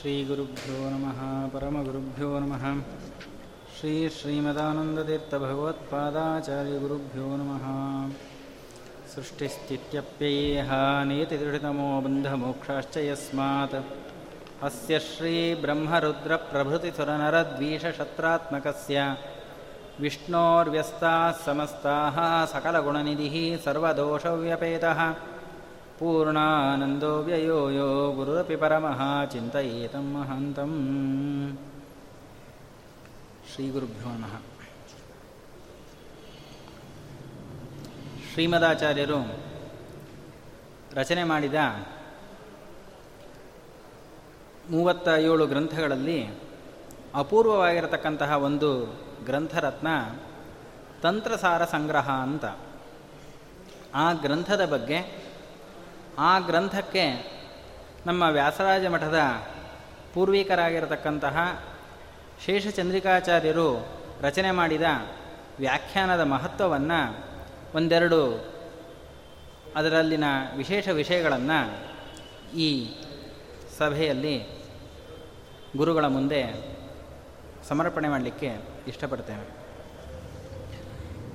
ಶ್ರೀಗುರುಭ್ಯೋ ನಮಃ ಪರಮಗುರುಭ್ಯೋ ನಮಃ ಶ್ರೀ ಶ್ರೀಮದಾನಂದತೀರ್ಥಭಗವತ್ಪಾದಾಚಾರ್ಯಗುರುಭ್ಯೋ ನಮಃ ಸೃಷ್ಟಿಸ್ಥಿತ್ಯಪ್ಯಯೇಹ ನೇತಿದೃಢತಮೋ ಬಂಧಮೋಕ್ಷಾಶ್ಚ ಯಸ್ಮಾತ್ ಅಸ್ಯ ಶ್ರೀಬ್ರಹ್ಮರುದ್ರಪ್ರಭೃತಿಸುರನರದ್ವೀಷಶತ್ರಾತ್ಮಕಸ್ಯ ವಿಷ್ಣೋರ್ವ್ಯಸ್ತಾः ಸಮಸ್ತಾः सकलगुणनिधिः सर्वदोषव्यपेतः पूर्णानन्दो व्ययो यो गुरुरपि परमः चिन्तयेतं महान्तम् ಶ್ರೀಗುರುಭ್ಯೋ ನಮಃ ಶ್ರೀಮದಾಚಾರ್ಯರು ರಚನೆ ಮಾಡಿದ ಮೂವತ್ತ ಏಳು ಗ್ರಂಥಗಳಲ್ಲಿ ಅಪೂರ್ವವಾಗಿರತಕ್ಕಂತಹ ಒಂದು ಗ್ರಂಥರತ್ನ ತಂತ್ರಸಾರ ಸಂಗ್ರಹ ಅಂತ ಆ ಗ್ರಂಥದ ಬಗ್ಗೆ ಆ ಗ್ರಂಥಕ್ಕೆ ನಮ್ಮ ವ್ಯಾಸರಾಜ ಮಠದ ಪೂರ್ವಿಕರಾಗಿರತಕ್ಕಂತಹ ಶೇಷಚಂದ್ರಿಕಾಚಾರ್ಯರು ರಚನೆ ಮಾಡಿದ ವ್ಯಾಖ್ಯಾನದ ಮಹತ್ವವನ್ನು ಒಂದೆರಡು ಅದರಲ್ಲಿನ ವಿಶೇಷ ವಿಷಯಗಳನ್ನು ಈ ಸಭೆಯಲ್ಲಿ ಗುರುಗಳ ಮುಂದೆ ಸಮರ್ಪಣೆ ಮಾಡಲಿಕ್ಕೆ ಇಷ್ಟಪಡ್ತೇವೆ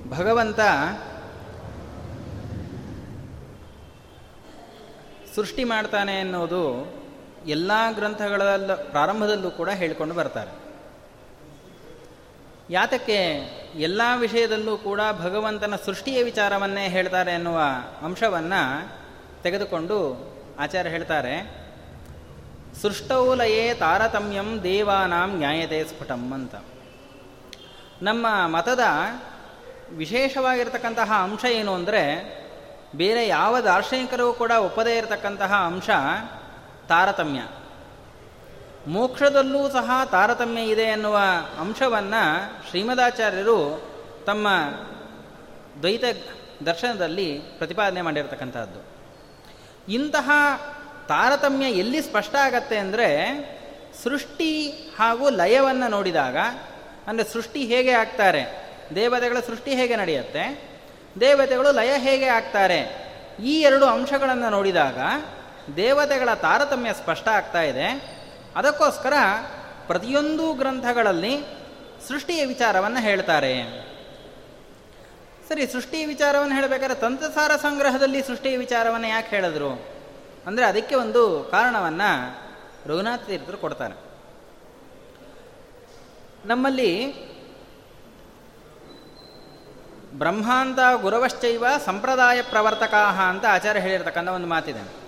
ಭಗವಂತ ಸೃಷ್ಟಿ ಮಾಡ್ತಾನೆ ಅನ್ನೋದು ಎಲ್ಲ ಗ್ರಂಥಗಳಲ್ಲ ಪ್ರಾರಂಭದಲ್ಲೂ ಕೂಡ ಹೇಳಿಕೊಂಡು ಬರ್ತಾರೆ. ಯಾತಕ್ಕೆ ಎಲ್ಲ ವಿಷಯದಲ್ಲೂ ಕೂಡ ಭಗವಂತನ ಸೃಷ್ಟಿಯ ವಿಚಾರವನ್ನೇ ಹೇಳ್ತಾರೆ ಎನ್ನುವ ಅಂಶವನ್ನು ತೆಗೆದುಕೊಂಡು ಆಚಾರ್ಯ ಹೇಳ್ತಾರೆ ಸೃಷ್ಟೌಲಯೇ ತಾರತಮ್ಯಂ ದೇವಾನಾಂ ನ್ಯಾಯತೆ ಸ್ಫುಟಂ ಅಂತ. ನಮ್ಮ ಮತದ ವಿಶೇಷವಾಗಿರ್ತಕ್ಕಂತಹ ಅಂಶ ಏನು ಅಂದರೆ ಬೇರೆ ಯಾವ ದಾರ್ಶನಿಕರು ಕೂಡ ಒಪ್ಪದೇ ಇರತಕ್ಕಂತಹ ಅಂಶ ತಾರತಮ್ಯ. ಮೋಕ್ಷದಲ್ಲೂ ಸಹ ತಾರತಮ್ಯ ಇದೆ ಎನ್ನುವ ಅಂಶವನ್ನು ಶ್ರೀಮದಾಚಾರ್ಯರು ತಮ್ಮ ದ್ವೈತ ದರ್ಶನದಲ್ಲಿ ಪ್ರತಿಪಾದನೆ ಮಾಡಿರ್ತಕ್ಕಂಥದ್ದು ಇಂತಹ ತಾರತಮ್ಯ ಎಲ್ಲಿ ಸ್ಪಷ್ಟ ಆಗತ್ತೆ ಅಂದರೆ ಸೃಷ್ಟಿ ಹಾಗೂ ಲಯವನ್ನು ನೋಡಿದಾಗ, ಅಂದರೆ ಸೃಷ್ಟಿ ಹೇಗೆ ಆಗ್ತಾರೆ, ದೇವತೆಗಳ ಸೃಷ್ಟಿ ಹೇಗೆ ನಡೆಯುತ್ತೆ ದೇವತೆಗಳು ಲಯ ಹೇಗೆ ಆಗ್ತಾರೆ? ಈ ಎರಡು ಅಂಶಗಳನ್ನು ನೋಡಿದಾಗ ದೇವತೆಗಳ ತಾರತಮ್ಯ ಸ್ಪಷ್ಟ ಆಗ್ತಾ ಇದೆ. ಅದಕ್ಕೋಸ್ಕರ ಪ್ರತಿಯೊಂದು ಗ್ರಂಥಗಳಲ್ಲಿ ಸೃಷ್ಟಿಯ ವಿಚಾರವನ್ನು ಹೇಳ್ತಾರೆ. ಸರಿ, ಸೃಷ್ಟಿಯ ವಿಚಾರವನ್ನು ಹೇಳಬೇಕಾದ್ರೆ ತಂತ್ರಸಾರ ಸಂಗ್ರಹದಲ್ಲಿ ಸೃಷ್ಟಿಯ ವಿಚಾರವನ್ನು ಯಾಕೆ ಹೇಳಿದ್ರು? ಅಂದರೆ ಅದಕ್ಕೆ ಒಂದು ಕಾರಣವನ್ನು ರಘುನಾಥ ತೀರ್ಥರು ಕೊಡ್ತಾರೆ. ನಮ್ಮಲ್ಲಿ ಬ್ರಹ್ಮಾಂತ ಗುರವಶ್ಚೈವ ಸಂಪ್ರದಾಯ ಪ್ರವರ್ತಕಾ ಅಂತ ಆಚಾರ್ಯ ಹೇಳಿರ್ತಕ್ಕಂಥ ಒಂದು ಮಾತಿದೆ.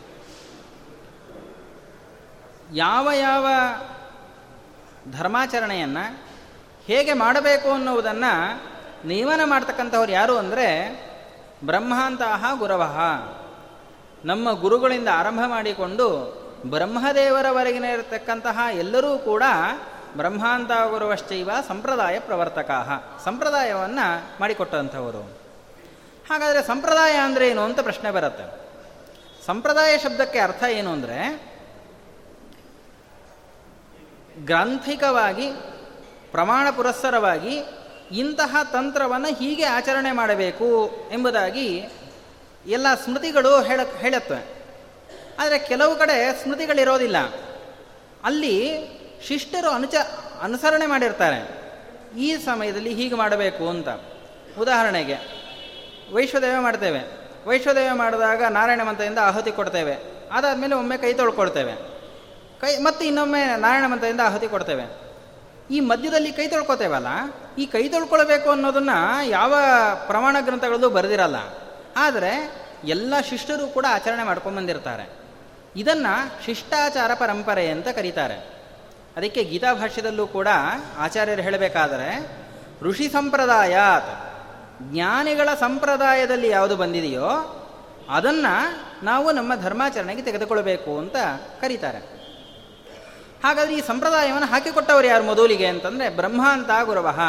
ಯಾವ ಯಾವ ಧರ್ಮಾಚರಣೆಯನ್ನು ಹೇಗೆ ಮಾಡಬೇಕು ಅನ್ನುವುದನ್ನು ನಿಯಮನ ಮಾಡ್ತಕ್ಕಂಥವ್ರು ಯಾರು ಅಂದರೆ ಬ್ರಹ್ಮಾಂತಹ ಗುರವಃ ನಮ್ಮ ಗುರುಗಳಿಂದ ಆರಂಭ ಮಾಡಿಕೊಂಡು ಬ್ರಹ್ಮದೇವರವರೆಗಿನ ಇರತಕ್ಕಂತಹ ಎಲ್ಲರೂ ಕೂಡ ಬ್ರಹ್ಮಾಂತ ಗುರುವಶ್ಚೈವ ಸಂಪ್ರದಾಯ ಪ್ರವರ್ತಕ ಸಂಪ್ರದಾಯವನ್ನು ಮಾಡಿಕೊಟ್ಟಂಥವರು. ಹಾಗಾದರೆ ಸಂಪ್ರದಾಯ ಅಂದರೆ ಏನು ಅಂತ ಪ್ರಶ್ನೆ ಬರುತ್ತೆ. ಸಂಪ್ರದಾಯ ಶಬ್ದಕ್ಕೆ ಅರ್ಥ ಏನು ಅಂದರೆ ಗ್ರಂಥಿಕವಾಗಿ, ಪ್ರಮಾಣ ಪುರಸ್ಸರವಾಗಿ ಇಂತಹ ತಂತ್ರವನ್ನು ಹೀಗೆ ಆಚರಣೆ ಮಾಡಬೇಕು ಎಂಬುದಾಗಿ ಎಲ್ಲ ಸ್ಮೃತಿಗಳು ಹೇಳ, ಹೇಳುತ್ತವೆ. ಆದರೆ ಕೆಲವು ಕಡೆ ಸ್ಮೃತಿಗಳಿರೋದಿಲ್ಲ. ಅಲ್ಲಿ ಶಿಷ್ಟರು ಅನುಚ ಅನುಸರಣೆ ಮಾಡಿರ್ತಾರೆ. ಈ ಸಮಯದಲ್ಲಿ ಹೀಗೆ ಮಾಡಬೇಕು ಅಂತ. ಉದಾಹರಣೆಗೆ, ವೈಶ್ವದೇವ ಮಾಡ್ತೇವೆ. ವೈಶ್ವದೇವ ಮಾಡಿದಾಗ ನಾರಾಯಣ ಮಂತ್ರದಿಂದ ಆಹುತಿ ಕೊಡ್ತೇವೆ. ಅದಾದಮೇಲೆ ಒಮ್ಮೆ ಕೈ ತೊಳ್ಕೊಳ್ತೇವೆ ಕೈ, ಮತ್ತೆ ಇನ್ನೊಮ್ಮೆ ನಾರಾಯಣ ಮಂತ್ರದಿಂದ ಆಹುತಿ ಕೊಡ್ತೇವೆ. ಈ ಮಧ್ಯದಲ್ಲಿ ಕೈ ತೊಳ್ಕೊತೇವಲ್ಲ, ಈ ಕೈ ತೊಳ್ಕೊಳ್ಬೇಕು ಅನ್ನೋದನ್ನು ಯಾವ ಪ್ರಮಾಣ ಗ್ರಂಥಗಳಲ್ಲೂ ಬರೆದಿರಲ್ಲ. ಆದರೆ ಎಲ್ಲ ಶಿಷ್ಟರು ಕೂಡ ಆಚರಣೆ ಮಾಡ್ಕೊಂಡ್ಬಂದಿರ್ತಾರೆ ಇದನ್ನು ಶಿಷ್ಟಾಚಾರ ಪರಂಪರೆ ಅಂತ ಕರೀತಾರೆ. ಅದಕ್ಕೆ ಗೀತಾ ಭಾಷ್ಯದಲ್ಲೂ ಕೂಡ ಆಚಾರ್ಯರು ಹೇಳಬೇಕಾದರೆ, ಋಷಿ ಸಂಪ್ರದಾಯ ಜ್ಞಾನಿಗಳ ಸಂಪ್ರದಾಯದಲ್ಲಿ ಯಾವುದು ಬಂದಿದೆಯೋ ಅದನ್ನು ನಾವು ನಮ್ಮ ಧರ್ಮಾಚರಣೆಗೆ ತೆಗೆದುಕೊಳ್ಬೇಕು ಅಂತ ಕರೀತಾರೆ. ಹಾಗಾದರೆ ಈ ಸಂಪ್ರದಾಯವನ್ನು ಹಾಕಿಕೊಟ್ಟವರು ಯಾರು ಮೊದಲಿಗೆ ಅಂತಂದರೆ ಬ್ರಹ್ಮ ಅಂತ ಗುರವಹ.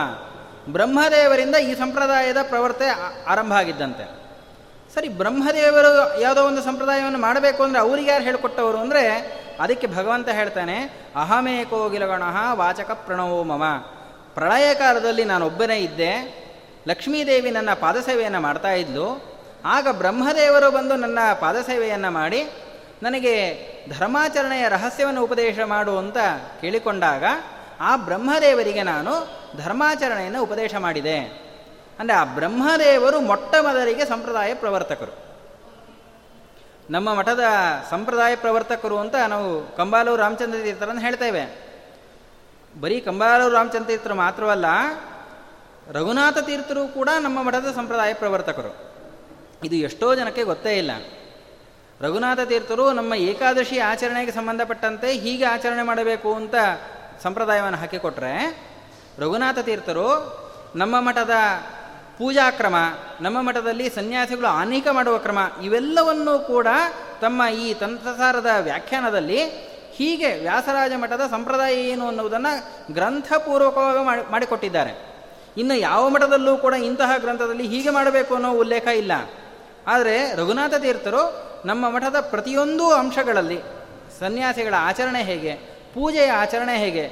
ಬ್ರಹ್ಮದೇವರಿಂದ ಈ ಸಂಪ್ರದಾಯದ ಪ್ರವರ್ತೆ ಆರಂಭ ಆಗಿದ್ದಂತೆ. ಸರಿ, ಬ್ರಹ್ಮದೇವರು ಯಾವುದೋ ಒಂದು ಸಂಪ್ರದಾಯವನ್ನು ಮಾಡಬೇಕು ಅಂದರೆ ಅವ್ರಿಗೆ ಯಾರು ಹೇಳಿಕೊಟ್ಟವರು ಅಂದರೆ ಅದಕ್ಕೆ ಭಗವಂತ ಹೇಳ್ತಾನೆ ಅಹಮೇಕೋಗಿಲಗಣ ವಾಚಕ ಪ್ರಣವೋ ಮಮ. ಪ್ರಳಯ ಕಾಲದಲ್ಲಿ ನಾನೊಬ್ಬನೇ ಇದ್ದೆ, ಲಕ್ಷ್ಮೀದೇವಿ ನನ್ನ ಪಾದಸೇವೆಯನ್ನು ಮಾಡ್ತಾ ಇದ್ಲು. ಆಗ ಬ್ರಹ್ಮದೇವರು ಬಂದು ನನ್ನ ಪಾದಸೇವೆಯನ್ನು ಮಾಡಿ, ನನಗೆ ಧರ್ಮಾಚರಣೆಯ ರಹಸ್ಯವನ್ನು ಉಪದೇಶ ಮಾಡು ಅಂತ ಕೇಳಿಕೊಂಡಾಗ, ಆ ಬ್ರಹ್ಮದೇವರಿಗೆ ನಾನು ಧರ್ಮಾಚರಣೆಯನ್ನು ಉಪದೇಶ ಮಾಡಿದೆ. ಅಂದರೆ ಆ ಬ್ರಹ್ಮದೇವರು ಮೊಟ್ಟ ಮೊದಲಿಗೆ ಸಂಪ್ರದಾಯ ಪ್ರವರ್ತಕರು. ನಮ್ಮ ಮಠದ ಸಂಪ್ರದಾಯ ಪ್ರವರ್ತಕರು ಅಂತ ನಾವು ಕಂಬಾಲೂರು ರಾಮಚಂದ್ರ ತೀರ್ಥರನ್ನು ಹೇಳ್ತೇವೆ ಬರೀ ಕಂಬಾಲೂರು ರಾಮಚಂದ್ರ ತೀರ್ಥರು ಮಾತ್ರವಲ್ಲ, ರಘುನಾಥ ತೀರ್ಥರು ಕೂಡ ನಮ್ಮ ಮಠದ ಸಂಪ್ರದಾಯ ಪ್ರವರ್ತಕರು. ಇದು ಎಷ್ಟೋ ಜನಕ್ಕೆ ಗೊತ್ತೇ ಇಲ್ಲ. ರಘುನಾಥ ತೀರ್ಥರು ನಮ್ಮ ಏಕಾದಶಿ ಆಚರಣೆಗೆ ಸಂಬಂಧಪಟ್ಟಂತೆ ಹೀಗೆ ಆಚರಣೆ ಮಾಡಬೇಕು ಅಂತ ಸಂಪ್ರದಾಯವನ್ನು ಹಾಕಿಕೊಟ್ರೆ, ರಘುನಾಥ ತೀರ್ಥರು ನಮ್ಮ ಮಠದ ಪೂಜಾ ಕ್ರಮ, ನಮ್ಮ ಮಠದಲ್ಲಿ ಸನ್ಯಾಸಿಗಳು ಆನೇಕ ಮಾಡುವ ಕ್ರಮ, ಇವೆಲ್ಲವನ್ನೂ ಕೂಡ ತಮ್ಮ ಈ ತಂತ್ರಸಾರದ ವ್ಯಾಖ್ಯಾನದಲ್ಲಿ ಹೀಗೆ ವ್ಯಾಸರಾಜ ಮಠದ ಸಂಪ್ರದಾಯ ಏನು ಅನ್ನುವುದನ್ನು ಗ್ರಂಥಪೂರ್ವಕವಾಗಿ ಮಾಡಿ, ಮಾಡಿಕೊಟ್ಟಿದ್ದಾರೆ. ಇನ್ನು ಯಾವ ಮಠದಲ್ಲೂ ಕೂಡ ಇಂತಹ ಗ್ರಂಥದಲ್ಲಿ ಹೀಗೆ ಮಾಡಬೇಕು ಅನ್ನೋ ಉಲ್ಲೇಖ ಇಲ್ಲ. ಆದರೆ ರಘುನಾಥ ತೀರ್ಥರು ನಮ್ಮ ಮಠದ ಪ್ರತಿಯೊಂದು ಅಂಶಗಳಲ್ಲಿ ಸನ್ಯಾಸಿಗಳ ಆಚರಣೆ ಹೇಗೆ, ಪೂಜೆಯ ಆಚರಣೆ ಹೇಗೆ,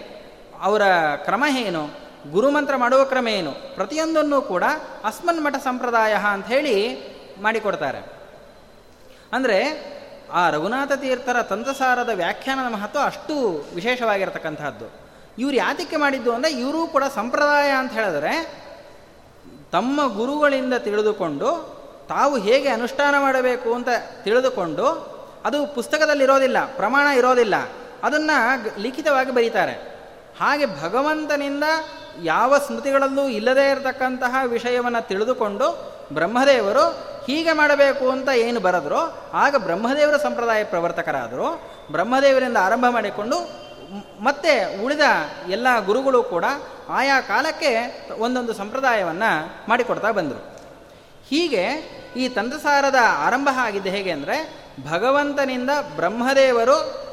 ಅವರ ಕ್ರಮ ಏನು ಗುರುಮಂತ್ರ ಮಾಡುವ ಕ್ರಮ ಏನು? ಪ್ರತಿಯೊಂದನ್ನು ಕೂಡ ಅಸ್ಮನ್ ಮಠ ಸಂಪ್ರದಾಯ ಅಂತ ಹೇಳಿ ಮಾಡಿಕೊಡ್ತಾರೆ. ಅಂದರೆ ಆ ರಘುನಾಥ ತೀರ್ಥರ ತಂತ್ರಸಾರದ ವ್ಯಾಖ್ಯಾನದ ಮಹತ್ವ ಅಷ್ಟು ವಿಶೇಷವಾಗಿರತಕ್ಕಂಥದ್ದು ಇವರು ಯಾತಕ್ಕೆ ಮಾಡಿದ್ದು ಅಂದರೆ ಇವರು ಕೂಡ ಸಂಪ್ರದಾಯ ಅಂತ ಹೇಳಿದ್ರೆ ತಮ್ಮ ಗುರುಗಳಿಂದ ತಿಳಿದುಕೊಂಡು ತಾವು ಹೇಗೆ ಅನುಷ್ಠಾನ ಮಾಡಬೇಕು ಅಂತ ತಿಳಿದುಕೊಂಡು ಅದು ಪುಸ್ತಕದಲ್ಲಿರೋದಿಲ್ಲ, ಪ್ರಮಾಣ ಇರೋದಿಲ್ಲ. ಅದನ್ನು ಲಿಖಿತವಾಗಿ ಬರೀತಾರೆ. ಹಾಗೆ ಭಗವಂತನಿಂದ ಯಾವ ಸ್ಮೃತಿಗಳಲ್ಲೂ ಇಲ್ಲದೇ ಇರತಕ್ಕಂತಹ ವಿಷಯವನ್ನು ತಿಳಿದುಕೊಂಡು ಬ್ರಹ್ಮದೇವರು ಹೀಗೆ ಮಾಡಬೇಕು ಅಂತ ಏನು ಬರೆದ್ರು, ಆಗ ಬ್ರಹ್ಮದೇವರ ಸಂಪ್ರದಾಯ ಪ್ರವರ್ತಕರಾದರು. ಬ್ರಹ್ಮದೇವರಿಂದ ಆರಂಭ ಮಾಡಿಕೊಂಡು ಮತ್ತೆ ಉಳಿದ ಎಲ್ಲ ಗುರುಗಳು ಕೂಡ ಆಯಾ ಕಾಲಕ್ಕೆ ಒಂದೊಂದು ಸಂಪ್ರದಾಯವನ್ನು ಮಾಡಿಕೊಡ್ತಾ ಬಂದರು. ಹೀಗೆ ಈ ತಂತ್ರಸಾರದ ಆರಂಭ ಆಗಿದ್ದು ಹೇಗೆ ಅಂದರೆ, ಭಗವಂತನಿಂದ ಬ್ರಹ್ಮದೇವರು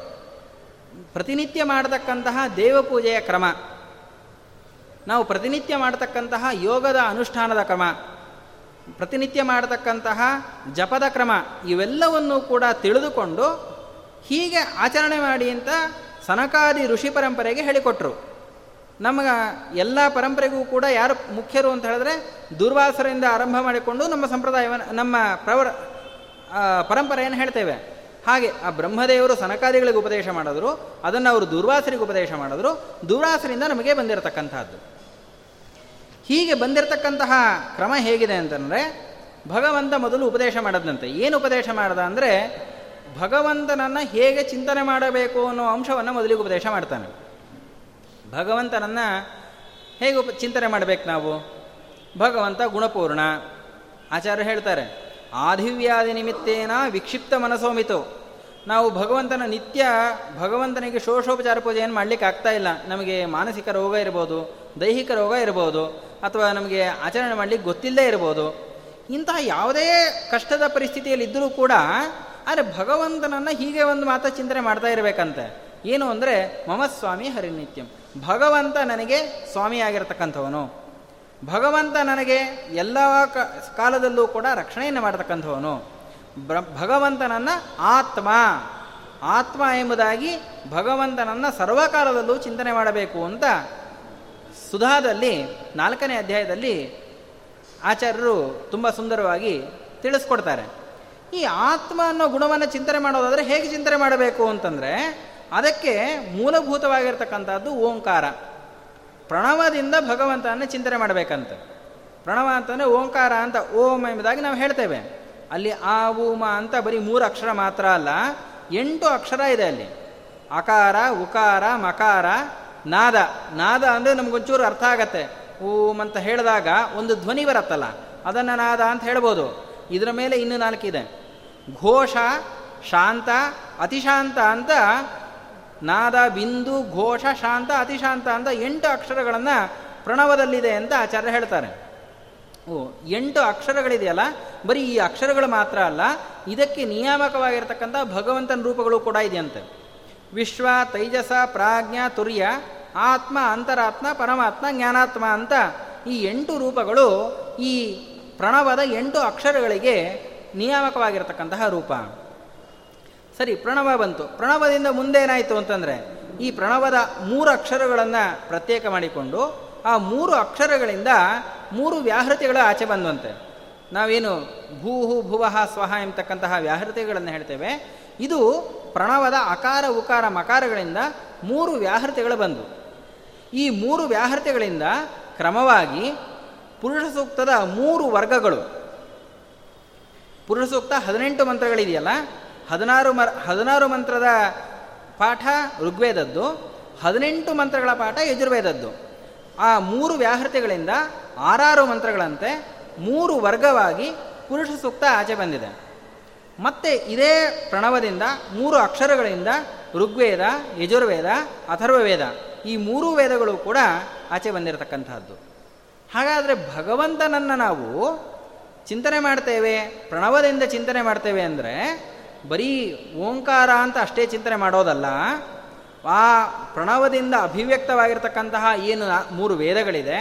ಪ್ರತಿನಿತ್ಯ ಮಾಡತಕ್ಕಂತಹ ದೇವಪೂಜೆಯ ಕ್ರಮ. ನಾವು ಪ್ರತಿನಿತ್ಯ ಮಾಡತಕ್ಕಂತಹ ಯೋಗದ ಅನುಷ್ಠಾನದ ಕ್ರಮ. ಪ್ರತಿನಿತ್ಯ ಮಾಡತಕ್ಕಂತಹ ಜಪದ ಕ್ರಮ. ಇವೆಲ್ಲವನ್ನು ಕೂಡ ತಿಳಿದುಕೊಂಡು ಹೀಗೆ ಆಚರಣೆ ಮಾಡಿ ಅಂತ ಸನಕಾದಿ ಋಷಿ ಪರಂಪರೆಗೆ ಹೇಳಿಕೊಟ್ರು. ನಮಗೆ ಎಲ್ಲ ಪರಂಪರೆಗೂ ಕೂಡ ಯಾರು ಮುಖ್ಯರು ಅಂತ ಹೇಳಿದ್ರೆ ದುರ್ವಾಸರಿಂದ ಆರಂಭ ಮಾಡಿಕೊಂಡು ನಮ್ಮ ಸಂಪ್ರದಾಯವನ್ನು, ನಮ್ಮ ಪ್ರವರ ಪರಂಪರೆಯನ್ನು ಹೇಳ್ತೇವೆ. ಹಾಗೆ ಆ ಬ್ರಹ್ಮದೇವರು ಸನಕಾದಿಗಳಿಗೆ ಉಪದೇಶ ಮಾಡಿದ್ರು, ಅದನ್ನು ಅವರು ದುರ್ವಾಸರಿಗೆ ಉಪದೇಶ ಮಾಡಿದ್ರು. ದುರ್ವಾಸರಿಂದ ನಮಗೆ ಬಂದಿರತಕ್ಕಂಥದ್ದು. ಹೀಗೆ ಬಂದಿರತಕ್ಕಂತಹ ಕ್ರಮ ಹೇಗಿದೆ ಅಂತಂದರೆ, ಭಗವಂತ ಮೊದಲು ಉಪದೇಶ ಮಾಡದಂತೆ. ಏನು ಉಪದೇಶ ಮಾಡದ ಅಂದರೆ, ಭಗವಂತನನ್ನು ಹೇಗೆ ಚಿಂತನೆ ಮಾಡಬೇಕು ಅನ್ನೋ ಅಂಶವನ್ನು ಮೊದಲಿಗೆ ಉಪದೇಶ ಮಾಡ್ತಾನೆ. ಭಗವಂತನನ್ನು ಹೇಗೆ ಉಪ ಚಿಂತನೆ ಮಾಡಬೇಕು ನಾವು? ಭಗವಂತ ಗುಣಪೂರ್ಣ. ಆಚಾರ್ಯ ಹೇಳ್ತಾರೆ ಆದಿವ್ಯಾಧಿ ನಿಮಿತ್ತೇನ ವಿಕ್ಷಿಪ್ತ ಮನಸೋಮಿತು. ನಾವು ಭಗವಂತನ ನಿತ್ಯ ಭಗವಂತನಿಗೆ ಶೋಷೋಪಚಾರ ಏನು ಮಾಡಲಿಕ್ಕೆ ಆಗ್ತಾ ಇಲ್ಲ. ನಮಗೆ ಮಾನಸಿಕ ರೋಗ ಇರ್ಬೋದು, ದೈಹಿಕ ರೋಗ ಇರ್ಬೋದು, ಅಥವಾ ನಮಗೆ ಆಚರಣೆ ಮಾಡಲಿಕ್ಕೆ ಗೊತ್ತಿಲ್ಲದೇ ಇರ್ಬೋದು. ಇಂತಹ ಯಾವುದೇ ಕಷ್ಟದ ಪರಿಸ್ಥಿತಿಯಲ್ಲಿ ಇದ್ದರೂ ಕೂಡ ಆದರೆ ಭಗವಂತನನ್ನು ಹೀಗೆ ಒಂದು ಮಾತು ಚಿಂತನೆ ಮಾಡ್ತಾ ಇರಬೇಕಂತೆ. ಏನು ಅಂದರೆ, ಮಮ ಸ್ವಾಮಿ ಹರಿನಿತ್ಯಂ. ಭಗವಂತ ನನಗೆ ಸ್ವಾಮಿಯಾಗಿರ್ತಕ್ಕಂಥವನು ಭಗವಂತ ನನಗೆ ಎಲ್ಲ ಕಾಲದಲ್ಲೂ ಕೂಡ ರಕ್ಷಣೆಯನ್ನು ಮಾಡತಕ್ಕಂಥವನು. ಭಗವಂತನನ್ನು ಆತ್ಮ. ಆತ್ಮ ಎಂಬುದಾಗಿ ಭಗವಂತನನ್ನು ಸರ್ವಕಾಲದಲ್ಲೂ ಚಿಂತನೆ ಮಾಡಬೇಕು ಅಂತ ಸುಧಾದಲ್ಲಿ ನಾಲ್ಕನೇ ಅಧ್ಯಾಯದಲ್ಲಿ ಆಚಾರ್ಯರು ತುಂಬ ಸುಂದರವಾಗಿ ತಿಳಿಸ್ಕೊಡ್ತಾರೆ. ಈ ಆತ್ಮ ಅನ್ನೋ ಗುಣವನ್ನು ಚಿಂತನೆ ಮಾಡೋದಾದರೆ ಹೇಗೆ ಚಿಂತನೆ ಮಾಡಬೇಕು ಅಂತಂದರೆ ಅದಕ್ಕೆ ಮೂಲಭೂತವಾಗಿರ್ತಕ್ಕಂಥದ್ದು ಓಂಕಾರ. ಪ್ರಣವದಿಂದ ಭಗವಂತನ ಚಿಂತನೆ ಮಾಡಬೇಕಂತ. ಪ್ರಣವ ಅಂತಂದರೆ ಓಂಕಾರ ಅಂತ ಓಂ ಎಂಬುದಾಗಿ ನಾವು ಹೇಳ್ತೇವೆ. ಅಲ್ಲಿ ಆ ಊಮ ಅಂತ ಬರೀ ಮೂರು ಅಕ್ಷರ ಮಾತ್ರ ಅಲ್ಲ, ಎಂಟು ಅಕ್ಷರ ಇದೆ ಅಲ್ಲಿ. ಅಕಾರ, ಉಕಾರ, ಮಕಾರ, ನಾದ. ನಾದ ಅಂದರೆ ನಮಗೊಂಚೂರು ಅರ್ಥ ಆಗತ್ತೆ. ಓಂ ಅಂತ ಹೇಳಿದಾಗ ಒಂದು ಧ್ವನಿ ಬರತ್ತಲ್ಲ, ಅದನ್ನು ನಾದ ಅಂತ ಹೇಳ್ಬೋದು. ಇದರ ಮೇಲೆ ಇನ್ನೂ ನಾಲ್ಕಿದೆ. ಘೋಷ, ಶಾಂತ, ಅತಿಶಾಂತ ಅಂತ ನಾದ, ಬಿಂದು, ಘೋಷ, ಶಾಂತ, ಅತಿಶಾಂತ ಅಂತ ಎಂಟು ಅಕ್ಷರಗಳನ್ನು ಪ್ರಣವದಲ್ಲಿದೆ ಅಂತ ಆಚಾರ್ಯ ಹೇಳ್ತಾರೆ. ಓ, ಎಂಟು ಅಕ್ಷರಗಳಿದೆಯಲ್ಲ? ಬರೀ ಈ ಅಕ್ಷರಗಳು ಮಾತ್ರ ಅಲ್ಲ, ಇದಕ್ಕೆ ನಿಯಾಮಕವಾಗಿರ್ತಕ್ಕಂಥ ಭಗವಂತನ ರೂಪಗಳು ಕೂಡ ಇದೆಯಂತೆ. ವಿಶ್ವ, ತೈಜಸ, ಪ್ರಾಜ್ಞ, ತುರ್ಯ, ಆತ್ಮ, ಅಂತರಾತ್ಮ, ಪರಮಾತ್ಮ, ಜ್ಞಾನಾತ್ಮ ಅಂತ ಈ ಎಂಟು ರೂಪಗಳು ಈ ಪ್ರಣವದ ಎಂಟು ಅಕ್ಷರಗಳಿಗೆ ನಿಯಾಮಕವಾಗಿರತಕ್ಕಂತಹ ರೂಪ. ಸರಿ, ಪ್ರಣವ ಬಂತು. ಪ್ರಣವದಿಂದ ಮುಂದೆ ಏನಾಯಿತು ಅಂತಂದರೆ, ಈ ಪ್ರಣವದ ಮೂರು ಅಕ್ಷರಗಳನ್ನು ಪ್ರತ್ಯೇಕ ಮಾಡಿಕೊಂಡು, ಆ ಮೂರು ಅಕ್ಷರಗಳಿಂದ ಮೂರು ವ್ಯಾಹೃತಿಗಳು ಆಚೆ ಬಂದಂತೆ. ನಾವೇನು ಭೂಹು ಭುವಹ ಸ್ವಹ ಎಂಬತಕ್ಕಂತಹ ವ್ಯಾಹೃತಿಗಳನ್ನು ಹೇಳ್ತೇವೆ. ಇದು ಪ್ರಣವದ ಅಕಾರ, ಉಕಾರ, ಮಕಾರಗಳಿಂದ ಮೂರು ವ್ಯಾಹೃತಿಗಳು ಬಂದವು ಈ ಮೂರು ವ್ಯಾಹೃತಿಗಳಿಂದ ಕ್ರಮವಾಗಿ ಪುರುಷ ಸೂಕ್ತದ ಮೂರು ವರ್ಗಗಳು. ಪುರುಷ ಸೂಕ್ತ ಹದಿನೆಂಟು ಮಂತ್ರಗಳಿದೆಯಲ್ಲ ಹದಿನಾರು ಮ ಹದಿನಾರು ಮಂತ್ರದ ಪಾಠ ಋಗ್ವೇದದ್ದು, ಹದಿನೆಂಟು ಮಂತ್ರಗಳ ಪಾಠ ಯಜುರ್ವೇದದ್ದು. ಆ ಮೂರು ವ್ಯಾಹೃತಿಗಳಿಂದ ಆರಾರು ಮಂತ್ರಗಳಂತೆ ಮೂರು ವರ್ಗವಾಗಿ ಪುರುಷ ಸೂಕ್ತ ಆಚೆ ಬಂದಿದೆ. ಮತ್ತೆ ಇದೇ ಪ್ರಣವದಿಂದ ಮೂರು ಅಕ್ಷರಗಳಿಂದ ಋಗ್ವೇದ, ಯಜುರ್ವೇದ, ಅಥರ್ವವೇದ ಈ ಮೂರು ವೇದಗಳು ಕೂಡ ಆಚೆ ಬಂದಿರತಕ್ಕಂಥದ್ದು ಹಾಗಾದರೆ ಭಗವಂತನನ್ನು ನಾವು ಚಿಂತನೆ ಮಾಡ್ತೇವೆ, ಪ್ರಣವದಿಂದ ಚಿಂತನೆ ಮಾಡ್ತೇವೆ ಅಂದರೆ ಬರೀ ಓಂಕಾರ ಅಂತ ಅಷ್ಟೇ ಚಿಂತನೆ ಮಾಡೋದಲ್ಲ, ಆ ಪ್ರಣವದಿಂದ ಅಭಿವ್ಯಕ್ತವಾಗಿರ್ತಕ್ಕಂತಹ ಏನು ಮೂರು ವೇದಗಳಿದೆ,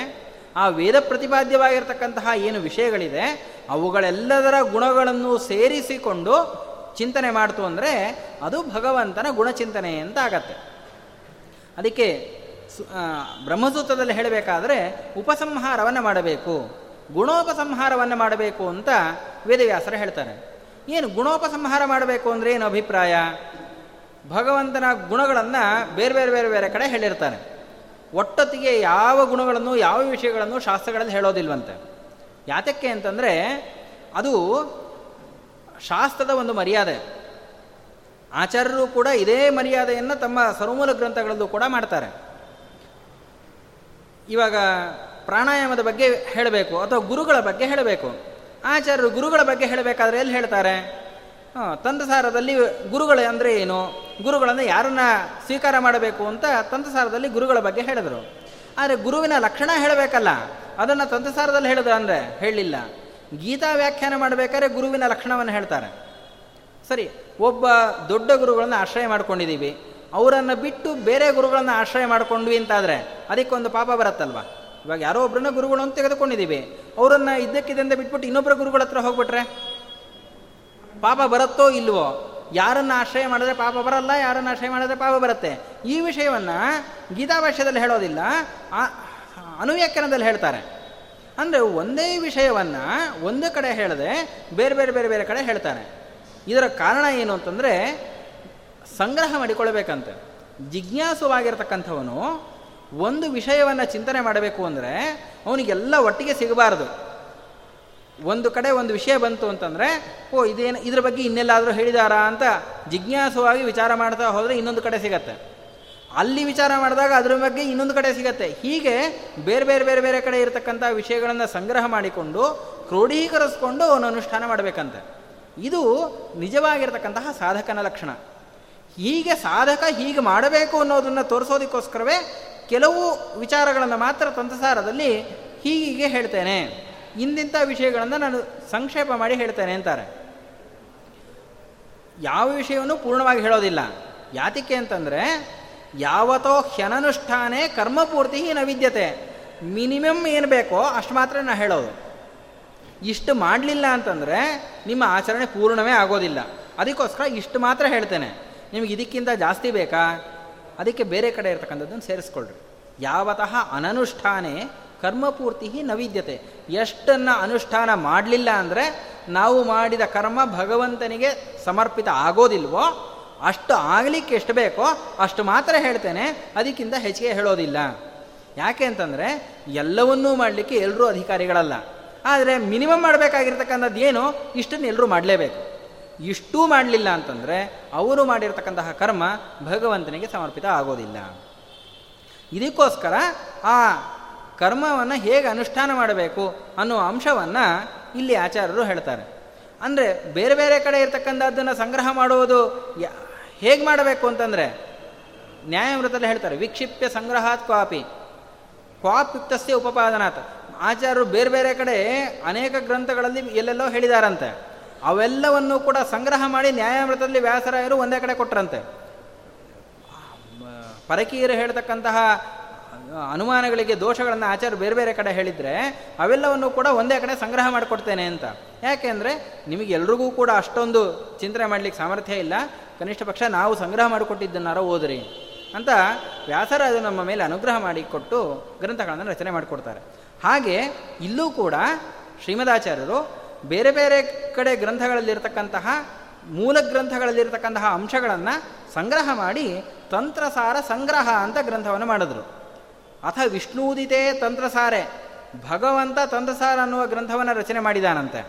ಆ ವೇದ ಪ್ರತಿಪಾದ್ಯವಾಗಿರ್ತಕ್ಕಂತಹ ಏನು ವಿಷಯಗಳಿದೆ, ಅವುಗಳೆಲ್ಲದರ ಗುಣಗಳನ್ನು ಸೇರಿಸಿಕೊಂಡು ಚಿಂತನೆ ಮಾಡ್ತು ಅಂದರೆ ಅದು ಭಗವಂತನ ಗುಣಚಿಂತನೆ ಅಂತ ಆಗತ್ತೆ. ಅದಕ್ಕೆ ಬ್ರಹ್ಮಸೂತ್ರದಲ್ಲಿ ಹೇಳಬೇಕಾದ್ರೆ ಉಪಸಂಹಾರವನ್ನು ಮಾಡಬೇಕು, ಗುಣೋಪಸಂಹಾರವನ್ನು ಮಾಡಬೇಕು ಅಂತ ವೇದವ್ಯಾಸರು ಹೇಳ್ತಾರೆ. ಏನು ಗುಣೋಪಸಂಹಾರ ಮಾಡಬೇಕು ಅಂದರೆ ಏನು ಅಭಿಪ್ರಾಯ? ಭಗವಂತನ ಗುಣಗಳನ್ನು ಬೇರೆ ಬೇರೆ ಬೇರೆ ಬೇರೆ ಕಡೆ ಹೇಳಿರ್ತಾನೆ. ಒಟ್ಟೊತ್ತಿಗೆ ಯಾವ ಗುಣಗಳನ್ನು, ಯಾವ ವಿಷಯಗಳನ್ನು ಶಾಸ್ತ್ರಗಳಲ್ಲಿ ಹೇಳೋದಿಲ್ವಂತೆ. ಯಾತಕ್ಕೆ ಅಂತಂದರೆ ಅದು ಶಾಸ್ತ್ರದ ಒಂದು ಮರ್ಯಾದೆ. ಆಚಾರ್ಯರು ಕೂಡ ಇದೇ ಮರ್ಯಾದೆಯನ್ನು ತಮ್ಮ ಸರ್ವಮೂಲ ಗ್ರಂಥಗಳಲ್ಲೂ ಕೂಡ ಮಾಡ್ತಾರೆ. ಇವಾಗ ಪ್ರಾಣಾಯಾಮದ ಬಗ್ಗೆ ಹೇಳಬೇಕು ಅಥವಾ ಗುರುಗಳ ಬಗ್ಗೆ ಹೇಳಬೇಕು. ಆಚಾರ್ಯರು ಗುರುಗಳ ಬಗ್ಗೆ ಹೇಳಬೇಕಾದ್ರೆ ಎಲ್ಲಿ ಹೇಳ್ತಾರೆ? ತಂತ್ರಸಾರದಲ್ಲಿ ಗುರುಗಳು ಅಂದರೆ ಏನು? ಗುರುಗಳನ್ನು ಯಾರನ್ನ ಸ್ವೀಕಾರ ಮಾಡಬೇಕು ಅಂತ ತಂತ್ರಸಾರದಲ್ಲಿ ಗುರುಗಳ ಬಗ್ಗೆ ಹೇಳಿದರು. ಆದರೆ ಗುರುವಿನ ಲಕ್ಷಣ ಹೇಳಬೇಕಲ್ಲ, ಅದನ್ನು ತಂತ್ರಸಾರದಲ್ಲಿ ಹೇಳಿದ್ರು ಅಂದರೆ ಹೇಳಲಿಲ್ಲ ಗೀತಾ ವ್ಯಾಖ್ಯಾನ ಮಾಡಬೇಕಾದ್ರೆ ಗುರುವಿನ ಲಕ್ಷಣವನ್ನು ಹೇಳ್ತಾರೆ. ಸರಿ, ಒಬ್ಬ ದೊಡ್ಡ ಗುರುಗಳನ್ನು ಆಶ್ರಯ ಮಾಡ್ಕೊಂಡಿದ್ದೀವಿ ಅವರನ್ನು ಬಿಟ್ಟು ಬೇರೆ ಗುರುಗಳನ್ನು ಆಶ್ರಯ ಮಾಡ್ಕೊಂಡ್ವಿ ಅಂತಾದರೆ ಅದಕ್ಕೊಂದು ಪಾಪ ಬರುತ್ತಲ್ವ? ಇವಾಗ ಯಾರೋ ಒಬ್ಬರನ್ನ ಗುರುಗಳು ಅಂತ ತೆಗೆದುಕೊಂಡಿದ್ದೀವಿ. ಅವರನ್ನು ಇದ್ದಕ್ಕಿದ್ದಂತ ಬಿಟ್ಬಿಟ್ಟು ಇನ್ನೊಬ್ಬರ ಗುರುಗಳ ಹತ್ರ ಹೋಗ್ಬಿಟ್ರೆ? ಪಾಪ ಬರುತ್ತೋ ಇಲ್ವೋ? ಯಾರನ್ನ ಆಶ್ರಯ ಮಾಡಿದ್ರೆ ಪಾಪ ಬರಲ್ಲ, ಯಾರನ್ನ ಆಶ್ರಯ ಮಾಡಿದ್ರೆ ಪಾಪ ಬರುತ್ತೆ? ಈ ವಿಷಯವನ್ನು ಗೀತಾಭಾಷ್ಯದಲ್ಲಿ ಹೇಳೋದಿಲ್ಲ ಅನುವ್ಯಾಖ್ಯಾನದಲ್ಲಿ ಹೇಳ್ತಾರೆ. ಅಂದರೆ ಒಂದೇ ವಿಷಯವನ್ನು ಒಂದು ಕಡೆ ಹೇಳದೆ ಬೇರೆ ಬೇರೆ ಬೇರೆ ಬೇರೆ ಕಡೆ ಹೇಳ್ತಾರೆ. ಇದರ ಕಾರಣ ಏನು ಅಂತಂದರೆ ಸಂಗ್ರಹ ಮಾಡಿಕೊಳ್ಬೇಕಂತೆ. ಜಿಜ್ಞಾಸುವಾಗಿರ್ತಕ್ಕಂಥವನು ಒಂದು ವಿಷಯವನ್ನು ಚಿಂತನೆ ಮಾಡಬೇಕು ಅಂದರೆ ಅವನಿಗೆಲ್ಲ ಒಟ್ಟಿಗೆ ಸಿಗಬಾರದು. ಒಂದು ಕಡೆ ಒಂದು ವಿಷಯ ಬಂತು ಅಂತಂದರೆ, ಓ, ಇದೇನು, ಇದ್ರ ಬಗ್ಗೆ ಇನ್ನೆಲ್ಲಾದರೂ ಹೇಳಿದಾರಾ ಅಂತ ಜಿಜ್ಞಾಸವಾಗಿ ವಿಚಾರ ಮಾಡ್ತಾ ಹೋದರೆ ಇನ್ನೊಂದು ಕಡೆ ಸಿಗತ್ತೆ. ಅಲ್ಲಿ ವಿಚಾರ ಮಾಡಿದಾಗ ಅದ್ರ ಬಗ್ಗೆ ಇನ್ನೊಂದು ಕಡೆ ಸಿಗತ್ತೆ. ಹೀಗೆ ಬೇರೆ ಬೇರೆ ಬೇರೆ ಬೇರೆ ಕಡೆ ಇರತಕ್ಕಂಥ ವಿಷಯಗಳನ್ನು ಸಂಗ್ರಹ ಮಾಡಿಕೊಂಡು ಕ್ರೋಢೀಕರಿಸ್ಕೊಂಡು ಅವನು ಅನುಷ್ಠಾನ ಮಾಡಬೇಕಂತೆ. ಇದು ನಿಜವಾಗಿರ್ತಕ್ಕಂತಹ ಸಾಧಕನ ಲಕ್ಷಣ. ಹೀಗೆ ಸಾಧಕ ಹೀಗೆ ಮಾಡಬೇಕು ಅನ್ನೋದನ್ನು ತೋರಿಸೋದಕ್ಕೋಸ್ಕರವೇ ಕೆಲವು ವಿಚಾರಗಳನ್ನು ಮಾತ್ರ ತಂತ್ರಸಾರದಲ್ಲಿ ಹೀಗೆ ಹೇಳ್ತೇನೆ. ಇಂದಿಂಥ ವಿಷಯಗಳನ್ನು ನಾನು ಸಂಕ್ಷೇಪ ಮಾಡಿ ಹೇಳ್ತೇನೆ ಅಂತಾರೆ. ಯಾವ ವಿಷಯವನ್ನು ಪೂರ್ಣವಾಗಿ ಹೇಳೋದಿಲ್ಲ. ಯಾತಿಕೆ ಅಂತಂದರೆ ಯಾವತ್ತೋ ಹ್ಯನನುಷ್ಠಾನೇ ಕರ್ಮಪೂರ್ತಿ ನ ವಿದ್ಯತೆ. ಮಿನಿಮಮ್ ಏನು ಬೇಕೋ ಅಷ್ಟು ಮಾತ್ರ ನಾನು ಹೇಳೋದು. ಇಷ್ಟು ಮಾಡಲಿಲ್ಲ ಅಂತಂದರೆ ನಿಮ್ಮ ಆಚರಣೆ ಪೂರ್ಣವೇ ಆಗೋದಿಲ್ಲ. ಅದಕ್ಕೋಸ್ಕರ ಇಷ್ಟು ಮಾತ್ರ ಹೇಳ್ತೇನೆ. ನಿಮಗೆ ಇದಕ್ಕಿಂತ ಜಾಸ್ತಿ ಬೇಕಾ? ಅದಕ್ಕೆ ಬೇರೆ ಕಡೆ ಇರ್ತಕ್ಕಂಥದ್ದನ್ನು ಸೇರಿಸ್ಕೊಳ್ರಿ. ಯಾವತಃ ಅನನುಷ್ಠಾನೆ ಕರ್ಮಪೂರ್ತಿ ನವಿದ್ಯತೆ. ಎಷ್ಟನ್ನು ಅನುಷ್ಠಾನ ಮಾಡಲಿಲ್ಲ ಅಂದರೆ ನಾವು ಮಾಡಿದ ಕರ್ಮ ಭಗವಂತನಿಗೆ ಸಮರ್ಪಿತ ಆಗೋದಿಲ್ವೋ, ಅಷ್ಟು ಆಗಲಿಕ್ಕೆ ಎಷ್ಟು ಬೇಕೋ ಅಷ್ಟು ಮಾತ್ರ ಹೇಳ್ತೇನೆ, ಅದಕ್ಕಿಂತ ಹೆಚ್ಚಿಗೆ ಹೇಳೋದಿಲ್ಲ. ಯಾಕೆ ಅಂತಂದರೆ ಎಲ್ಲವನ್ನೂ ಮಾಡಲಿಕ್ಕೆ ಎಲ್ಲರೂ ಅಧಿಕಾರಿಗಳಲ್ಲ. ಆದರೆ ಮಿನಿಮಮ್ ಮಾಡಬೇಕಾಗಿರ್ತಕ್ಕಂಥದ್ದು ಏನು? ಇಷ್ಟನ್ನು ಎಲ್ಲರೂ ಮಾಡಲೇಬೇಕು. ಇಷ್ಟೂ ಮಾಡಲಿಲ್ಲ ಅಂತಂದರೆ ಅವರು ಮಾಡಿರ್ತಕ್ಕಂತಹ ಕರ್ಮ ಭಗವಂತನಿಗೆ ಸಮರ್ಪಿತ ಆಗೋದಿಲ್ಲ. ಇದಕ್ಕೋಸ್ಕರ ಆ ಕರ್ಮವನ್ನು ಹೇಗೆ ಅನುಷ್ಠಾನ ಮಾಡಬೇಕು ಅನ್ನುವ ಅಂಶವನ್ನು ಇಲ್ಲಿ ಆಚಾರ್ಯರು ಹೇಳ್ತಾರೆ. ಅಂದರೆ ಬೇರೆ ಬೇರೆ ಕಡೆ ಇರತಕ್ಕಂಥದ್ದನ್ನು ಸಂಗ್ರಹ ಮಾಡುವುದು ಹೇಗೆ ಮಾಡಬೇಕು ಅಂತಂದರೆ ನ್ಯಾಯಮೃತದಲ್ಲಿ ಹೇಳ್ತಾರೆ ವಿಕ್ಷಿಪ್ಯ ಸಂಗ್ರಹಾತ್ ಕ್ವಾಪಿ. ಕ್ವಾಪ್ಯುಕ್ತಸ್ಯ ಉಪಪಾದನಾತ್. ಆಚಾರ್ಯರು ಬೇರೆ ಬೇರೆ ಕಡೆ ಅನೇಕ ಗ್ರಂಥಗಳಲ್ಲಿ ಎಲ್ಲೆಲ್ಲೋ ಹೇಳಿದಾರಂತೆ. ಅವೆಲ್ಲವನ್ನು ಕೂಡ ಸಂಗ್ರಹ ಮಾಡಿ ನ್ಯಾಯಾಮೃತದಲ್ಲಿ ವ್ಯಾಸರಾಯರು ಒಂದೇ ಕಡೆ ಕೊಟ್ಟರಂತೆ ಪರಕೀಯರು ಹೇಳ್ತಕ್ಕಂತಹ ಅನುಮಾನಗಳಿಗೆ ದೋಷಗಳನ್ನು ಆಚಾರ್ಯ ಬೇರೆ ಬೇರೆ ಕಡೆ ಹೇಳಿದರೆ ಅವೆಲ್ಲವನ್ನು ಕೂಡ ಒಂದೇ ಕಡೆ ಸಂಗ್ರಹ ಮಾಡಿಕೊಡ್ತೇನೆ ಅಂತ. ಯಾಕೆ ಅಂದರೆ ನಿಮಗೆ ಎಲ್ರಿಗೂ ಕೂಡ ಅಷ್ಟೊಂದು ಚಿಂತನೆ ಮಾಡಲಿಕ್ಕೆ ಸಾಮರ್ಥ್ಯ ಇಲ್ಲ. ಕನಿಷ್ಠ ಪಕ್ಷ ನಾವು ಸಂಗ್ರಹ ಮಾಡಿಕೊಟ್ಟಿದ್ದನ್ನಾರ ಓದ್ರಿ ಅಂತ ವ್ಯಾಸರ ನಮ್ಮ ಮೇಲೆ ಅನುಗ್ರಹ ಮಾಡಿಕೊಟ್ಟು ಗ್ರಂಥಗಳನ್ನು ರಚನೆ ಮಾಡಿಕೊಡ್ತಾರೆ. ಹಾಗೆ ಇಲ್ಲೂ ಕೂಡ ಶ್ರೀಮದಾಚಾರ್ಯರು ಬೇರೆ ಬೇರೆ ಕಡೆ ಗ್ರಂಥಗಳಲ್ಲಿರ್ತಕ್ಕಂತಹ ಮೂಲ ಗ್ರಂಥಗಳಲ್ಲಿರ್ತಕ್ಕಂತಹ ಅಂಶಗಳನ್ನು ಸಂಗ್ರಹ ಮಾಡಿ ತಂತ್ರಸಾರ ಸಂಗ್ರಹ ಅಂತ ಗ್ರಂಥವನ್ನು ಮಾಡಿದ್ರು. ಅಥ ವಿಷ್ಣೂದಿತೇ ತಂತ್ರಸಾರೆ. ಭಗವಂತ ತಂತ್ರಸಾರ ಅನ್ನುವ ಗ್ರಂಥವನ್ನು ರಚನೆ ಮಾಡಿದಾನಂತೆ.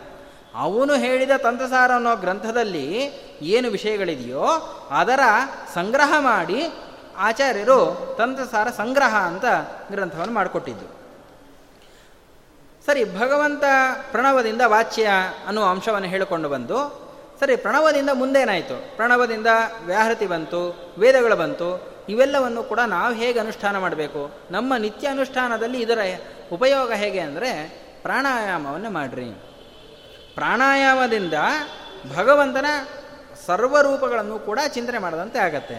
ಅವನು ಹೇಳಿದ ತಂತ್ರಸಾರ ಅನ್ನೋ ಗ್ರಂಥದಲ್ಲಿ ಏನು ವಿಷಯಗಳಿದೆಯೋ ಅದರ ಸಂಗ್ರಹ ಮಾಡಿ ಆಚಾರ್ಯರು ತಂತ್ರಸಾರ ಸಂಗ್ರಹ ಅಂತ ಗ್ರಂಥವನ್ನು ಮಾಡಿಕೊಟ್ಟಿದ್ದು. ಸರಿ, ಭಗವಂತ ಪ್ರಣವದಿಂದ ವಾಚ್ಯ ಅನ್ನುವ ಅಂಶವನ್ನು ಹೇಳಿಕೊಂಡು ಬಂದು, ಸರಿ, ಪ್ರಣವದಿಂದ ಮುಂದೇನಾಯಿತು? ಪ್ರಣವದಿಂದ ವ್ಯಾಹೃತಿ ಬಂತು, ವೇದಗಳು ಬಂತು, ಇವೆಲ್ಲವನ್ನು ಕೂಡ ನಾವು ಹೇಗೆ ಅನುಷ್ಠಾನ ಮಾಡಬೇಕು? ನಮ್ಮ ನಿತ್ಯ ಅನುಷ್ಠಾನದಲ್ಲಿ ಇದರ ಉಪಯೋಗ ಹೇಗೆ ಅಂದರೆ, ಪ್ರಾಣಾಯಾಮವನ್ನು ಮಾಡ್ರಿ. ಪ್ರಾಣಾಯಾಮದಿಂದ ಭಗವಂತನ ಸರ್ವರೂಪಗಳನ್ನು ಕೂಡ ಚಿಂತನೆ ಮಾಡದಂತೆ ಆಗತ್ತೆ.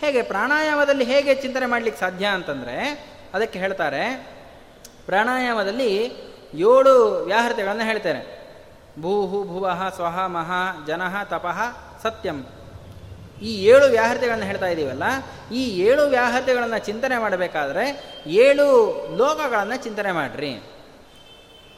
ಹೇಗೆ, ಪ್ರಾಣಾಯಾಮದಲ್ಲಿ ಹೇಗೆ ಚಿಂತನೆ ಮಾಡಲಿಕ್ಕೆ ಸಾಧ್ಯ ಅಂತಂದರೆ, ಅದಕ್ಕೆ ಹೇಳ್ತಾರೆ, ಪ್ರಾಣಾಯಾಮದಲ್ಲಿ ಏಳು ವ್ಯಾಹೃತಿಗಳನ್ನು ಹೇಳ್ತೇನೆ. ಭೂಹು ಭುವಃ ಸ್ವಹ, ಮಹ ಜನಃ ತಪಃ ಸತ್ಯಂ. ಈ ಏಳು ವ್ಯಾಹೃತಿಗಳನ್ನು ಹೇಳ್ತಾ ಇದ್ದೀವಲ್ಲ ಈ ಏಳು ವ್ಯಾಹೃತಿಗಳನ್ನು ಚಿಂತನೆ ಮಾಡಬೇಕಾದ್ರೆ ಏಳು ಲೋಕಗಳನ್ನು ಚಿಂತನೆ ಮಾಡಿರಿ.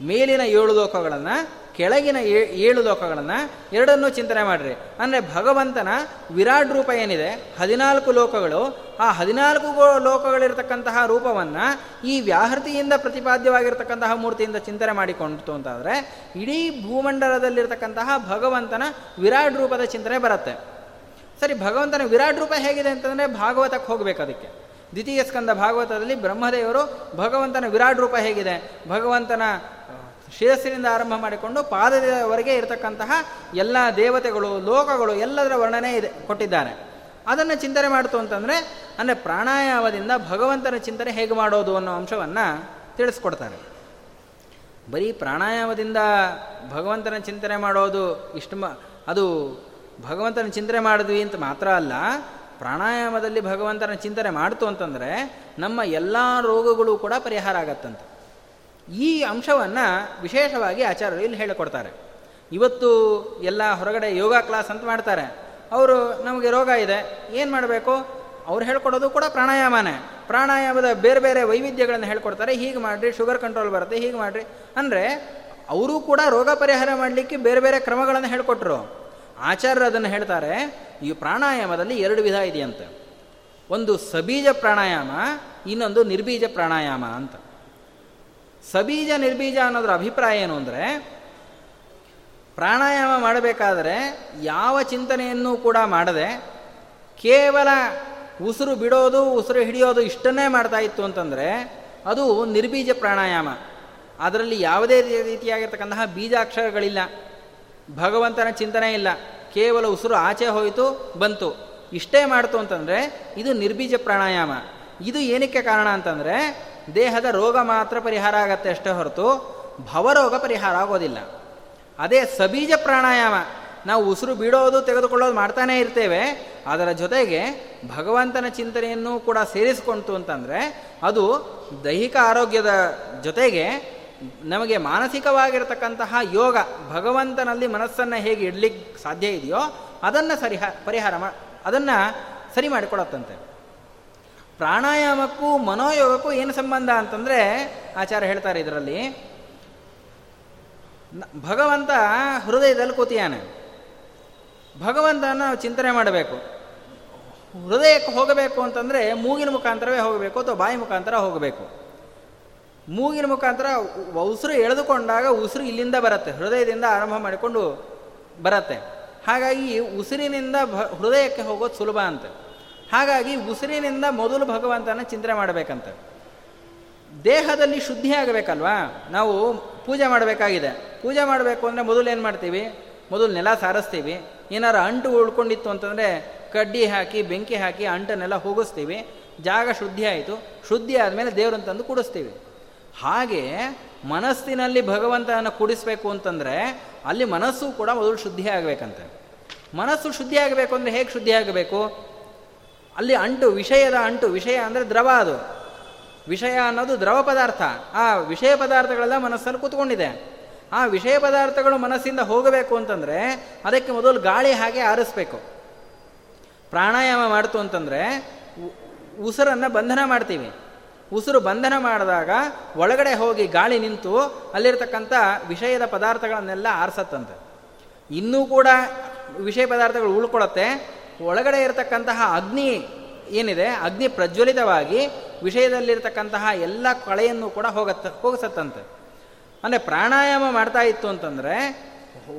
ಮೇಲಿನ ಏಳು ಲೋಕಗಳನ್ನು ಕೆಳಗಿನ ಏಳು ಲೋಕಗಳನ್ನು ಎರಡನ್ನೂ ಚಿಂತನೆ ಮಾಡಿರಿ. ಅಂದರೆ ಭಗವಂತನ ವಿರಾಟ್ ರೂಪ ಏನಿದೆ? ಹದಿನಾಲ್ಕು ಲೋಕಗಳು. ಆ ಹದಿನಾಲ್ಕು ಲೋಕಗಳಿರ್ತಕ್ಕಂತಹ ರೂಪವನ್ನು ಈ ವ್ಯಾಹೃತಿಯಿಂದ ಪ್ರತಿಪಾದ್ಯವಾಗಿರ್ತಕ್ಕಂತಹ ಮೂರ್ತಿಯಿಂದ ಚಿಂತನೆ ಮಾಡಿಕೊಂಡಿತು ಅಂತಾದರೆ ಇಡೀ ಭೂಮಂಡಲದಲ್ಲಿರ್ತಕ್ಕಂತಹ ಭಗವಂತನ ವಿರಾಟ್ ರೂಪದ ಚಿಂತನೆ ಬರುತ್ತೆ. ಸರಿ, ಭಗವಂತನ ವಿರಾಟ್ ರೂಪ ಹೇಗಿದೆ ಅಂತಂದರೆ ಭಾಗವತಕ್ಕೆ ಹೋಗಬೇಕು ಅದಕ್ಕೆ. ದ್ವಿತೀಯ ಸ್ಕಂದ ಭಾಗವತದಲ್ಲಿ ಬ್ರಹ್ಮದೇವರು ಭಗವಂತನ ವಿರಾಟ್ ರೂಪ ಹೇಗಿದೆ? ಭಗವಂತನ ಶಿರಸ್ಸಿನಿಂದ ಆರಂಭ ಮಾಡಿಕೊಂಡು ಪಾದದವರೆಗೆ ಇರತಕ್ಕಂತಹ ಎಲ್ಲ ದೇವತೆಗಳು, ಲೋಕಗಳು ಎಲ್ಲದರ ವರ್ಣನೆ ಇದೆ ಕೊಟ್ಟಿದ್ದಾರೆ ಅದನ್ನು ಚಿಂತನೆ ಮಾಡಿತು ಅಂತಂದರೆ, ಅಂದರೆ ಪ್ರಾಣಾಯಾಮದಿಂದ ಭಗವಂತನ ಚಿಂತನೆ ಹೇಗೆ ಮಾಡೋದು ಅನ್ನೋ ಅಂಶವನ್ನು ತಿಳಿಸ್ಕೊಡ್ತಾರೆ. ಬರೀ ಪ್ರಾಣಾಯಾಮದಿಂದ ಭಗವಂತನ ಚಿಂತನೆ ಮಾಡೋದು ಇಷ್ಟು ಅದು ಭಗವಂತನ ಚಿಂತನೆ ಮಾಡಿದ್ವಿ ಅಂತ ಮಾತ್ರ ಅಲ್ಲ, ಪ್ರಾಣಾಯಾಮದಲ್ಲಿ ಭಗವಂತನ ಚಿಂತನೆ ಮಾಡ್ತು ಅಂತಂದರೆ, ನಮ್ಮ ಎಲ್ಲ ರೋಗಗಳು ಕೂಡ ಪರಿಹಾರ ಆಗತ್ತಂತೆ. ಈ ಅಂಶವನ್ನು ವಿಶೇಷವಾಗಿ ಆಚಾರ್ಯರು ಇಲ್ಲಿ ಹೇಳಿಕೊಡ್ತಾರೆ. ಇವತ್ತು ಎಲ್ಲ ಹೊರಗಡೆ ಯೋಗ ಕ್ಲಾಸ್ ಅಂತ ಮಾಡ್ತಾರೆ. ಅವರು ನಮಗೆ ರೋಗ ಇದೆ, ಏನು ಮಾಡಬೇಕು? ಅವ್ರು ಹೇಳ್ಕೊಡೋದು ಕೂಡ ಪ್ರಾಣಾಯಾಮನೇ. ಪ್ರಾಣಾಯಾಮದ ಬೇರೆ ಬೇರೆ ವೈವಿಧ್ಯಗಳನ್ನು ಹೇಳ್ಕೊಡ್ತಾರೆ. ಹೀಗೆ ಮಾಡಿರಿ, ಶುಗರ್ ಕಂಟ್ರೋಲ್ ಬರುತ್ತೆ, ಹೀಗೆ ಮಾಡಿರಿ. ಅಂದರೆ ಅವರು ಕೂಡ ರೋಗ ಪರಿಹಾರ ಮಾಡಲಿಕ್ಕೆ ಬೇರೆ ಬೇರೆ ಕ್ರಮಗಳನ್ನು ಹೇಳ್ಕೊಟ್ರು. ಆಚಾರ್ಯರು ಅದನ್ನು ಹೇಳ್ತಾರೆ, ಈ ಪ್ರಾಣಾಯಾಮದಲ್ಲಿ ಎರಡು ವಿಧ ಇದೆಯಂತೆ. ಒಂದು ಸಬೀಜ ಪ್ರಾಣಾಯಾಮ, ಇನ್ನೊಂದು ನಿರ್ಬೀಜ ಪ್ರಾಣಾಯಾಮ ಅಂತ. ಸಬೀಜ ನಿರ್ಬೀಜ ಅನ್ನೋದ್ರ ಅಭಿಪ್ರಾಯ ಏನು ಅಂದರೆ, ಪ್ರಾಣಾಯಾಮ ಮಾಡಬೇಕಾದರೆ ಯಾವ ಚಿಂತನೆಯನ್ನು ಕೂಡ ಮಾಡದೆ ಕೇವಲ ಉಸಿರು ಬಿಡೋದು, ಉಸಿರು ಹಿಡಿಯೋದು ಇಷ್ಟನ್ನೇ ಮಾಡ್ತಾ ಇತ್ತು ಅಂತಂದರೆ ಅದು ನಿರ್ಬೀಜ ಪ್ರಾಣಾಯಾಮ. ಅದರಲ್ಲಿ ಯಾವುದೇ ರೀತಿಯಾಗಿರ್ತಕ್ಕಂತಹ ಬೀಜಾಕ್ಷರಗಳಿಲ್ಲ. ಭಗವಂತನ ಚಿಂತನೆ ಇಲ್ಲ. ಕೇವಲ ಉಸಿರು ಆಚೆ ಹೋಯಿತು, ಬಂತು. ಇಷ್ಟೇ ಮಾಡ್ತು ಅಂತಂದರೆ ಇದು ನಿರ್ಬೀಜ ಪ್ರಾಣಾಯಾಮ. ಇದು ಏನಕ್ಕೆ ಕಾರಣ ಅಂತಂದರೆ ದೇಹದ ರೋಗ ಮಾತ್ರ ಪರಿಹಾರ ಆಗತ್ತೆ ಅಷ್ಟೇ ಹೊರತು ಭವರೋಗ ಪರಿಹಾರ ಆಗೋದಿಲ್ಲ. ಅದೇ ಸಬೀಜ ಪ್ರಾಣಾಯಾಮ. ನಾವು ಉಸಿರು ಬಿಡೋದು ತೆಗೆದುಕೊಳ್ಳೋದು ಮಾಡ್ತಾನೇ ಇರ್ತೇವೆ. ಅದರ ಜೊತೆಗೆ ಭಗವಂತನ ಚಿಂತನೆಯನ್ನು ಕೂಡ ಸೇರಿಸಿಕೊಂತು ಅಂತಂದರೆ ಅದು ದೈಹಿಕ ಆರೋಗ್ಯದ ಜೊತೆಗೆ ನಮಗೆ ಮಾನಸಿಕವಾಗಿರತಕ್ಕಂತಹ ಯೋಗ ಭಗವಂತನಲ್ಲಿ ಮನಸ್ಸನ್ನು ಹೇಗೆ ಇಡ್ಲಿಕ್ಕೆ ಸಾಧ್ಯ ಇದೆಯೋ ಅದನ್ನು ಸರಿಹ, ಪರಿಹಾರ ಮಾ, ಅದನ್ನು ಸರಿ ಮಾಡಿಕೊಡತ್ತಂತೆ ಪ್ರಾಣಾಯಾಮಕ್ಕೂ ಮನೋಯೋಗಕ್ಕೂ ಏನು ಸಂಬಂಧ ಅಂತಂದರೆ ಆಚಾರ್ಯ ಹೇಳ್ತಾರೆ ಇದರಲ್ಲಿ. ಭಗವಂತ ಹೃದಯದಲ್ಲಿ ಕೂತಿಯಾನೆ. ಭಗವಂತನ ನಾವು ಚಿಂತನೆ ಮಾಡಬೇಕು. ಹೃದಯಕ್ಕೆ ಹೋಗಬೇಕು ಅಂತಂದರೆ ಮೂಗಿನ ಮುಖಾಂತರವೇ ಹೋಗಬೇಕು ಅಥವಾ ಬಾಯಿ ಮುಖಾಂತರ ಹೋಗಬೇಕು. ಮೂಗಿನ ಮುಖಾಂತರ ಉಸಿರು ಎಳೆದುಕೊಂಡಾಗ ಉಸಿರು ಇಲ್ಲಿಂದ ಬರುತ್ತೆ, ಹೃದಯದಿಂದ ಆರಂಭ ಮಾಡಿಕೊಂಡು ಬರುತ್ತೆ. ಹಾಗಾಗಿ ಉಸಿರಿನಿಂದ ಹೃದಯಕ್ಕೆ ಹೋಗೋದು ಸುಲಭ ಅಂತೆ. ಹಾಗಾಗಿ ಉಸಿರಿನಿಂದ ಮೊದಲು ಭಗವಂತನ ಚಿಂತನೆ ಮಾಡಬೇಕಂತ. ದೇಹದಲ್ಲಿ ಶುದ್ಧಿ ಆಗಬೇಕಲ್ವಾ? ನಾವು ಪೂಜೆ ಮಾಡಬೇಕಾಗಿದೆ. ಪೂಜೆ ಮಾಡಬೇಕು ಅಂದರೆ ಮೊದಲು ಏನು ಮಾಡ್ತೀವಿ? ಮೊದಲು ನೆಲ ಸಾರಿಸ್ತೀವಿ. ಏನಾರು ಅಂಟು ಉಳ್ಕೊಂಡಿತ್ತು ಅಂತಂದರೆ ಕಡ್ಡಿ ಹಾಕಿ, ಬೆಂಕಿ ಹಾಕಿ ಅಂಟನ್ನೆಲ್ಲ ಹೋಗಿಸ್ತೀವಿ. ಜಾಗ ಶುದ್ಧಿ ಆಯಿತು. ಶುದ್ಧಿ ಆದಮೇಲೆ ದೇವ್ರನ್ನ ತಂದು ಕೂಡಿಸ್ತೀವಿ. ಹಾಗೆ ಮನಸ್ಸಿನಲ್ಲಿ ಭಗವಂತನ ಕೂಡಿಸ್ಬೇಕು ಅಂತಂದರೆ ಅಲ್ಲಿ ಮನಸ್ಸು ಕೂಡ ಮೊದಲು ಶುದ್ಧಿ ಆಗಬೇಕಂತೆ. ಮನಸ್ಸು ಶುದ್ಧಿ ಆಗಬೇಕು ಅಂದರೆ ಹೇಗೆ ಶುದ್ಧಿ ಆಗಬೇಕು? ಅಲ್ಲಿ ಅಂಟು, ವಿಷಯದ ಅಂಟು, ವಿಷಯ ಅಂದರೆ ದ್ರವ ಅದು. ವಿಷಯ ಅನ್ನೋದು ದ್ರವ ಪದಾರ್ಥ. ಆ ವಿಷಯ ಪದಾರ್ಥಗಳೆಲ್ಲ ಮನಸ್ಸಲ್ಲಿ ಕೂತ್ಕೊಂಡಿದೆ. ಆ ವಿಷಯ ಪದಾರ್ಥಗಳು ಮನಸ್ಸಿಂದ ಹೋಗಬೇಕು ಅಂತಂದರೆ ಅದಕ್ಕೆ ಮೊದಲು ಗಾಳಿ ಹಾಗೆ ಆರಿಸ್ಬೇಕು. ಪ್ರಾಣಾಯಾಮ ಮಾಡ್ತು ಅಂತಂದರೆ ಉಸಿರನ್ನು ಬಂಧನ ಮಾಡ್ತೀವಿ. ಉಸಿರು ಬಂಧನ ಮಾಡಿದಾಗ ಒಳಗಡೆ ಹೋಗಿ ಗಾಳಿ ನಿಂತು ಅಲ್ಲಿರ್ತಕ್ಕಂಥ ವಿಷಯದ ಪದಾರ್ಥಗಳನ್ನೆಲ್ಲ ಆರಿಸತ್ತಂತೆ. ಇನ್ನೂ ಕೂಡ ವಿಷಯ ಪದಾರ್ಥಗಳು ಉಳ್ಕೊಳ್ಳುತ್ತೆ ಒಳಗಡೆ ಇರತಕ್ಕಂತಹ ಅಗ್ನಿ ಏನಿದೆ, ಅಗ್ನಿ ಪ್ರಜ್ವಲಿತವಾಗಿ ವಿಷಯದಲ್ಲಿರ್ತಕ್ಕಂತಹ ಎಲ್ಲ ಕಳೆಯನ್ನು ಕೂಡ ಹೋಗತ್ತ, ಹೋಗಿಸತ್ತಂತೆ. ಅಂದರೆ ಪ್ರಾಣಾಯಾಮ ಮಾಡ್ತಾ ಇತ್ತು ಅಂತಂದರೆ,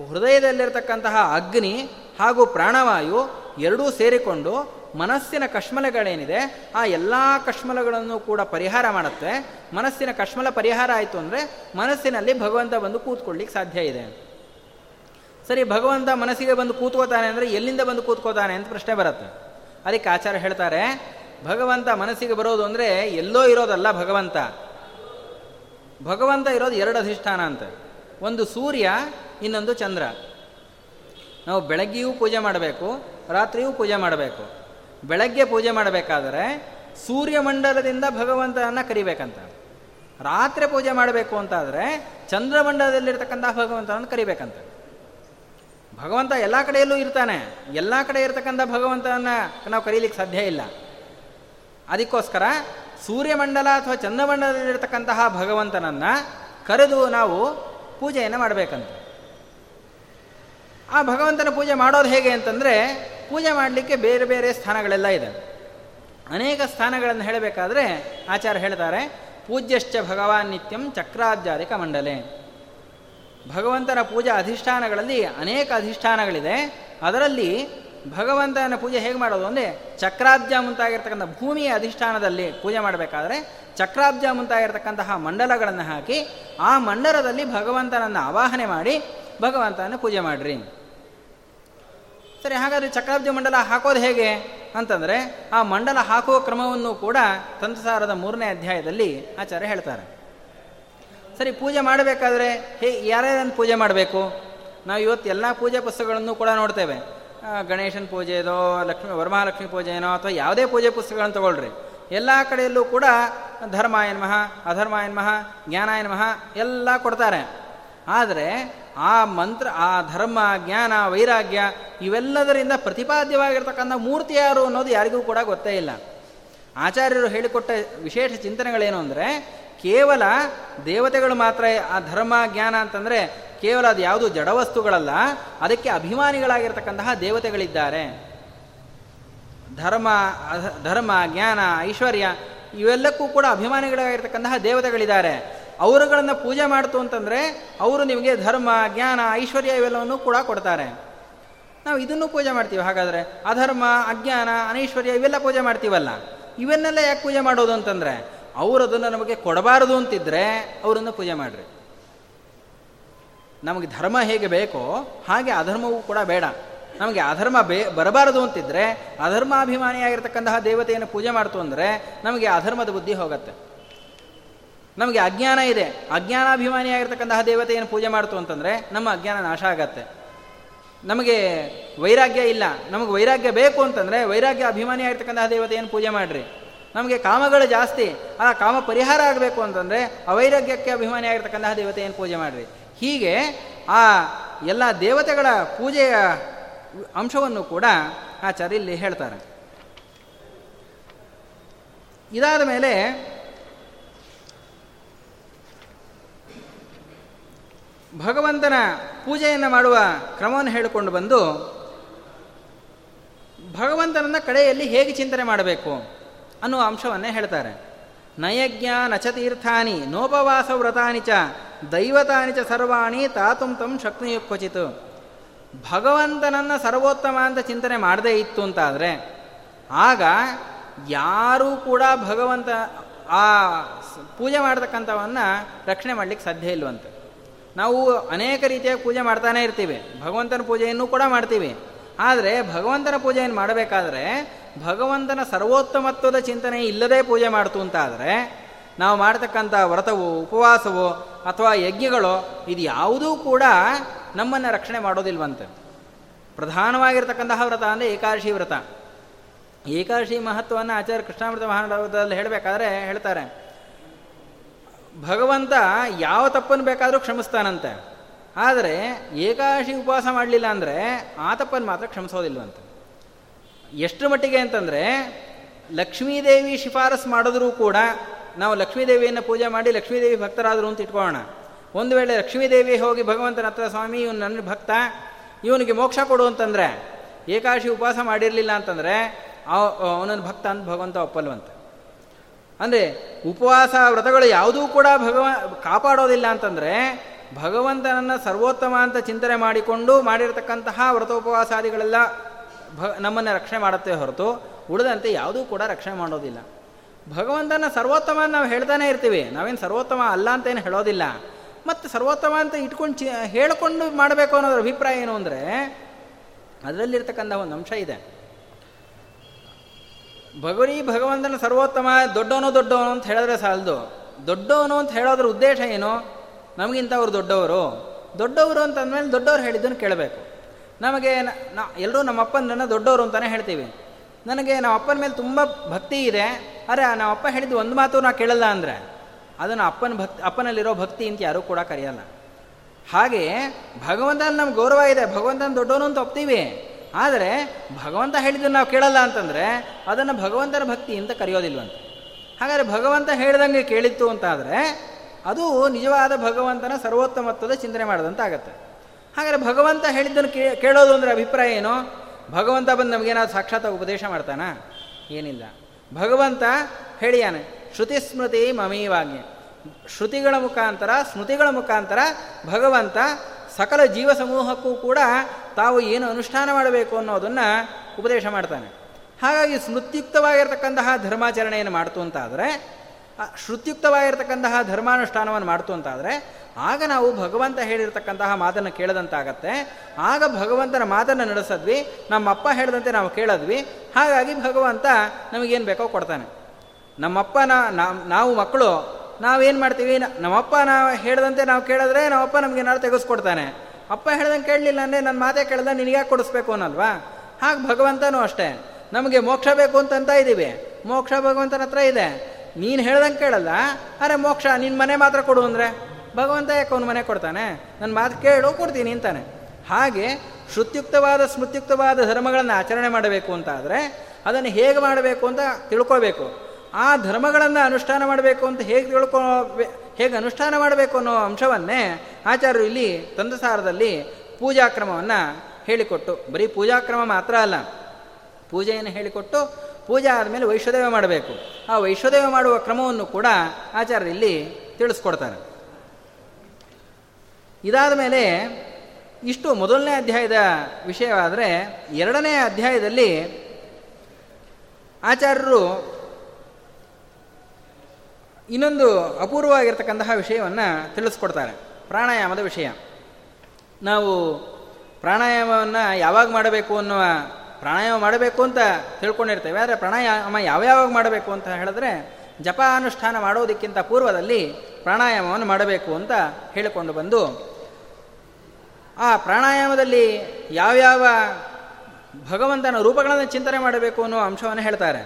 ಹೃದಯದಲ್ಲಿರ್ತಕ್ಕಂತಹ ಅಗ್ನಿ ಹಾಗೂ ಪ್ರಾಣವಾಯು ಎರಡೂ ಸೇರಿಕೊಂಡು ಮನಸ್ಸಿನ ಕಶ್ಮಲಗಳೇನಿದೆ, ಆ ಎಲ್ಲ ಕಶ್ಮಲಗಳನ್ನು ಕೂಡ ಪರಿಹಾರ ಮಾಡುತ್ತೆ. ಮನಸ್ಸಿನ ಕಶ್ಮಲ ಪರಿಹಾರ ಆಯಿತು ಅಂದರೆ ಮನಸ್ಸಿನಲ್ಲಿ ಭಗವಂತ ಬಂದು ಕೂತ್ಕೊಳ್ಳಿಕ್ಕೆ ಸಾಧ್ಯ ಇದೆ. ಸರಿ, ಭಗವಂತ ಮನಸ್ಸಿಗೆ ಬಂದು ಕೂತ್ಕೋತಾನೆ ಅಂದರೆ ಎಲ್ಲಿಂದ ಬಂದು ಕೂತ್ಕೋತಾನೆ ಅಂತ ಪ್ರಶ್ನೆ ಬರುತ್ತೆ. ಅದಕ್ಕೆ ಆಚಾರ್ಯ ಹೇಳ್ತಾರೆ, ಭಗವಂತ ಮನಸ್ಸಿಗೆ ಬರೋದು ಅಂದರೆ ಎಲ್ಲೋ ಇರೋದಲ್ಲ ಭಗವಂತ. ಭಗವಂತ ಇರೋದು ಎರಡು ಅಧಿಷ್ಠಾನ ಅಂತ. ಒಂದು ಸೂರ್ಯ, ಇನ್ನೊಂದು ಚಂದ್ರ. ನಾವು ಬೆಳಗ್ಗೆಯೂ ಪೂಜೆ ಮಾಡಬೇಕು, ರಾತ್ರಿಯೂ ಪೂಜೆ ಮಾಡಬೇಕು. ಬೆಳಗ್ಗೆ ಪೂಜೆ ಮಾಡಬೇಕಾದರೆ ಸೂರ್ಯಮಂಡಲದಿಂದ ಭಗವಂತನನ್ನು ಕರಿಬೇಕಂತ. ರಾತ್ರಿ ಪೂಜೆ ಮಾಡಬೇಕು ಅಂತಾದರೆ ಚಂದ್ರಮಂಡಲದಲ್ಲಿರ್ತಕ್ಕಂಥ ಭಗವಂತನನ್ನು ಕರಿಬೇಕಂತ. ಭಗವಂತ ಎಲ್ಲ ಕಡೆಯಲ್ಲೂ ಇರ್ತಾನೆ. ಎಲ್ಲ ಕಡೆ ಇರತಕ್ಕಂಥ ಭಗವಂತನನ್ನು ನಾವು ಕರೀಲಿಕ್ಕೆ ಸಾಧ್ಯ ಇಲ್ಲ. ಅದಕ್ಕೋಸ್ಕರ ಸೂರ್ಯಮಂಡಲ ಅಥವಾ ಚಂದ್ರಮಂಡಲದಲ್ಲಿರ್ತಕ್ಕಂತಹ ಭಗವಂತನನ್ನು ಕರೆದು ನಾವು ಪೂಜೆಯನ್ನು ಮಾಡಬೇಕಂತ. ಆ ಭಗವಂತನ ಪೂಜೆ ಮಾಡೋದು ಹೇಗೆ ಅಂತಂದರೆ ಪೂಜೆ ಮಾಡಲಿಕ್ಕೆ ಬೇರೆ ಬೇರೆ ಸ್ಥಾನಗಳೆಲ್ಲ ಇದೆ. ಅನೇಕ ಸ್ಥಾನಗಳನ್ನು ಹೇಳಬೇಕಾದ್ರೆ ಆಚಾರ್ಯ ಹೇಳ್ತಾರೆ, ಪೂಜ್ಯಶ್ಚ ಭಗವಾನ್ ನಿತ್ಯಂ ಚಕ್ರಾಧ್ಯಾರಿಕ ಮಂಡಲೆ. ಭಗವಂತನ ಪೂಜಾ ಅಧಿಷ್ಠಾನಗಳಲ್ಲಿ ಅನೇಕ ಅಧಿಷ್ಠಾನಗಳಿದೆ. ಅದರಲ್ಲಿ ಭಗವಂತನ ಪೂಜೆ ಹೇಗೆ ಮಾಡೋದು ಅಂದರೆ ಚಕ್ರಾಬ್ಜ ಮುಂತಾಗಿರ್ತಕ್ಕಂಥ ಭೂಮಿಯ ಅಧಿಷ್ಠಾನದಲ್ಲಿ ಪೂಜೆ ಮಾಡಬೇಕಾದ್ರೆ ಚಕ್ರಾಬ್ಜ ಮುಂತಾಗಿರ್ತಕ್ಕಂತಹ ಮಂಡಲಗಳನ್ನು ಹಾಕಿ ಆ ಮಂಡಲದಲ್ಲಿ ಭಗವಂತನನ್ನು ಆವಾಹನೆ ಮಾಡಿ ಭಗವಂತನ ಪೂಜೆ ಮಾಡಿರಿ. ಸರಿ, ಹಾಗಾದರೆ ಚಕ್ರಾಬ್ಜ ಮಂಡಲ ಹಾಕೋದು ಹೇಗೆ ಅಂತಂದರೆ ಆ ಮಂಡಲ ಹಾಕುವ ಕ್ರಮವನ್ನು ಕೂಡ ತಂತ್ರಸಾರದ ಮೂರನೇ ಅಧ್ಯಾಯದಲ್ಲಿ ಆಚಾರ್ಯ ಹೇಳ್ತಾರೆ. ಸರಿ, ಪೂಜೆ ಮಾಡಬೇಕಾದ್ರೆ ಹೇ, ಯಾರ್ಯಾರನ್ನು ಪೂಜೆ ಮಾಡಬೇಕು? ನಾವು ಇವತ್ತು ಎಲ್ಲ ಪೂಜೆ ಪುಸ್ತಕಗಳನ್ನು ಕೂಡ ನೋಡ್ತೇವೆ. ಗಣೇಶನ ಪೂಜೆದೋ ಲಕ್ಷ್ಮಿ, ವರಮಹಾಲಕ್ಷ್ಮಿ ಪೂಜೆನೋ ಅಥವಾ ಯಾವುದೇ ಪೂಜೆ ಪುಸ್ತಕಗಳನ್ನು ತಗೊಳ್ರಿ. ಎಲ್ಲ ಕಡೆಯಲ್ಲೂ ಕೂಡ ಧರ್ಮ ಎನ್ಮಹ ಅಧರ್ಮ ಎನ್ಮಹ ಜ್ಞಾನ ಎನ್ಮಹ ಎಲ್ಲ ಕೊಡ್ತಾರೆ. ಆದರೆ ಆ ಮಂತ್ರ, ಆ ಧರ್ಮ, ಜ್ಞಾನ, ವೈರಾಗ್ಯ ಇವೆಲ್ಲದರಿಂದ ಪ್ರತಿಪಾದ್ಯವಾಗಿರ್ತಕ್ಕಂಥ ಮೂರ್ತಿ ಯಾರು ಅನ್ನೋದು ಯಾರಿಗೂ ಕೂಡ ಗೊತ್ತೇ ಇಲ್ಲ. ಆಚಾರ್ಯರು ಹೇಳಿಕೊಟ್ಟ ವಿಶೇಷ ಚಿಂತನೆಗಳೇನು ಅಂದರೆ ಕೇವಲ ದೇವತೆಗಳು ಮಾತ್ರ ಆ ಧರ್ಮ, ಜ್ಞಾನ ಅಂತಂದರೆ ಕೇವಲ ಅದು ಯಾವುದು ಜಡವಸ್ತುಗಳಲ್ಲ ಅದಕ್ಕೆ ಅಭಿಮಾನಿಗಳಾಗಿರ್ತಕ್ಕಂತಹ ದೇವತೆಗಳಿದ್ದಾರೆ. ಧರ್ಮ ಧರ್ಮ, ಜ್ಞಾನ, ಐಶ್ವರ್ಯ ಇವೆಲ್ಲಕ್ಕೂ ಕೂಡ ಅಭಿಮಾನಿಗಳಾಗಿರ್ತಕ್ಕಂತಹ ದೇವತೆಗಳಿದ್ದಾರೆ. ಅವರುಗಳನ್ನು ಪೂಜೆ ಮಾಡ್ತು ಅಂತಂದರೆ ಅವರು ನಿಮಗೆ ಧರ್ಮ, ಜ್ಞಾನ, ಐಶ್ವರ್ಯ ಇವೆಲ್ಲವನ್ನು ಕೂಡ ಕೊಡ್ತಾರೆ. ನಾವು ಇದನ್ನು ಪೂಜೆ ಮಾಡ್ತೀವಿ. ಹಾಗಾದರೆ ಅಧರ್ಮ, ಅಜ್ಞಾನ, ಅನೈಶ್ವರ್ಯ ಇವೆಲ್ಲ ಪೂಜೆ ಮಾಡ್ತೀವಲ್ಲ? ಇವೆನ್ನೆಲ್ಲ ಯಾಕೆ ಪೂಜೆ ಮಾಡೋದು ಅಂತಂದರೆ ಅವರು ಅದನ್ನು ನಮಗೆ ಕೊಡಬಾರದು ಅಂತಿದ್ರೆ ಅವರನ್ನು ಪೂಜೆ ಮಾಡಿರಿ. ನಮಗೆ ಧರ್ಮ ಹೇಗೆ ಬೇಕೋ ಹಾಗೆ ಅಧರ್ಮವೂ ಕೂಡ ಬೇಡ. ನಮಗೆ ಅಧರ್ಮ ಬೇ, ಬರಬಾರದು ಅಂತಿದ್ರೆ ಅಧರ್ಮಾಭಿಮಾನಿಯಾಗಿರ್ತಕ್ಕಂತಹ ದೇವತೆಯನ್ನು ಪೂಜೆ ಮಾಡ್ತು ಅಂದರೆ ನಮಗೆ ಅಧರ್ಮದ ಬುದ್ಧಿ ಹೋಗುತ್ತೆ. ನಮಗೆ ಅಜ್ಞಾನ ಇದೆ. ಅಜ್ಞಾನಾಭಿಮಾನಿಯಾಗಿರ್ತಕ್ಕಂತಹ ದೇವತೆಯನ್ನು ಪೂಜೆ ಮಾಡ್ತು ಅಂತಂದರೆ ನಮ್ಮ ಅಜ್ಞಾನ ನಾಶ ಆಗತ್ತೆ. ನಮಗೆ ವೈರಾಗ್ಯ ಇಲ್ಲ. ನಮಗೆ ವೈರಾಗ್ಯ ಬೇಕು ಅಂತಂದರೆ ವೈರಾಗ್ಯ ಅಭಿಮಾನಿಯಾಗಿರ್ತಕ್ಕಂತಹ ದೇವತೆಯನ್ನು ಪೂಜೆ ಮಾಡಿರಿ. ನಮಗೆ ಕಾಮಗಳು ಜಾಸ್ತಿ. ಆ ಕಾಮ ಪರಿಹಾರ ಆಗಬೇಕು ಅಂತಂದರೆ ಅವೈರಾಗ್ಯಕ್ಕೆ ಅಭಿಮಾನಿಯಾಗಿರ್ತಕ್ಕಂತಹ ದೇವತೆಯನ್ನು ಪೂಜೆ ಮಾಡಿರಿ? ಹೀಗೆ ಆ ಎಲ್ಲ ದೇವತೆಗಳ ಪೂಜೆಯ ಅಂಶವನ್ನು ಕೂಡ ಆಚಾರ್ಯ ಇಲ್ಲಿ ಹೇಳ್ತಾರೆ. ಇದಾದ ಮೇಲೆ ಭಗವಂತನ ಪೂಜೆಯನ್ನು ಮಾಡುವ ಕ್ರಮವನ್ನು ಹೇಳಿಕೊಂಡು ಬಂದು ಭಗವಂತನನ್ನು ಕಡೆಯಲ್ಲಿ ಹೇಗೆ ಚಿಂತನೆ ಮಾಡಬೇಕು? ಅನ್ನುವ ಅಂಶವನ್ನೇ ಹೇಳ್ತಾರೆ. ನಯಜ್ಞ ನಚತೀರ್ಥಾನಿ ನೋಪವಾಸ ವ್ರತಾನಿ ಚ ದೈವತಾನಿ ಚ ಸರ್ವಾಣಿ ತಾತುಂ ತಂ ಶಕ್ತಿಯುಕ್ವಚಿತ್ ಭಗವಂತನನ್ನು ಸರ್ವೋತ್ತಮ ಅಂತ ಚಿಂತನೆ ಮಾಡದೇ ಇತ್ತು ಅಂತಾದರೆ, ಆಗ ಯಾರೂ ಕೂಡ ಭಗವಂತ ಆ ಪೂಜೆ ಮಾಡ್ತಕ್ಕಂಥವನ್ನು ರಕ್ಷಣೆ ಮಾಡಲಿಕ್ಕೆ ಸಾಧ್ಯ ಇಲ್ವಂತೆ. ನಾವು ಅನೇಕ ರೀತಿಯ ಪೂಜೆ ಮಾಡ್ತಾನೆ ಇರ್ತೀವಿ. ಭಗವಂತನ ಪೂಜೆಯನ್ನು ಕೂಡ ಮಾಡ್ತೀವಿ. ಆದರೆ ಭಗವಂತನ ಪೂಜೆಯನ್ನು ಮಾಡಬೇಕಾದ್ರೆ ಭಗವಂತನ ಸರ್ವೋತ್ತಮತ್ವದ ಚಿಂತನೆ ಇಲ್ಲದೆ ಪೂಜೆ ಮಾಡ್ತು ಅಂತಾದರೆ, ನಾವು ಮಾಡ್ತಕ್ಕಂಥ ವ್ರತವು, ಉಪವಾಸವು, ಅಥವಾ ಯಜ್ಞಗಳು, ಇದು ಯಾವುದೂ ಕೂಡ ನಮ್ಮನ್ನು ರಕ್ಷಣೆ ಮಾಡೋದಿಲ್ವಂತೆ. ಪ್ರಧಾನವಾಗಿರ್ತಕ್ಕಂತಹ ವ್ರತ ಅಂದರೆ ಏಕಾದಶಿ ವ್ರತ. ಏಕಾದಶಿ ಮಹತ್ವವನ್ನು ಆಚಾರ್ಯ ಕೃಷ್ಣಾಮೃತ ಮಹಾನದಲ್ಲಿ ಹೇಳಬೇಕಾದ್ರೆ ಹೇಳ್ತಾರೆ, ಭಗವಂತ ಯಾವ ತಪ್ಪನ್ನು ಬೇಕಾದರೂ ಕ್ಷಮಿಸ್ತಾನಂತೆ. ಆದರೆ ಏಕಾದಶಿ ಉಪವಾಸ ಮಾಡಲಿಲ್ಲ ಅಂದರೆ ಆ ತಪ್ಪನ್ನು ಮಾತ್ರ ಕ್ಷಮಿಸೋದಿಲ್ವಂತೆ. ಎಷ್ಟು ಮಟ್ಟಿಗೆ ಅಂತಂದರೆ, ಲಕ್ಷ್ಮೀದೇವಿ ಶಿಫಾರಸ್ ಮಾಡಿದ್ರೂ ಕೂಡ ನಾವು ಲಕ್ಷ್ಮೀದೇವಿಯನ್ನು ಪೂಜೆ ಮಾಡಿ ಲಕ್ಷ್ಮೀದೇವಿ ಭಕ್ತರಾದರು ಅಂತ ಇಟ್ಕೋಣ ಒಂದು ವೇಳೆ ಲಕ್ಷ್ಮೀದೇವಿ ಹೋಗಿ ಭಗವಂತನ ಹತ್ರ, ಸ್ವಾಮಿ, ಇವನು ನನ್ನ ಭಕ್ತ, ಇವನಿಗೆ ಮೋಕ್ಷ ಕೊಡು ಅಂತಂದರೆ, ಏಕಾಶಿ ಉಪವಾಸ ಮಾಡಿರಲಿಲ್ಲ ಅಂತಂದರೆ ಅವನನ್ನು ಭಕ್ತ ಅಂತ ಭಗವಂತ ಒಪ್ಪಲ್ವಂತ. ಅಂದರೆ, ಉಪವಾಸ ವ್ರತಗಳು ಯಾವುದೂ ಕೂಡ ಭಗವ, ಕಾಪಾಡೋದಿಲ್ಲ ಅಂತಂದರೆ, ಭಗವಂತನನ್ನು ಸರ್ವೋತ್ತಮ ಅಂತ ಚಿಂತನೆ ಮಾಡಿಕೊಂಡು ಮಾಡಿರತಕ್ಕಂತಹ ವ್ರತೋಪವಾಸಾದಿಗಳೆಲ್ಲ ಭ ನಮ್ಮನ್ನು ರಕ್ಷಣೆ ಮಾಡುತ್ತೆ ಹೊರತು ಉಳಿದಂತೆ ಯಾವುದೂ ಕೂಡ ರಕ್ಷಣೆ ಮಾಡೋದಿಲ್ಲ. ಭಗವಂತನ ಸರ್ವೋತ್ತಮ ನಾವು ಹೇಳ್ತಾನೆ ಇರ್ತೀವಿ. ನಾವೇನು ಸರ್ವೋತ್ತಮ ಅಲ್ಲ ಅಂತ ಏನು ಹೇಳೋದಿಲ್ಲ. ಮತ್ತು ಸರ್ವೋತ್ತಮ ಅಂತ ಇಟ್ಕೊಂಡು ಚಿ, ಹೇಳಿಕೊಂಡು ಮಾಡಬೇಕು ಅನ್ನೋದ್ರ ಅಭಿಪ್ರಾಯ ಏನು ಅಂದರೆ, ಅದರಲ್ಲಿರ್ತಕ್ಕಂಥ ಒಂದು ಅಂಶ ಇದೆ. ಭಗವರಿ ಭಗವಂತನ ಸರ್ವೋತ್ತಮ ದೊಡ್ಡವನು ದೊಡ್ಡವನು ಅಂತ ಹೇಳಿದ್ರೆ ಸಾಲದು. ದೊಡ್ಡವನು ಅಂತ ಹೇಳೋದ್ರ ಉದ್ದೇಶ ಏನು? ನಮಗಿಂತ ಅವರು ದೊಡ್ಡವರು. ದೊಡ್ಡವರು ಅಂತಂದಮೇಲೆ ದೊಡ್ಡವರು ಹೇಳಿದ್ದನ್ನು ಕೇಳಬೇಕು. ನಮಗೆ ನಾ ಎಲ್ಲರೂ ನಮ್ಮ ಅಪ್ಪನನ್ನು ದೊಡ್ಡವರು ಅಂತಲೇ ಹೇಳ್ತೀವಿ. ನನಗೆ ನಮ್ಮ ಅಪ್ಪನ ಮೇಲೆ ತುಂಬ ಭಕ್ತಿ ಇದೆ, ಅರೆ ನಮ್ಮ ಅಪ್ಪ ಹೇಳಿದ್ದು ಒಂದು ಮಾತು ನಾ ಕೇಳಲ್ಲ ಅಂದರೆ, ಅದನ್ನು ಅಪ್ಪನ ಭಕ್ತಿ ಅಪ್ಪನಲ್ಲಿರೋ ಭಕ್ತಿ ಅಂತ ಯಾರೂ ಕೂಡ ಕರೆಯಲ್ಲ. ಹಾಗೆ ಭಗವಂತನ ನಮ್ಗೆ ಗೌರವ ಇದೆ, ಭಗವಂತನ ದೊಡ್ಡವನು ಅಂತ ಒಪ್ತೀವಿ. ಆದರೆ ಭಗವಂತ ಹೇಳಿದ್ದು ನಾವು ಕೇಳಲ್ಲ ಅಂತಂದರೆ ಅದನ್ನು ಭಗವಂತನ ಭಕ್ತಿ ಅಂತ ಕರೆಯೋದಿಲ್ವಂತೆ. ಹಾಗಾದರೆ ಭಗವಂತ ಹೇಳಿದಂಗೆ ಕೇಳಿತ್ತು ಅಂತಾದರೆ ಅದು ನಿಜವಾದ ಭಗವಂತನ ಸರ್ವೋತ್ತಮತ್ವದ ಚಿಂತನೆ ಮಾಡಿದಂತಾಗತ್ತೆ. ಹಾಗಾದರೆ ಭಗವಂತ ಹೇಳಿದ್ದನ್ನು ಕೇಳೋದು ಅಂದರೆ ಅಭಿಪ್ರಾಯ ಏನು? ಭಗವಂತ ಬಂದು ನಮಗೇನಾದ್ರು ಸಾಕ್ಷಾತ್ ಉಪದೇಶ ಮಾಡ್ತಾನ? ಏನಿಲ್ಲ. ಭಗವಂತ ಹೇಳಿಯಾನೆ, ಶ್ರುತಿ ಸ್ಮೃತಿ ಮಮೀವಾಗ್ಯ ಶ್ರುತಿಗಳ ಮುಖಾಂತರ, ಸ್ಮೃತಿಗಳ ಮುಖಾಂತರ ಭಗವಂತ ಸಕಲ ಜೀವ ಸಮೂಹಕ್ಕೂ ಕೂಡ ತಾವು ಏನು ಅನುಷ್ಠಾನ ಮಾಡಬೇಕು ಅನ್ನೋದನ್ನು ಉಪದೇಶ ಮಾಡ್ತಾನೆ. ಹಾಗಾಗಿ ಸ್ಮೃತ್ಯುಕ್ತವಾಗಿರ್ತಕ್ಕಂತಹ ಧರ್ಮಾಚರಣೆಯನ್ನು ಮಾಡ್ತು ಅಂತಾದರೆ ಶ್ರುತ್ಯುಕ್ತವಾಗಿರ್ತಕ್ಕಂತಹ ಧರ್ಮಾನುಷ್ಠಾನವನ್ನು ಮಾಡ್ತು ಅಂತಾದರೆ, ಆಗ ನಾವು ಭಗವಂತ ಹೇಳಿರ್ತಕ್ಕಂತಹ ಮಾತನ್ನು ಕೇಳದಂತಾಗತ್ತೆ. ಆಗ ಭಗವಂತನ ಮಾತನ್ನು ನಡೆಸಿದ್ವಿ ನಮ್ಮ ಅಪ್ಪ ಹೇಳಿದಂತೆ ನಾವು ಕೇಳಿದ್ವಿ. ಹಾಗಾಗಿ ಭಗವಂತ ನಮಗೇನು ಬೇಕೋ ಕೊಡ್ತಾನೆ. ನಮ್ಮಪ್ಪ ನಾವು ಮಕ್ಕಳು, ನಾವೇನು ಮಾಡ್ತೀವಿ? ನಮ್ಮಪ್ಪ ನಾವು ಹೇಳಿದಂತೆ ನಾವು ಕೇಳಿದ್ರೆ ನಮ್ಮಪ್ಪ ನಮಗೆ ಏನಾದ್ರು ತೆಗೆಸ್ಕೊಡ್ತಾನೆ. ಅಪ್ಪ ಹೇಳ್ದಂಗೆ ಕೇಳಲಿಲ್ಲ ಅಂದರೆ ನನ್ನ ಮಾತೇ ಕೇಳ್ದ ನಿನಗ್ಯಾಕೆ ಕೊಡಿಸ್ಬೇಕು ಅನ್ನಲ್ವಾ? ಹಾಗೆ ಭಗವಂತನೂ ಅಷ್ಟೇ. ನಮಗೆ ಮೋಕ್ಷ ಬೇಕು ಅಂತಂತ ಇದ್ದೀವಿ ಮೋಕ್ಷ ಭಗವಂತನ ಹತ್ರ ಇದೆ. ನೀನು ಹೇಳ್ದಂಗೆ ಕೇಳಲ್ಲ. ಅರೆ, ಮೋಕ್ಷ ನಿನ್ನ ಮನೆ ಮಾತ್ರ ಕೊಡು ಅಂದರೆ. ಭಗವಂತ ಯಾಕೆ ಅವನ ಮನೆ ಕೊಡ್ತಾನೆ? ನನ್ನ ಮಾತು ಕೇಳು, ಕೊಡ್ತೀನಿ ಅಂತಾನೆ. ಹಾಗೆ ಶ್ರುತ್ಯುಕ್ತವಾದ, ಸ್ಮೃತ್ಯುಕ್ತವಾದ ಧರ್ಮಗಳನ್ನು ಆಚರಣೆ ಮಾಡಬೇಕು ಅಂತ ಆದರೆ ಅದನ್ನು ಹೇಗೆ ಮಾಡಬೇಕು ಅಂತ ತಿಳ್ಕೋಬೇಕು. ಆ ಧರ್ಮಗಳನ್ನು ಅನುಷ್ಠಾನ ಮಾಡಬೇಕು ಅಂತ ಹೇಗೆ ತಿಳ್ಕೊ, ಹೇಗೆ ಅನುಷ್ಠಾನ ಮಾಡಬೇಕು ಅನ್ನೋ ಅಂಶವನ್ನೇ ಆಚಾರ್ಯರು ಇಲ್ಲಿ ತಂದಸಾರದಲ್ಲಿ ಪೂಜಾಕ್ರಮವನ್ನು ಹೇಳಿಕೊಟ್ಟು, ಬರೀ ಪೂಜಾಕ್ರಮ ಮಾತ್ರ ಅಲ್ಲ, ಪೂಜೆಯನ್ನು ಹೇಳಿಕೊಟ್ಟು ಪೂಜೆ ಆದಮೇಲೆ ವೈಶ್ವದೇವ ಮಾಡಬೇಕು. ಆ ವೈಶ್ವದೇವ ಮಾಡುವ ಕ್ರಮವನ್ನು ಕೂಡ ಆಚಾರ್ಯರು ಇಲ್ಲಿ ತಿಳಿಸ್ಕೊಡ್ತಾರೆ. ಇದಾದ ಮೇಲೆ ಇಷ್ಟು ಮೊದಲನೇ ಅಧ್ಯಾಯದ ವಿಷಯವಾದರೆ ಎರಡನೇ ಅಧ್ಯಾಯದಲ್ಲಿ ಆಚಾರ್ಯರು ಇನ್ನೊಂದು ಅಪೂರ್ವವಾಗಿರ್ತಕ್ಕಂತಹ ವಿಷಯವನ್ನು ತಿಳಿಸ್ಕೊಡ್ತಾರೆ. ಪ್ರಾಣಾಯಾಮದ ವಿಷಯ. ನಾವು ಪ್ರಾಣಾಯಾಮವನ್ನು ಯಾವಾಗ ಮಾಡಬೇಕು ಅನ್ನುವ ಪ್ರಾಣಾಯಾಮ ಮಾಡಬೇಕು ಅಂತ ತಿಳ್ಕೊಂಡಿರ್ತೇವೆ. ಆದರೆ ಪ್ರಾಣಾಯಾಮ ಯಾವ್ಯಾವಾಗ ಮಾಡಬೇಕು ಅಂತ ಹೇಳಿದ್ರೆ ಜಪ ಅನುಷ್ಠಾನ ಮಾಡೋದಕ್ಕಿಂತ ಪೂರ್ವದಲ್ಲಿ ಪ್ರಾಣಾಯಾಮವನ್ನು ಮಾಡಬೇಕು ಅಂತ ಹೇಳಿಕೊಂಡು ಬಂದು, ಆ ಪ್ರಾಣಾಯಾಮದಲ್ಲಿ ಯಾವ್ಯಾವ ಭಗವಂತನ ರೂಪಗಳನ್ನು ಚಿಂತನೆ ಮಾಡಬೇಕು ಅನ್ನೋ ಅಂಶವನ್ನು ಹೇಳ್ತಾರೆ.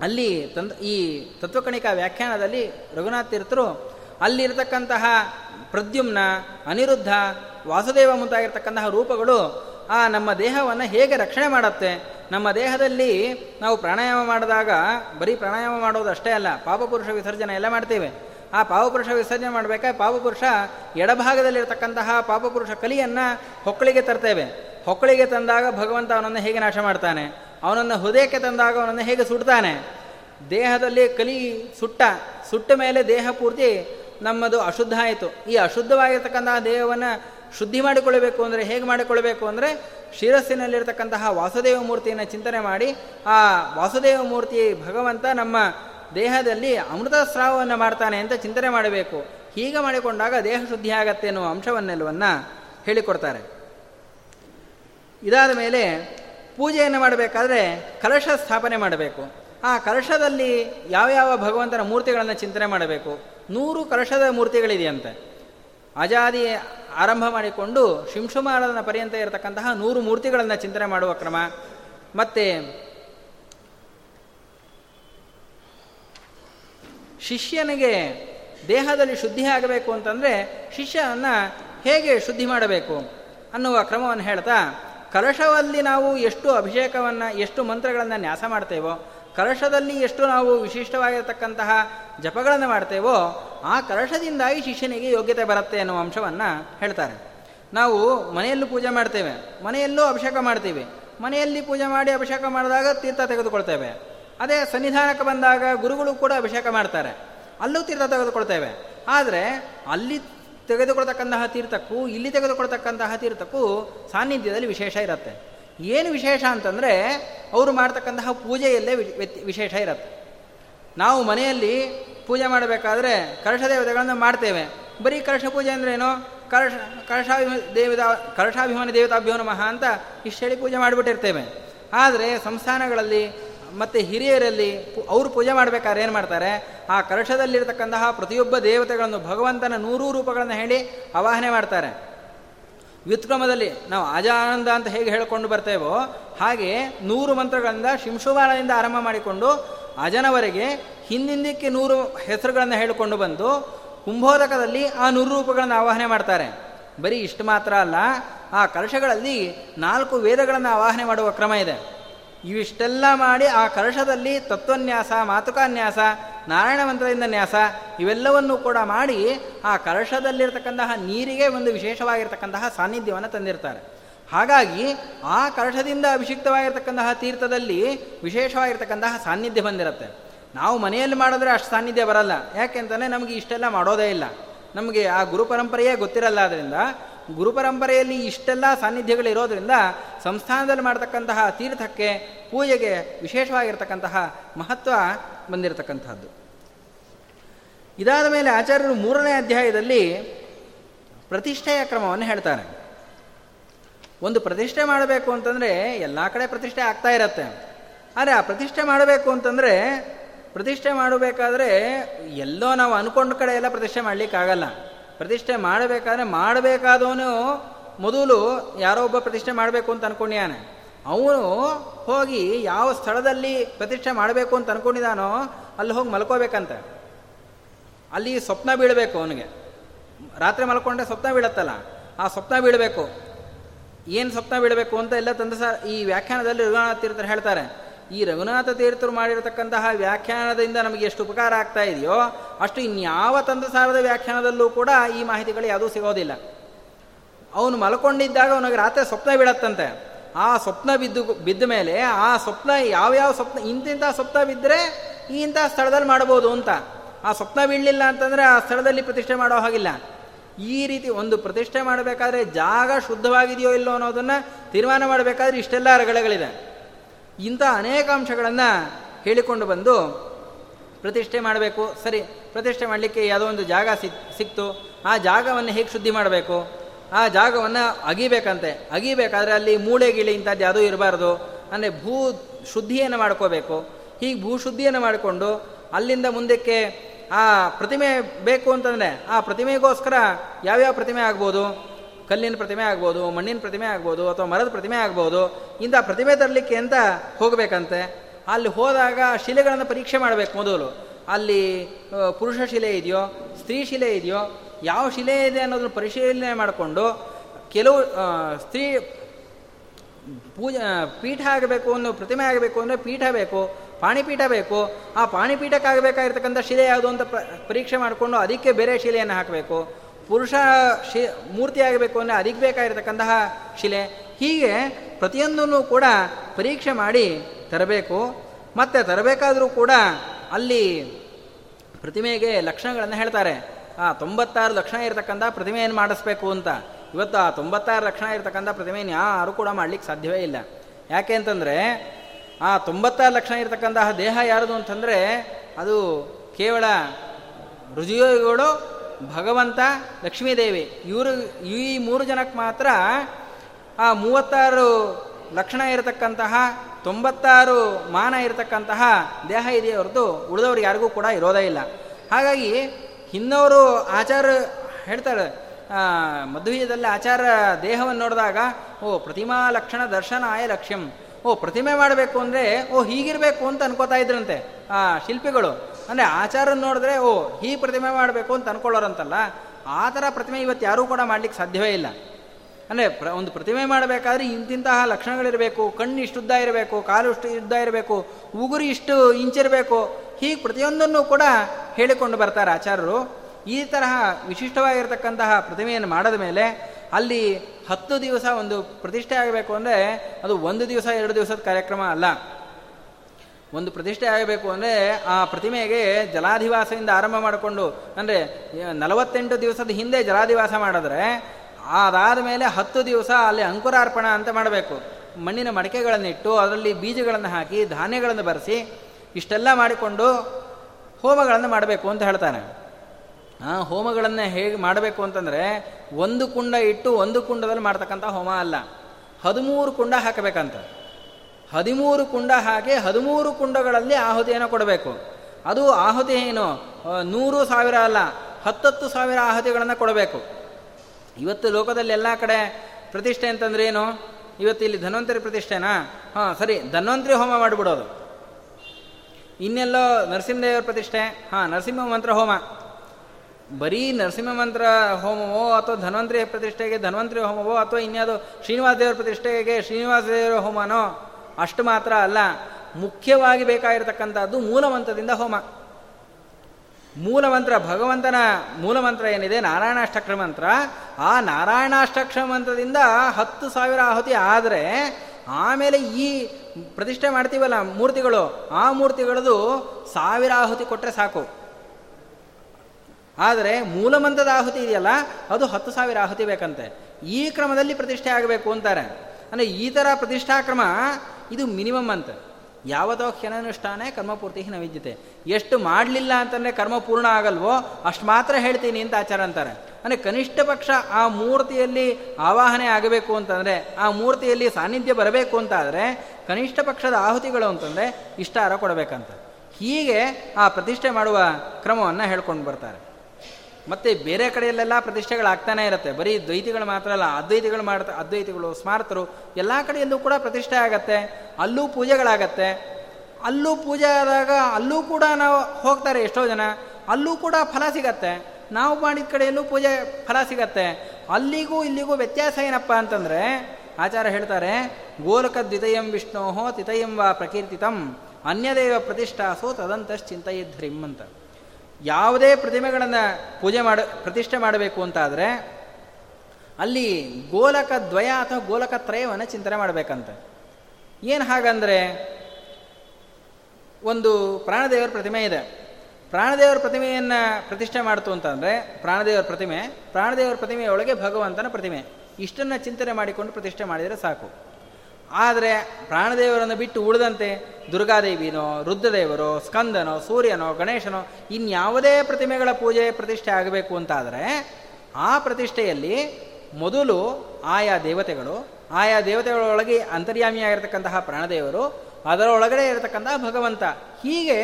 ಅಲ್ಲಿ ತಂದ ಈ ತತ್ವಕಣಿಕಾ ವ್ಯಾಖ್ಯಾನದಲ್ಲಿ ರಘುನಾಥ್ ತೀರ್ಥರು ಅಲ್ಲಿರತಕ್ಕಂತಹ ಪ್ರದ್ಯುಮ್ನ, ಅನಿರುದ್ಧ, ವಾಸುದೇವ ಮುಂತಾಗಿರ್ತಕ್ಕಂತಹ ರೂಪಗಳು ಆ ನಮ್ಮ ದೇಹವನ್ನು ಹೇಗೆ ರಕ್ಷಣೆ ಮಾಡುತ್ತೆ? ನಮ್ಮ ದೇಹದಲ್ಲಿ ನಾವು ಪ್ರಾಣಾಯಾಮ ಮಾಡಿದಾಗ, ಬರೀ ಪ್ರಾಣಾಯಾಮ ಮಾಡೋದು ಅಷ್ಟೇ ಅಲ್ಲ, ಪಾಪಪುರುಷ ವಿಸರ್ಜನೆ ಎಲ್ಲ ಮಾಡ್ತೇವೆ. ಆ ಪಾಪಪುರುಷ ವಿಸರ್ಜನೆ ಮಾಡಬೇಕಾದ್ರೆ ಪಾಪಪುರುಷ ಎಡಭಾಗದಲ್ಲಿರ್ತಕ್ಕಂತಹ ಪಾಪಪುರುಷ ಕಲಿಯನ್ನು ಹೊಕ್ಕಳಿಗೆ ತರ್ತೇವೆ. ಹೊಕ್ಕಳಿಗೆ ತಂದಾಗ ಭಗವಂತ ಅವನನ್ನು ಹೇಗೆ ನಾಶ ಮಾಡ್ತಾನೆ? ಅವನನ್ನು ಹೃದಯಕ್ಕೆ ತಂದಾಗ ಅವನನ್ನು ಹೇಗೆ ಸುಡ್ತಾನೆ? ದೇಹದಲ್ಲಿ ಕಲಿ ಸುಟ್ಟ ಸುಟ್ಟ ಮೇಲೆ ದೇಹ ಪೂರ್ತಿ ನಮ್ಮದು ಅಶುದ್ಧ ಆಯಿತು. ಈ ಅಶುದ್ಧವಾಗಿರ್ತಕ್ಕಂತಹ ದೇಹವನ್ನು ಶುದ್ಧಿ ಮಾಡಿಕೊಳ್ಳಬೇಕು ಅಂದರೆ ಹೇಗೆ ಮಾಡಿಕೊಳ್ಳಬೇಕು ಅಂದರೆ ಶಿರಸ್ಸಿನಲ್ಲಿರ್ತಕ್ಕಂತಹ ವಾಸುದೇವ ಮೂರ್ತಿಯನ್ನು ಚಿಂತನೆ ಮಾಡಿ, ಆ ವಾಸುದೇವ ಮೂರ್ತಿ ಭಗವಂತ ನಮ್ಮ ದೇಹದಲ್ಲಿ ಅಮೃತ ಸ್ರಾವವನ್ನು ಮಾಡ್ತಾನೆ ಅಂತ ಚಿಂತನೆ ಮಾಡಬೇಕು. ಹೀಗೆ ಮಾಡಿಕೊಂಡಾಗ ದೇಹ ಶುದ್ಧಿ ಆಗತ್ತೆ ಎನ್ನುವ ಅಂಶವನ್ನೆಲ್ಲವನ್ನು ಹೇಳಿಕೊಡ್ತಾರೆ. ಇದಾದ ಮೇಲೆ ಪೂಜೆಯನ್ನು ಮಾಡಬೇಕಾದ್ರೆ ಕಲಶ ಸ್ಥಾಪನೆ ಮಾಡಬೇಕು. ಆ ಕಲಶದಲ್ಲಿ ಯಾವ ಭಗವಂತನ ಮೂರ್ತಿಗಳನ್ನು ಚಿಂತನೆ ಮಾಡಬೇಕು? ನೂರು ಕಲಶದ ಮೂರ್ತಿಗಳಿದೆಯಂತೆ. ಅಜಾದಿ ಆರಂಭ ಮಾಡಿಕೊಂಡು ಶಿಂಶುಮಾರನ ಪರ್ಯಂತ ಇರತಕ್ಕಂತಹ ನೂರು ಮೂರ್ತಿಗಳನ್ನು ಚಿಂತನೆ ಮಾಡುವ ಕ್ರಮ. ಮತ್ತು ಶಿಷ್ಯನಿಗೆ ದೇಹದಲ್ಲಿ ಶುದ್ಧಿ ಆಗಬೇಕು ಅಂತಂದರೆ ಶಿಷ್ಯನನ್ನು ಹೇಗೆ ಶುದ್ಧಿ ಮಾಡಬೇಕು ಅನ್ನುವ ಕ್ರಮವನ್ನು ಹೇಳ್ತಾ, ಕಲಶವಲ್ಲಿ ನಾವು ಎಷ್ಟು ಅಭಿಷೇಕವನ್ನು, ಎಷ್ಟು ಮಂತ್ರಗಳನ್ನು ನ್ಯಾಸ ಮಾಡ್ತೇವೋ ಕಲಶದಲ್ಲಿ ಎಷ್ಟು ನಾವು ವಿಶಿಷ್ಟವಾಗಿರತಕ್ಕಂತಹ ಜಪಗಳನ್ನು ಮಾಡ್ತೇವೋ ಆ ಕಲಶದಿಂದಾಗಿ ಶಿಷ್ಯನಿಗೆ ಯೋಗ್ಯತೆ ಬರುತ್ತೆ ಅನ್ನುವ ಅಂಶವನ್ನು ಹೇಳ್ತಾರೆ. ನಾವು ಮನೆಯಲ್ಲೂ ಪೂಜೆ ಮಾಡ್ತೇವೆ, ಮನೆಯಲ್ಲೂ ಅಭಿಷೇಕ ಮಾಡ್ತೀವಿ. ಮನೆಯಲ್ಲಿ ಪೂಜೆ ಮಾಡಿ ಅಭಿಷೇಕ ಮಾಡಿದಾಗ ತೀರ್ಥ ತೆಗೆದುಕೊಳ್ತೇವೆ. ಅದೇ ಸನ್ನಿಧಾನಕ್ಕೆ ಬಂದಾಗ ಗುರುಗಳು ಕೂಡ ಅಭಿಷೇಕ ಮಾಡ್ತಾರೆ, ಅಲ್ಲೂ ತೀರ್ಥ ತೆಗೆದುಕೊಳ್ತೇವೆ. ಆದರೆ ಅಲ್ಲಿ ತೆಗೆದುಕೊಳ್ತಕ್ಕಂತಹ ತೀರ್ಥಕ್ಕೂ, ಇಲ್ಲಿ ತೆಗೆದುಕೊಳ್ತಕ್ಕಂತಹ ತೀರ್ಥಕ್ಕೂ ಸಾನ್ನಿಧ್ಯದಲ್ಲಿ ವಿಶೇಷ ಇರುತ್ತೆ. ಏನು ವಿಶೇಷ ಅಂತಂದರೆ ಅವರು ಮಾಡ್ತಕ್ಕಂತಹ ಪೂಜೆಯಲ್ಲೇ ವಿಶೇಷ ಇರುತ್ತೆ. ನಾವು ಮನೆಯಲ್ಲಿ ಪೂಜೆ ಮಾಡಬೇಕಾದ್ರೆ ಕಳಶ ದೇವತೆಗಳನ್ನು ಮಾಡ್ತೇವೆ. ಬರೀ ಕಳಶ ಪೂಜೆ ಅಂದ್ರೇನು ಕಳಶ ಕಲಶಾಭಿಮ ದೇವತಾ ಕಳಶಾಭಿಮಾನಿ ದೇವತಾಭ್ಯೋ ನಮಃ ಅಂತ ಇಷ್ಟು ಹೇಳಿ ಪೂಜೆ ಮಾಡಿಬಿಟ್ಟಿರ್ತೇವೆ. ಆದರೆ ಸಂಸ್ಥಾನಗಳಲ್ಲಿ ಮತ್ತು ಹಿರಿಯರಲ್ಲಿ ಅವರು ಪೂಜೆ ಮಾಡಬೇಕಾದ್ರೆ ಏನು ಮಾಡ್ತಾರೆ? ಆ ಕಲಶದಲ್ಲಿರ್ತಕ್ಕಂತಹ ಪ್ರತಿಯೊಬ್ಬ ದೇವತೆಗಳನ್ನು ಭಗವಂತನ ನೂರು ರೂಪಗಳನ್ನು ಹೇಳಿ ಆವಾಹನೆ ಮಾಡ್ತಾರೆ. ವ್ಯುತ್ಕ್ರಮದಲ್ಲಿ ನಾವು ಆಜಾನಂದ ಅಂತ ಹೇಗೆ ಹೇಳಿಕೊಂಡು ಬರ್ತೇವೋ ಹಾಗೆ ನೂರು ಮಂತ್ರಗಳಿಂದ ಶಿಂಶುವಾನದಿಂದ ಆರಂಭ ಮಾಡಿಕೊಂಡು ಅಜನವರೆಗೆ ಹಿಂದಿಂದಕ್ಕೆ ನೂರು ಹೆಸರುಗಳನ್ನು ಹೇಳಿಕೊಂಡು ಬಂದು ಕುಂಭೋದಕದಲ್ಲಿ ಆ ನೂರು ರೂಪಗಳನ್ನು ಆವಾಹನೆ ಮಾಡ್ತಾರೆ. ಬರೀ ಇಷ್ಟು ಮಾತ್ರ ಅಲ್ಲ, ಆ ಕಲಶಗಳಲ್ಲಿ ನಾಲ್ಕು ವೇದಗಳನ್ನು ಆವಾಹನೆ ಮಾಡುವ ಕ್ರಮ ಇದೆ. ಇವಿಷ್ಟೆಲ್ಲ ಮಾಡಿ ಆ ಕಲಶದಲ್ಲಿ ತತ್ವನ್ಯಾಸ, ಮಾತುಕಾನ್ಯಾಸ ನಾರಾಯಣ ಮಂತ್ರದಿಂದ ನ್ಯಾಸ, ಇವೆಲ್ಲವನ್ನು ಕೂಡ ಮಾಡಿ ಆ ಕಲಶದಲ್ಲಿರ್ತಕ್ಕಂತಹ ನೀರಿಗೆ ಒಂದು ವಿಶೇಷವಾಗಿರ್ತಕ್ಕಂತಹ ಸಾನ್ನಿಧ್ಯವನ್ನು ತಂದಿರ್ತಾರೆ. ಹಾಗಾಗಿ ಆ ಕಲಶದಿಂದ ಅಭಿಷಿಕ್ತವಾಗಿರ್ತಕ್ಕಂತಹ ತೀರ್ಥದಲ್ಲಿ ವಿಶೇಷವಾಗಿರ್ತಕ್ಕಂತಹ ಸಾನ್ನಿಧ್ಯ ಬಂದಿರುತ್ತೆ. ನಾವು ಮನೆಯಲ್ಲಿ ಮಾಡಿದ್ರೆ ಅಷ್ಟು ಸಾನ್ನಿಧ್ಯ ಬರಲ್ಲ. ಯಾಕೆಂತಲೇ ನಮಗೆ ಇಷ್ಟೆಲ್ಲ ಮಾಡೋದೇ ಇಲ್ಲ. ನಮಗೆ ಆ ಗುರು ಪರಂಪರೆಯೇ ಗೊತ್ತಿರಲ್ಲ ಆದ್ದರಿಂದ ಗುರು ಪರಂಪರೆಯಲ್ಲಿ ಇಷ್ಟೆಲ್ಲ ಸಾನ್ನಿಧ್ಯಗಳಿರೋದ್ರಿಂದ ಸಂಸ್ಥಾನದಲ್ಲಿ ಮಾಡತಕ್ಕಂತಹ ತೀರ್ಥಕ್ಕೆ ಪೂಜೆಗೆ ವಿಶೇಷವಾಗಿರ್ತಕ್ಕಂತಹ ಮಹತ್ವ ಬಂದಿರತಕ್ಕಂಥದ್ದು ಇದಾದ ಮೇಲೆ ಆಚಾರ್ಯರು ಮೂರನೇ ಅಧ್ಯಾಯದಲ್ಲಿ ಪ್ರತಿಷ್ಠೆಯ ಕ್ರಮವನ್ನು ಹೇಳ್ತಾರೆ. ಒಂದು ಪ್ರತಿಷ್ಠೆ ಮಾಡಬೇಕು ಅಂತಂದರೆ ಎಲ್ಲ ಕಡೆ ಪ್ರತಿಷ್ಠೆ ಆಗ್ತಾ ಇರತ್ತೆ. ಆದರೆ ಆ ಪ್ರತಿಷ್ಠೆ ಮಾಡಬೇಕು ಅಂತಂದರೆ ಪ್ರತಿಷ್ಠೆ ಮಾಡಬೇಕಾದ್ರೆ ಎಲ್ಲೋ ನಾವು ಅನ್ಕೊಂಡ ಕಡೆ ಎಲ್ಲ ಪ್ರತಿಷ್ಠೆ ಮಾಡಲಿಕ್ಕಾಗಲ್ಲ ಪ್ರತಿಷ್ಠೆ ಮಾಡಬೇಕಾದ್ರೆ ಮಾಡಬೇಕಾದವನು ಮೊದಲು ಯಾರೋ ಒಬ್ಬ ಪ್ರತಿಷ್ಠೆ ಮಾಡಬೇಕು ಅಂತ ಅನ್ಕೊಂಡಿಯಾನೆ. ಅವನು ಹೋಗಿ ಯಾವ ಸ್ಥಳದಲ್ಲಿ ಪ್ರತಿಷ್ಠೆ ಮಾಡಬೇಕು ಅಂತ ಅನ್ಕೊಂಡಿದ್ದಾನೋ ಅಲ್ಲಿ ಹೋಗಿ ಮಲ್ಕೋಬೇಕಂತ. ಅಲ್ಲಿ ಸ್ವಪ್ನ ಬೀಳಬೇಕು ಅವನಿಗೆ. ರಾತ್ರಿ ಮಲ್ಕೊಂಡ್ರೆ ಸ್ವಪ್ನ ಬೀಳತ್ತಲ್ಲ. ಆ ಸ್ವಪ್ನ ಬೀಳಬೇಕು. ಏನು ಸ್ವಪ್ನ ಬೀಳಬೇಕು ಅಂತ ಎಲ್ಲ ತಂದೆ ಸಹ ಈ ವ್ಯಾಖ್ಯಾನದಲ್ಲಿ ರಘುನಾಥ ತೀರ್ಥರು ಹೇಳ್ತಾರೆ. ಈ ರಘುನಾಥ ತೀರ್ಥರು ಮಾಡಿರತಕ್ಕಂತಹ ವ್ಯಾಖ್ಯಾನದಿಂದ ನಮಗೆ ಎಷ್ಟು ಉಪಕಾರ ಆಗ್ತಾ ಇದೆಯೋ, ಅಷ್ಟು ಇನ್ಯಾವ ತಂತ್ರಸಾರದ ವ್ಯಾಖ್ಯಾನದಲ್ಲೂ ಕೂಡ ಈ ಮಾಹಿತಿಗಳು ಯಾವುದೂ ಸಿಗೋದಿಲ್ಲ. ಅವನು ಮಲ್ಕೊಂಡಿದ್ದಾಗ ಅವನಿಗೆ ರಾತ್ರಿ ಸ್ವಪ್ನ ಬೀಳತ್ತಂತೆ. ಆ ಸ್ವಪ್ನ ಬಿದ್ದು ಬಿದ್ದ ಮೇಲೆ ಆ ಸ್ವಪ್ನ ಯಾವ್ಯಾವ ಸ್ವಪ್ನ ಇಂತಿಂಥ ಸ್ವಪ್ನ ಬಿದ್ದರೆ ಈ ಇಂಥ ಸ್ಥಳದಲ್ಲಿ ಮಾಡ್ಬೋದು ಅಂತ. ಆ ಸ್ವಪ್ನ ಬೀಳಲಿಲ್ಲ ಅಂತಂದರೆ ಆ ಸ್ಥಳದಲ್ಲಿ ಪ್ರತಿಷ್ಠೆ ಮಾಡೋ ಹಾಗಿಲ್ಲ. ಈ ರೀತಿ ಒಂದು ಪ್ರತಿಷ್ಠೆ ಮಾಡಬೇಕಾದ್ರೆ ಜಾಗ ಶುದ್ಧವಾಗಿದೆಯೋ ಇಲ್ಲೋ ಅನ್ನೋದನ್ನು ತೀರ್ಮಾನ ಮಾಡಬೇಕಾದ್ರೆ ಇಷ್ಟೆಲ್ಲ ರಗಳೆಗಳಿದೆ ಇಂಥ ಅನೇಕ ಅಂಶಗಳನ್ನು ಹೇಳಿಕೊಂಡು ಬಂದು ಪ್ರತಿಷ್ಠೆ ಮಾಡಬೇಕು. ಸರಿ, ಪ್ರತಿಷ್ಠೆ ಮಾಡಲಿಕ್ಕೆ ಯಾವುದೋ ಒಂದು ಜಾಗ ಸಿಕ್, ಸಿಕ್ತು. ಆ ಜಾಗವನ್ನು ಹೇಗೆ ಶುದ್ಧಿ ಮಾಡಬೇಕು? ಆ ಜಾಗವನ್ನು ಅಗಿಬೇಕಂತೆ. ಅಗಿಬೇಕಾದ್ರೆ ಅಲ್ಲಿ ಮೂಳೆ ಗಿಳಿ ಇಂಥದ್ದು ಯಾವುದೂ ಇರಬಾರ್ದು. ಅಂದರೆ ಭೂ ಶುದ್ಧಿಯನ್ನು ಮಾಡ್ಕೋಬೇಕು. ಹೀಗೆ ಭೂ ಶುದ್ಧಿಯನ್ನು ಮಾಡಿಕೊಂಡು ಅಲ್ಲಿಂದ ಮುಂದಕ್ಕೆ ಆ ಪ್ರತಿಮೆ ಬೇಕು ಅಂತಂದರೆ ಆ ಪ್ರತಿಮೆಗೋಸ್ಕರ ಯಾವ್ಯಾವ ಪ್ರತಿಮೆ ಆಗ್ಬೋದು? ಕಲ್ಲಿನ ಪ್ರತಿಮೆ ಆಗ್ಬೋದು, ಮಣ್ಣಿನ ಪ್ರತಿಮೆ ಆಗ್ಬೋದು ಅಥವಾ ಮರದ ಪ್ರತಿಮೆ ಆಗ್ಬೋದು. ಇಂಥ ಪ್ರತಿಮೆ ತರಲಿಕ್ಕೆ ಅಂತ ಹೋಗಬೇಕಂತೆ? ಅಲ್ಲಿ ಹೋದಾಗ ಶಿಲೆಗಳನ್ನು ಪರೀಕ್ಷೆ ಮಾಡಬೇಕು ಮೊದಲು. ಅಲ್ಲಿ ಪುರುಷ ಶಿಲೆ ಇದೆಯೋ, ಸ್ತ್ರೀ ಶಿಲೆ ಇದೆಯೋ ಯಾವ ಶಿಲೆ ಇದೆ ಅನ್ನೋದನ್ನು ಪರಿಶೀಲನೆ ಮಾಡಿಕೊಂಡು ಕೆಲವು ಸ್ತ್ರೀ ಪೂಜೆ ಪೀಠ ಆಗಬೇಕು ಅನ್ನೋ ಪ್ರತಿಮೆ ಆಗಬೇಕು ಅಂದರೆ ಪೀಠ ಬೇಕು, ಪಾಣಿಪೀಠ ಬೇಕು. ಆ ಪಾಣಿಪೀಠಕ್ಕಾಗಬೇಕಾಗಿರ್ತಕ್ಕಂಥ ಶಿಲೆ ಯಾವುದು ಅಂತ ಪರೀಕ್ಷೆ ಮಾಡಿಕೊಂಡು ಅದಕ್ಕೆ ಬೇರೆ ಶಿಲೆಯನ್ನು ಹಾಕಬೇಕು. ಪುರುಷ ಶಿ, ಮೂರ್ತಿ ಆಗಬೇಕು ಅಂದರೆ ಅದಕ್ಕೆ ಬೇಕಾಗಿರ್ತಕ್ಕಂತಹ ಶಿಲೆ. ಹೀಗೆ ಪ್ರತಿಯೊಂದನ್ನು ಕೂಡ ಪರೀಕ್ಷೆ ಮಾಡಿ ತರಬೇಕು. ಮತ್ತು ತರಬೇಕಾದರೂ ಕೂಡ ಅಲ್ಲಿ ಪ್ರತಿಮೆಗೆ ಲಕ್ಷಣಗಳನ್ನು ಹೇಳ್ತಾರೆ. ಆ ತೊಂಬತ್ತಾರು ಲಕ್ಷಣ ಇರತಕ್ಕಂಥ ಪ್ರತಿಮೆಯನ್ನು ಮಾಡಿಸ್ಬೇಕು ಅಂತ? ಇವತ್ತು ಆ ತೊಂಬತ್ತಾರು ಲಕ್ಷಣ ಇರತಕ್ಕಂಥ ಪ್ರತಿಮೆಯನ್ನು ಯಾರು ಕೂಡ ಮಾಡಲಿಕ್ಕೆ ಸಾಧ್ಯವೇ ಇಲ್ಲ. ಯಾಕೆ ಅಂತಂದರೆ, ಆ ತೊಂಬತ್ತಾರು ಲಕ್ಷಣ ಇರತಕ್ಕಂತಹ ದೇಹ ಯಾರದು ಅಂತಂದರೆ, ಅದು ಕೇವಲ ರುಜಿಯೋಗಿಗಳು, ಭಗವಂತ, ಲಕ್ಷ್ಮೀದೇವಿ. ಇವರು, ಈ ಮೂರು ಜನಕ್ಕೆ ಮಾತ್ರ ಆ ಮೂವತ್ತಾರು ಲಕ್ಷಣ ಇರತಕ್ಕಂತಹ, ತೊಂಬತ್ತಾರು ಮಾನ ಇರತಕ್ಕಂತಹ ದೇಹ ಇದೆಯೇ ಹೊರತು ಉಳಿದವ್ರಿಗೆ ಯಾರಿಗೂ ಕೂಡ ಇರೋದೇ ಇಲ್ಲ. ಹಾಗಾಗಿ ಇನ್ನವರು ಆಚಾರ ಹೇಳ್ತಾರೆ ಮಧ್ವೀಯದಲ್ಲಿ ಆಚಾರ ದೇಹವನ್ನು ನೋಡಿದಾಗ, ಓ, ಪ್ರತಿಮಾ ಲಕ್ಷಣ ದರ್ಶನ ಆಯ ಲಕ್ಷ್ಯಂ. ಓ, ಪ್ರತಿಮೆ ಮಾಡಬೇಕು ಅಂದರೆ, ಓ, ಹೀಗಿರಬೇಕು ಅಂತ ಅನ್ಕೋತಾ ಇದ್ರಂತೆ, ಆ, ಶಿಲ್ಪಿಗಳು. ಅಂದರೆ ಆಚಾರ ನೋಡಿದ್ರೆ, ಓ ಈ ಪ್ರತಿಮೆ ಮಾಡಬೇಕು ಅಂತ ಅನ್ಕೊಳ್ಳೋರಂತಲ್ಲ, ಆ ಥರ ಪ್ರತಿಮೆ ಇವತ್ತು ಯಾರೂ ಕೂಡ ಮಾಡ್ಲಿಕ್ಕೆ ಸಾಧ್ಯವೇ ಇಲ್ಲ. ಅಂದರೆ ಪ್ರ, ಒಂದು ಪ್ರತಿಮೆ ಮಾಡಬೇಕಾದ್ರೆ ಇಂತಿಂತಹ ಲಕ್ಷಣಗಳಿರಬೇಕು, ಕಣ್ಣು ಇಷ್ಟು ಉದ್ದ ಇರಬೇಕು, ಕಾಲು ಇಷ್ಟು ಉದ್ದ ಇರಬೇಕು, ಉಗುರು ಇಷ್ಟು ಇಂಚಿರಬೇಕು ಹೀಗೆ ಪ್ರತಿಯೊಂದನ್ನು ಕೂಡ ಹೇಳಿಕೊಂಡು ಬರ್ತಾರೆ ಆಚಾರ್ಯರು. ಈ ತರಹ ವಿಶಿಷ್ಟವಾಗಿರ್ತಕ್ಕಂತಹ ಪ್ರತಿಮೆಯನ್ನು ಮಾಡಿದ ಮೇಲೆ ಅಲ್ಲಿ ಹತ್ತು ದಿವಸ ಒಂದು ಪ್ರತಿಷ್ಠೆ ಆಗಬೇಕು ಅಂದರೆ ಅದು ಒಂದು ದಿವಸ, ಎರಡು ದಿವಸದ ಕಾರ್ಯಕ್ರಮ ಅಲ್ಲ. ಒಂದು ಪ್ರತಿಷ್ಠೆ ಆಗಬೇಕು ಅಂದರೆ ಆ ಪ್ರತಿಮೆಗೆ ಜಲಾಧಿವಾಸದಿಂದ ಆರಂಭ ಮಾಡಿಕೊಂಡು, ಅಂದರೆ ನಲವತ್ತೆಂಟು ದಿವಸದ ಹಿಂದೆ ಜಲಾಧಿವಾಸ ಮಾಡಿದ್ರೆ ಅದಾದ ಮೇಲೆ ಹತ್ತು ದಿವಸ ಅಲ್ಲಿ ಅಂಕುರಾರ್ಪಣ ಅಂತ ಮಾಡಬೇಕು. ಮಣ್ಣಿನ ಮಡಕೆಗಳನ್ನಿಟ್ಟು ಅದರಲ್ಲಿ ಬೀಜಗಳನ್ನು ಹಾಕಿ, ಧಾನ್ಯಗಳನ್ನು ಬರೆಸಿ ಇಷ್ಟೆಲ್ಲ ಮಾಡಿಕೊಂಡು ಹೋಮಗಳನ್ನು ಮಾಡಬೇಕು ಅಂತ ಹೇಳ್ತಾನೆ. ಆ, ಹೋಮಗಳನ್ನು ಹೇಗೆ ಮಾಡಬೇಕು ಅಂತಂದರೆ ಒಂದು ಕುಂಡ ಇಟ್ಟು ಒಂದು ಕುಂಡದಲ್ಲಿ ಮಾಡ್ತಕ್ಕಂಥ ಹೋಮ ಅಲ್ಲ. ಹದಿಮೂರು ಕುಂಡ ಹಾಕಬೇಕಂತ. ಹದಿಮೂರು ಕುಂಡ ಹಾಕಿ ಹದಿಮೂರು ಕುಂಡಗಳಲ್ಲಿ ಆಹುತಿಯನ್ನು ಕೊಡಬೇಕು. ಅದು ಆಹುತಿ ಏನು? ನೂರು ಸಾವಿರ ಅಲ್ಲ, ಹತ್ತತ್ತು ಸಾವಿರ ಆಹುತಿಗಳನ್ನು ಕೊಡಬೇಕು. ಇವತ್ತು ಲೋಕದಲ್ಲಿ ಎಲ್ಲ ಕಡೆ ಪ್ರತಿಷ್ಠೆ ಅಂತಂದ್ರೆ ಏನು? ಇವತ್ತು ಇಲ್ಲಿ ಧನ್ವಂತರಿ ಪ್ರತಿಷ್ಠೆನಾ? ಹಾಂ, ಸರಿ, ಧನ್ವಂತರಿ ಹೋಮ ಮಾಡಿಬಿಡೋದು. ಇನ್ನೆಲ್ಲೋ ನರಸಿಂಹದೇವರ ಪ್ರತಿಷ್ಠೆ. ಹಾಂ, ನರಸಿಂಹ ಮಂತ್ರ ಹೋಮ. ಬರೀ ನರಸಿಂಹ ಮಂತ್ರ ಹೋಮವೋ ಅಥವಾ ಧನ್ವಂತರಿ ಪ್ರತಿಷ್ಠೆಗೆ ಧನ್ವಂತರಿ ಹೋಮವೋ ಅಥವಾ ಇನ್ಯಾವುದೋ ಶ್ರೀನಿವಾಸ ದೇವರ ಪ್ರತಿಷ್ಠೆಗೆ ಶ್ರೀನಿವಾಸ ದೇವರ ಹೋಮನೋ ಅಷ್ಟು ಮಾತ್ರ ಅಲ್ಲ. ಮುಖ್ಯವಾಗಿ ಬೇಕಾಗಿರತಕ್ಕಂಥದ್ದು ಮೂಲಮಂತ್ರದಿಂದ ಹೋಮ. ಮೂಲಮಂತ್ರ ಭಗವಂತನ ಮೂಲಮಂತ್ರ ಏನಿದೆ? ನಾರಾಯಣಾಷ್ಟಕ್ಷರ ಮಂತ್ರ ಆ ನಾರಾಯಣಾಷ್ಟಕ್ಷರ ಮಂತ್ರದಿಂದ ಹತ್ತು ಸಾವಿರ ಆಹುತಿ ಆದರೆ ಆಮೇಲೆ ಈ ಪ್ರತಿಷ್ಠೆ ಮಾಡ್ತೀವಲ್ಲ ಮೂರ್ತಿಗಳು, ಆ ಮೂರ್ತಿಗಳದು ಸಾವಿರ ಆಹುತಿ ಕೊಟ್ಟರೆ ಸಾಕು. ಆದರೆ ಮೂಲಮಂತ್ರದ ಆಹುತಿ ಇದೆಯಲ್ಲ, ಅದು ಹತ್ತು ಸಾವಿರ ಆಹುತಿ ಬೇಕಂತೆ. ಈ ಕ್ರಮದಲ್ಲಿ ಪ್ರತಿಷ್ಠೆ ಆಗಬೇಕು ಅಂತಾರೆ. ಅಂದರೆ ಈ ಥರ ಪ್ರತಿಷ್ಠಾ ಕ್ರಮ ಇದು ಮಿನಿಮಮ್ ಅಂತ. ಯಾವತ್ತೋ ಕ್ಷಣಾನುಷ್ಠಾನೇ ಕರ್ಮಪೂರ್ತಿ ನವಿದ್ಯತೆ. ಎಷ್ಟು ಮಾಡಲಿಲ್ಲ ಅಂತಂದರೆ ಕರ್ಮ ಪೂರ್ಣ ಆಗಲ್ವೋ, ಅಷ್ಟು ಮಾತ್ರ ಹೇಳ್ತೀನಿ ಅಂತ ಆಚಾರ ಅಂತಾರೆ. ಅಂದರೆ ಕನಿಷ್ಠ ಪಕ್ಷ ಆ ಮೂರ್ತಿಯಲ್ಲಿ ಆವಾಹನೆ ಆಗಬೇಕು ಅಂತಂದರೆ, ಆ ಮೂರ್ತಿಯಲ್ಲಿ ಸಾನ್ನಿಧ್ಯ ಬರಬೇಕು ಅಂತಾದರೆ ಕನಿಷ್ಠ ಪಕ್ಷದ ಆಹುತಿಗಳು ಅಂತಂದರೆ ಇಷ್ಟಾರ ಕೊಡಬೇಕಂತ. ಹೀಗೆ ಆ ಪ್ರತಿಷ್ಠೆ ಮಾಡುವ ಕ್ರಮವನ್ನು ಹೇಳ್ಕೊಂಡು ಬರ್ತಾರೆ. ಮತ್ತು ಬೇರೆ ಕಡೆಯಲ್ಲೆಲ್ಲ ಪ್ರತಿಷ್ಠೆಗಳಾಗ್ತಾನೆ ಇರುತ್ತೆ. ಬರೀ ದ್ವೈತಿಗಳು ಮಾತ್ರ ಅಲ್ಲ, ಅದ್ವೈತಿಗಳು ಮಾಡ್ತಾ, ಅದ್ವೈತಿಗಳು, ಸ್ಮಾರತರು ಎಲ್ಲ ಕಡೆಯಲ್ಲೂ ಕೂಡ ಪ್ರತಿಷ್ಠೆ ಆಗತ್ತೆ, ಅಲ್ಲೂ ಪೂಜೆಗಳಾಗತ್ತೆ. ಅಲ್ಲೂ ಪೂಜೆ ಆದಾಗ ಅಲ್ಲೂ ಕೂಡ ನಾವು ಹೋಗ್ತಾರೆ ಎಷ್ಟೋ ಜನ, ಅಲ್ಲೂ ಕೂಡ ಫಲ ಸಿಗತ್ತೆ. ನಾವು ಮಾಡಿದ ಕಡೆಯಲ್ಲೂ ಪೂಜೆ ಫಲ ಸಿಗತ್ತೆ. ಅಲ್ಲಿಗೂ ಇಲ್ಲಿಗೂ ವ್ಯತ್ಯಾಸ ಏನಪ್ಪ ಅಂತಂದರೆ ಆಚಾರ ಹೇಳ್ತಾರೆ ಗೋಲಕ ದ್ವಿತಯಂ ವಿಷ್ಣೋಹೋ ತಿತಯಂ ವಾ ಪ್ರಕೀರ್ತಿತಂ, ಅನ್ಯದೇವ ಪ್ರತಿಷ್ಠಾಸು ತದಂತಶ್ಚಿಂತಯಿದ್ರಿಂ ಅಂತ. ಯಾವುದೇ ಪ್ರತಿಮೆಗಳನ್ನು ಪೂಜೆ ಮಾಡ, ಪ್ರತಿಷ್ಠೆ ಮಾಡಬೇಕು ಅಂತಾದರೆ, ಅಲ್ಲಿ ಗೋಲಕ ದ್ವಯ ಅಥವಾ ಗೋಲಕ ತ್ರಯವನ್ನು ಚಿಂತನೆ ಮಾಡಬೇಕಂತೆ. ಏನು ಹಾಗಂದರೆ, ಒಂದು ಪ್ರಾಣದೇವರ ಪ್ರತಿಮೆ ಇದೆ. ಪ್ರಾಣದೇವರ ಪ್ರತಿಮೆಯನ್ನು ಪ್ರತಿಷ್ಠೆ ಮಾಡ್ತು ಅಂತಂದರೆ ಪ್ರಾಣದೇವರ ಪ್ರತಿಮೆ, ಪ್ರಾಣದೇವರ ಪ್ರತಿಮೆಯೊಳಗೆ ಭಗವಂತನ ಪ್ರತಿಮೆ. ಇಷ್ಟನ್ನು ಚಿಂತನೆ ಮಾಡಿಕೊಂಡು ಪ್ರತಿಷ್ಠೆ ಮಾಡಿದರೆ ಸಾಕು. ಆದರೆ ಪ್ರಾಣದೇವರನ್ನು ಬಿಟ್ಟು ಉಳಿದಂತೆ ದುರ್ಗಾದೇವಿನೋ, ರುದ್ರದೇವರೋ, ಸ್ಕಂದನೋ, ಸೂರ್ಯನೋ, ಗಣೇಶನೋ ಇನ್ಯಾವುದೇ ಪ್ರತಿಮೆಗಳ ಪೂಜೆ ಪ್ರತಿಷ್ಠೆ ಆಗಬೇಕು ಅಂತಾದರೆ ಆ ಪ್ರತಿಷ್ಠೆಯಲ್ಲಿ ಮೊದಲು ಆಯಾ ದೇವತೆಗಳು, ಆಯಾ ದೇವತೆಗಳೊಳಗೆ ಅಂತರ್ಯಾಮಿಯಾಗಿರ್ತಕ್ಕಂತಹ ಪ್ರಾಣದೇವರು ಅದರೊಳಗಡೆ ಇರತಕ್ಕಂಥ ಭಗವಂತ. ಹೀಗೆ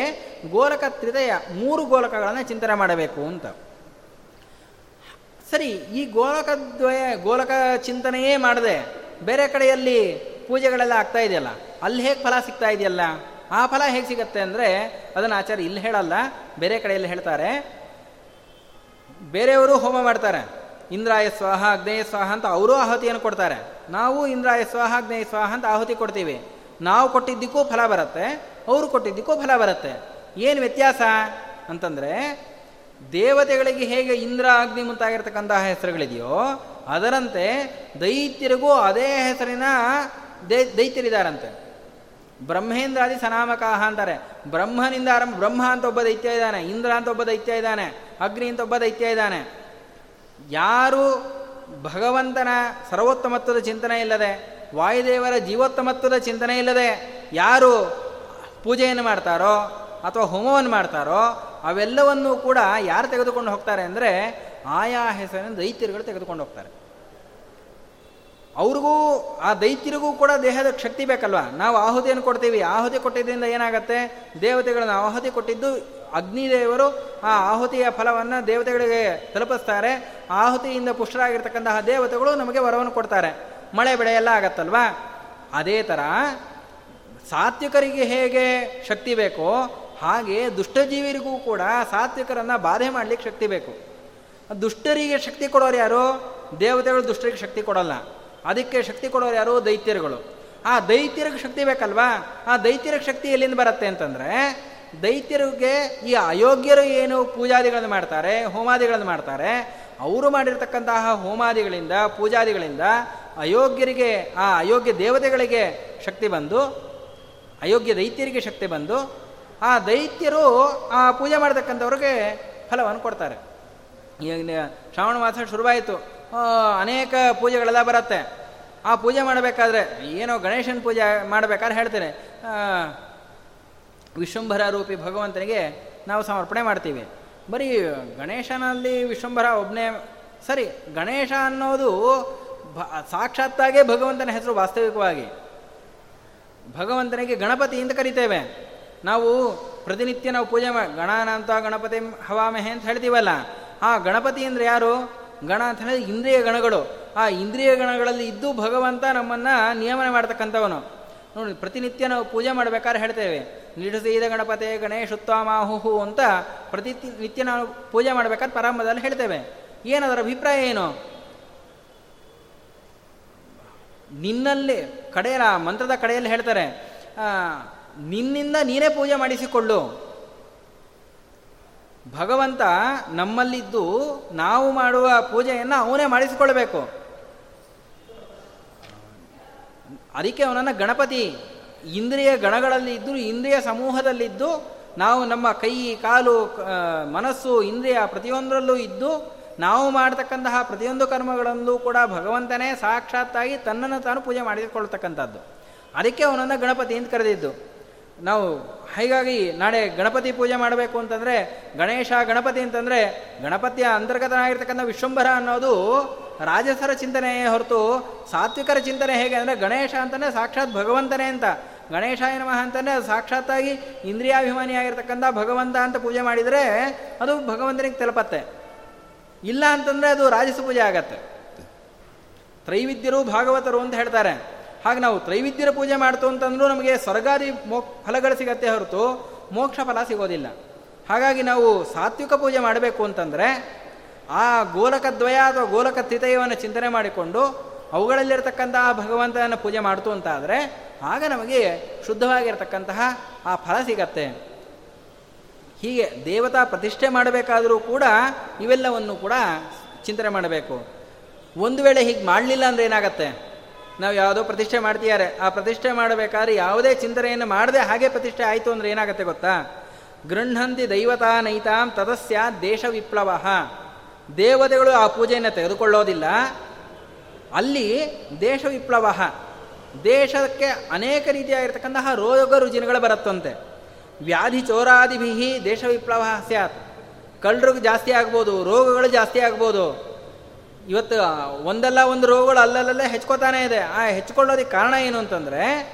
ಗೋಲಕ ತ್ರಿದಯ ಮೂರು ಗೋಲಕಗಳನ್ನು ಚಿಂತನೆ ಮಾಡಬೇಕು ಅಂತ. ಸರಿ, ಈ ಗೋಲಕದ್ವಯ ಗೋಲಕ ಚಿಂತನೆಯೇ ಮಾಡದೆ ಬೇರೆ ಕಡೆಯಲ್ಲಿ ಪೂಜೆಗಳೆಲ್ಲ ಆಗ್ತಾ ಇದೆಯಲ್ಲ, ಅಲ್ಲಿ ಹೇಗೆ ಫಲ ಸಿಗ್ತಾ ಇದೆಯಲ್ಲ, ಆ ಫಲ ಹೇಗೆ ಸಿಗತ್ತೆ ಅಂದರೆ ಅದನ್ನು ಆಚಾರ್ಯ ಇಲ್ಲಿ ಹೇಳಲ್ಲ, ಬೇರೆ ಕಡೆಯಲ್ಲಿ ಹೇಳ್ತಾರೆ. ಬೇರೆಯವರು ಹೋಮ ಮಾಡ್ತಾರೆ. ಇಂದ್ರಾಯ ಸ್ವಾಹ, ಅಗ್ನೇಯ ಸ್ವಾಹ ಅಂತ ಅವರೂ ಆಹುತಿಯನ್ನು ಕೊಡ್ತಾರೆ. ನಾವು ಇಂದ್ರಾಯ ಸ್ವಾಹ, ಅಗ್ನೇಯ ಸ್ವಾಹ ಅಂತ ಆಹುತಿ ಕೊಡ್ತೀವಿ. ನಾವು ಕೊಟ್ಟಿದ್ದಕ್ಕೂ ಫಲ ಬರುತ್ತೆ, ಅವರು ಕೊಟ್ಟಿದ್ದಕ್ಕೂ ಫಲ ಬರುತ್ತೆ. ಏನು ವ್ಯತ್ಯಾಸ? ಅಂತಂದರೆ, ದೇವತೆಗಳಿಗೆ ಹೇಗೆ ಇಂದ್ರ, ಅಗ್ನಿ ಮುಂತಾಗಿರ್ತಕ್ಕಂತಹ ಹೆಸರುಗಳಿದೆಯೋ, ಅದರಂತೆ ದೈತ್ಯರಿಗೂ ಅದೇ ಹೆಸರಿನ ದೈ, ದೈತ್ಯರಿದ್ದಾರಂತೆ. ಬ್ರಹ್ಮೇಂದ್ರಾದಿ ಸನಾಮಕಾಹ ಅಂತಾರೆ. ಬ್ರಹ್ಮನಿಂದ ಆರಂಭ, ಬ್ರಹ್ಮ ಅಂತ ಒಬ್ಬ ದೈತ್ಯ ಇದ್ದಾನೆ, ಇಂದ್ರ ಅಂತ ಒಬ್ಬ ದೈತ್ಯ ಇದ್ದಾನೆ, ಅಗ್ನಿ ಅಂತ ಒಬ್ಬ ದೈತ್ಯ ಇದ್ದಾನೆ. ಯಾರು ಭಗವಂತನ ಸರ್ವೋತ್ತಮತ್ವದ ಚಿಂತನೆ ಇಲ್ಲದೆ ವಾಯುದೇವರ ಜೀವೋತ್ತಮತ್ವದ ಚಿಂತನೆ ಇಲ್ಲದೆ ಯಾರು ಪೂಜೆಯನ್ನು ಮಾಡ್ತಾರೋ ಅಥವಾ ಹೋಮವನ್ನು ಮಾಡ್ತಾರೋ ಅವೆಲ್ಲವನ್ನೂ ಕೂಡ ಯಾರು ತೆಗೆದುಕೊಂಡು ಹೋಗ್ತಾರೆ ಅಂದರೆ ಆಯಾ ಹೆಸರಿನ ದೈತ್ಯರುಗಳು ತೆಗೆದುಕೊಂಡು ಹೋಗ್ತಾರೆ. ಅವ್ರಿಗೂ ಆ ದೈತ್ಯರಿಗೂ ಕೂಡ ದೇಹದ ಶಕ್ತಿ ಬೇಕಲ್ವಾ? ನಾವು ಆಹುತಿಯನ್ನು ಕೊಡ್ತೀವಿ. ಆಹುತಿ ಕೊಟ್ಟಿದ್ದರಿಂದ ಏನಾಗುತ್ತೆ? ದೇವತೆಗಳನ್ನು ಆಹುತಿ ಕೊಟ್ಟಿದ್ದು ಅಗ್ನಿದೇವರು ಆ ಆಹುತಿಯ ಫಲವನ್ನು ದೇವತೆಗಳಿಗೆ ತಲುಪಿಸ್ತಾರೆ. ಆಹುತಿಯಿಂದ ಪುಷ್ಟರಾಗಿರ್ತಕ್ಕಂತಹ ದೇವತೆಗಳು ನಮಗೆ ವರವನ್ನು ಕೊಡ್ತಾರೆ. ಮಳೆ ಬೆಳೆ ಎಲ್ಲ ಆಗತ್ತಲ್ವಾ? ಅದೇ ಥರ ಸಾತ್ವಿಕರಿಗೆ ಹೇಗೆ ಶಕ್ತಿ ಬೇಕೋ ಹಾಗೆ ದುಷ್ಟಜೀವಿರಿಗೂ ಕೂಡ ಸಾತ್ವಿಕರನ್ನು ಬಾಧೆ ಮಾಡಲಿಕ್ಕೆ ಶಕ್ತಿ ಬೇಕು. ದುಷ್ಟರಿಗೆ ಶಕ್ತಿ ಕೊಡೋರು ಯಾರು? ದೇವತೆಗಳು ದುಷ್ಟರಿಗೆ ಶಕ್ತಿ ಕೊಡೋಲ್ಲ. ಅದಕ್ಕೆ ಶಕ್ತಿ ಕೊಡೋರು ಯಾರು? ದೈತ್ಯರುಗಳು. ಆ ದೈತ್ಯರಿಗೆ ಶಕ್ತಿ ಬೇಕಲ್ವಾ? ಆ ದೈತ್ಯರಿಗೆ ಶಕ್ತಿ ಎಲ್ಲಿಂದ ಬರುತ್ತೆ ಅಂತಂದರೆ ದೈತ್ಯರಿಗೆ ಈ ಅಯೋಗ್ಯರು ಏನು ಪೂಜಾದಿಗಳನ್ನು ಮಾಡ್ತಾರೆ, ಹೋಮಾದಿಗಳನ್ನು ಮಾಡ್ತಾರೆ, ಅವರು ಮಾಡಿರ್ತಕ್ಕಂತಹ ಹೋಮಾದಿಗಳಿಂದ, ಪೂಜಾದಿಗಳಿಂದ ಅಯೋಗ್ಯರಿಗೆ, ಆ ಅಯೋಗ್ಯ ದೇವತೆಗಳಿಗೆ ಶಕ್ತಿ ಬಂದು, ಅಯೋಗ್ಯ ದೈತ್ಯರಿಗೆ ಶಕ್ತಿ ಬಂದು, ಆ ದೈತ್ಯರು ಆ ಪೂಜೆ ಮಾಡತಕ್ಕಂಥವ್ರಿಗೆ ಫಲವನ್ನು ಕೊಡ್ತಾರೆ. ಈಗ ಶ್ರಾವಣ ಮಾಸ ಶುರುವಾಯಿತು. ಅನೇಕ ಪೂಜೆಗಳೆಲ್ಲ ಬರುತ್ತೆ. ಆ ಪೂಜೆ ಮಾಡಬೇಕಾದ್ರೆ, ಏನೋ ಗಣೇಶನ ಪೂಜೆ ಮಾಡಬೇಕಾದ್ರೆ ಹೇಳ್ತೇನೆ. ವಿಶ್ವಂಭರ ರೂಪಿ ಭಗವಂತನಿಗೆ ನಾವು ಸಮರ್ಪಣೆ ಮಾಡ್ತೀವಿ. ಬರೀ ಗಣೇಶನಲ್ಲಿ ವಿಶ್ವಂಭರ ಒಬ್ಬನೇ ಸರಿ, ಗಣೇಶ ಅನ್ನೋದು ಸಾಕ್ಷಾತ್ತಾಗೇ ಭಗವಂತನ ಹೆಸರು ವಾಸ್ತವಿಕವಾಗಿ. ಭಗವಂತನಿಗೆ ಗಣಪತಿ ಅಂತ ಕರಿತೇವೆ. ನಾವು ಪ್ರತಿನಿತ್ಯ ನಾವು ಪೂಜೆ ಮಾಡಿ ಗಣಾನಂತ ಗಣಪತಿ ಹವಾಮಹೆ ಅಂತ ಹೇಳ್ತೀವಲ್ಲ, ಆ ಗಣಪತಿ ಅಂದರೆ ಯಾರು? ಗಣ ಅಂತ ಹೇಳಿದ್ರೆ ಇಂದ್ರಿಯ ಗಣಗಳು. ಆ ಇಂದ್ರಿಯ ಗಣಗಳಲ್ಲಿ ಇದ್ದು ಭಗವಂತ ನಮ್ಮನ್ನು ನಿಯಮನ ಮಾಡ್ತಕ್ಕಂಥವನು. ನೋಡಿ, ಪ್ರತಿನಿತ್ಯ ನಾವು ಪೂಜೆ ಮಾಡಬೇಕಾದ್ರೆ ಹೇಳ್ತೇವೆ. ನಿಡಿಸೀದ ಗಣಪತಿ ಗಣೇಶ ಅಂತ ಪ್ರತಿ ನಿತ್ಯ ನಾವು ಪೂಜೆ ಮಾಡಬೇಕಾದ್ರೆ ಪ್ರಾರಂಭದಲ್ಲಿ ಹೇಳ್ತೇವೆ. ಏನದರ ಅಭಿಪ್ರಾಯ ಏನು? ನಿನ್ನಲ್ಲಿ ಕಡೆಯ ಮಂತ್ರದ ಕಡೆಯಲ್ಲಿ ಹೇಳ್ತಾರೆ ನಿನ್ನಿಂದ ನೀನೇ ಪೂಜೆ ಮಾಡಿಸಿಕೊಳ್ಳು. ಭಗವಂತ ನಮ್ಮಲ್ಲಿದ್ದು ನಾವು ಮಾಡುವ ಪೂಜೆಯನ್ನು ಅವನೇ ಮಾಡಿಸಿಕೊಳ್ಬೇಕು ಅದಕ್ಕೆ ಅವನನ್ನು ಗಣಪತಿ, ಇಂದ್ರಿಯ ಗಣಗಳಲ್ಲಿ ಇದ್ದು ಇಂದ್ರಿಯ ಸಮೂಹದಲ್ಲಿದ್ದು, ನಾವು ನಮ್ಮ ಕೈ, ಕಾಲು ಮನಸ್ಸು, ಇಂದ್ರಿಯ ಪ್ರತಿಯೊಂದರಲ್ಲೂ ಇದ್ದು ನಾವು ಮಾಡತಕ್ಕಂತಹ ಪ್ರತಿಯೊಂದು ಕರ್ಮಗಳಲ್ಲೂ ಕೂಡ ಭಗವಂತನೇ ಸಾಕ್ಷಾತ್ತಾಗಿ ತನ್ನನ್ನು ತಾನು ಪೂಜೆ ಮಾಡಿಕೊಳ್ತಕ್ಕಂಥದ್ದು ಅದಕ್ಕೆ ಅವನನ್ನು ಗಣಪತಿ ಅಂತ ಕರೆದಿದ್ದು. ನಾವು ಹೀಗಾಗಿ ನಾಳೆ ಗಣಪತಿ ಪೂಜೆ ಮಾಡಬೇಕು ಅಂತಂದರೆ, ಗಣೇಶ ಗಣಪತಿ ಅಂತಂದರೆ ಗಣಪತಿಯ ಅಂತರ್ಗತನಾಗಿರ್ತಕ್ಕಂಥ ವಿಶ್ವಂಭರ ಅನ್ನೋದು ರಾಜಸರ ಚಿಂತನೆಯೇ ಹೊರತು ಸಾತ್ವಿಕರ ಚಿಂತನೆ ಹೇಗೆ ಅಂದರೆ ಗಣೇಶ ಅಂತಂದರೆ ಸಾಕ್ಷಾತ್ ಭಗವಂತನೇ ಅಂತ. ಗಣೇಶಾಯ ನಮಃ ಅಂತಂದರೆ ಸಾಕ್ಷಾತ್ತಾಗಿ ಇಂದ್ರಿಯಾಭಿಮಾನಿಯಾಗಿರ್ತಕ್ಕಂಥ ಭಗವಂತ ಅಂತ ಪೂಜೆ ಮಾಡಿದರೆ ಅದು ಭಗವಂತನಿಗೆ ತೆಲಪತ್ತೆ. ಇಲ್ಲ ಅಂತಂದರೆ ಅದು ರಾಜಸ ಪೂಜೆ ಆಗತ್ತೆ. ತ್ರೈವಿದ್ಯರು ಭಾಗವತರು ಅಂತ ಹೇಳ್ತಾರೆ. ಹಾಗೆ ನಾವು ತ್ರೈವಿದ್ಯರ ಪೂಜೆ ಮಾಡ್ತು ಅಂತಂದ್ರೂ ನಮಗೆ ಸ್ವರ್ಗಾದಿ ಮೋ ಫಲಗಳು ಸಿಗತ್ತೆ ಹೊರತು ಮೋಕ್ಷ ಫಲ ಸಿಗೋದಿಲ್ಲ. ಹಾಗಾಗಿ ನಾವು ಸಾತ್ವಿಕ ಪೂಜೆ ಮಾಡಬೇಕು ಅಂತಂದರೆ ಆ ಗೋಲಕದ್ವಯ ಅಥವಾ ಗೋಲಕ ತ್ರಿತಯವನ್ನು ಚಿಂತನೆ ಮಾಡಿಕೊಂಡು ಅವುಗಳಲ್ಲಿರ್ತಕ್ಕಂತಹ ಭಗವಂತನ ಪೂಜೆ ಮಾಡ್ತು ಅಂತಾದರೆ ಆಗ ನಮಗೆ ಶುದ್ಧವಾಗಿರತಕ್ಕಂತಹ ಆ ಫಲ ಸಿಗತ್ತೆ. ಹೀಗೆ ದೇವತಾ ಪ್ರತಿಷ್ಠೆ ಮಾಡಬೇಕಾದರೂ ಕೂಡ ಇವೆಲ್ಲವನ್ನು ಕೂಡ ಚಿಂತನೆ ಮಾಡಬೇಕು. ಒಂದು ವೇಳೆ ಹೀಗೆ ಮಾಡಲಿಲ್ಲ ಅಂದರೆ ಏನಾಗತ್ತೆ? ನಾವು ಯಾವುದೋ ಪ್ರತಿಷ್ಠೆ ಮಾಡ್ತೀಯಾರೆ ಆ ಪ್ರತಿಷ್ಠೆ ಮಾಡಬೇಕಾದ್ರೆ ಯಾವುದೇ ಚಿಂತನೆಯನ್ನು ಮಾಡದೆ ಹಾಗೆ ಪ್ರತಿಷ್ಠೆ ಆಯಿತು ಅಂದರೆ ಏನಾಗುತ್ತೆ ಗೊತ್ತಾ? ಗೃಹಂತಿ ದೈವತಾ ನೈತಾಂ ತದಸ್ಯ ದೇಶ ವಿಪ್ಲವ. ದೇವತೆಗಳು ಆ ಪೂಜೆಯನ್ನು ತೆಗೆದುಕೊಳ್ಳೋದಿಲ್ಲ. ಅಲ್ಲಿ ದೇಶ ವಿಪ್ಲವ. ದೇಶಕ್ಕೆ ಅನೇಕ ರೀತಿಯಾಗಿರ್ತಕ್ಕಂತಹ ರೋಗ ರುಜಿನಗಳು ಬರುತ್ತಂತೆ. ವ್ಯಾಧಿ ಚೋರಾದಿಭಿ ದೇಶ ವಿಪ್ಲವ ಸ್ಯಾತ್. ಕಳ್ಳರಿಗೆ ಜಾಸ್ತಿ ಆಗ್ಬೋದು, ರೋಗಗಳು ಜಾಸ್ತಿ ಆಗ್ಬೋದು. ಇವತ್ತು ಒಂದಲ್ಲ ಒಂದು ರೋಗಗಳು ಅಲ್ಲಲ್ಲೇ ಹೆಚ್ಕೋತಾನೆ ಇದೆ. ಆ ಹೆಚ್ಕೊಳ್ಳೋದಕ್ಕೆ ಕಾರಣ ಏನು ಅಂತಂದರೆ,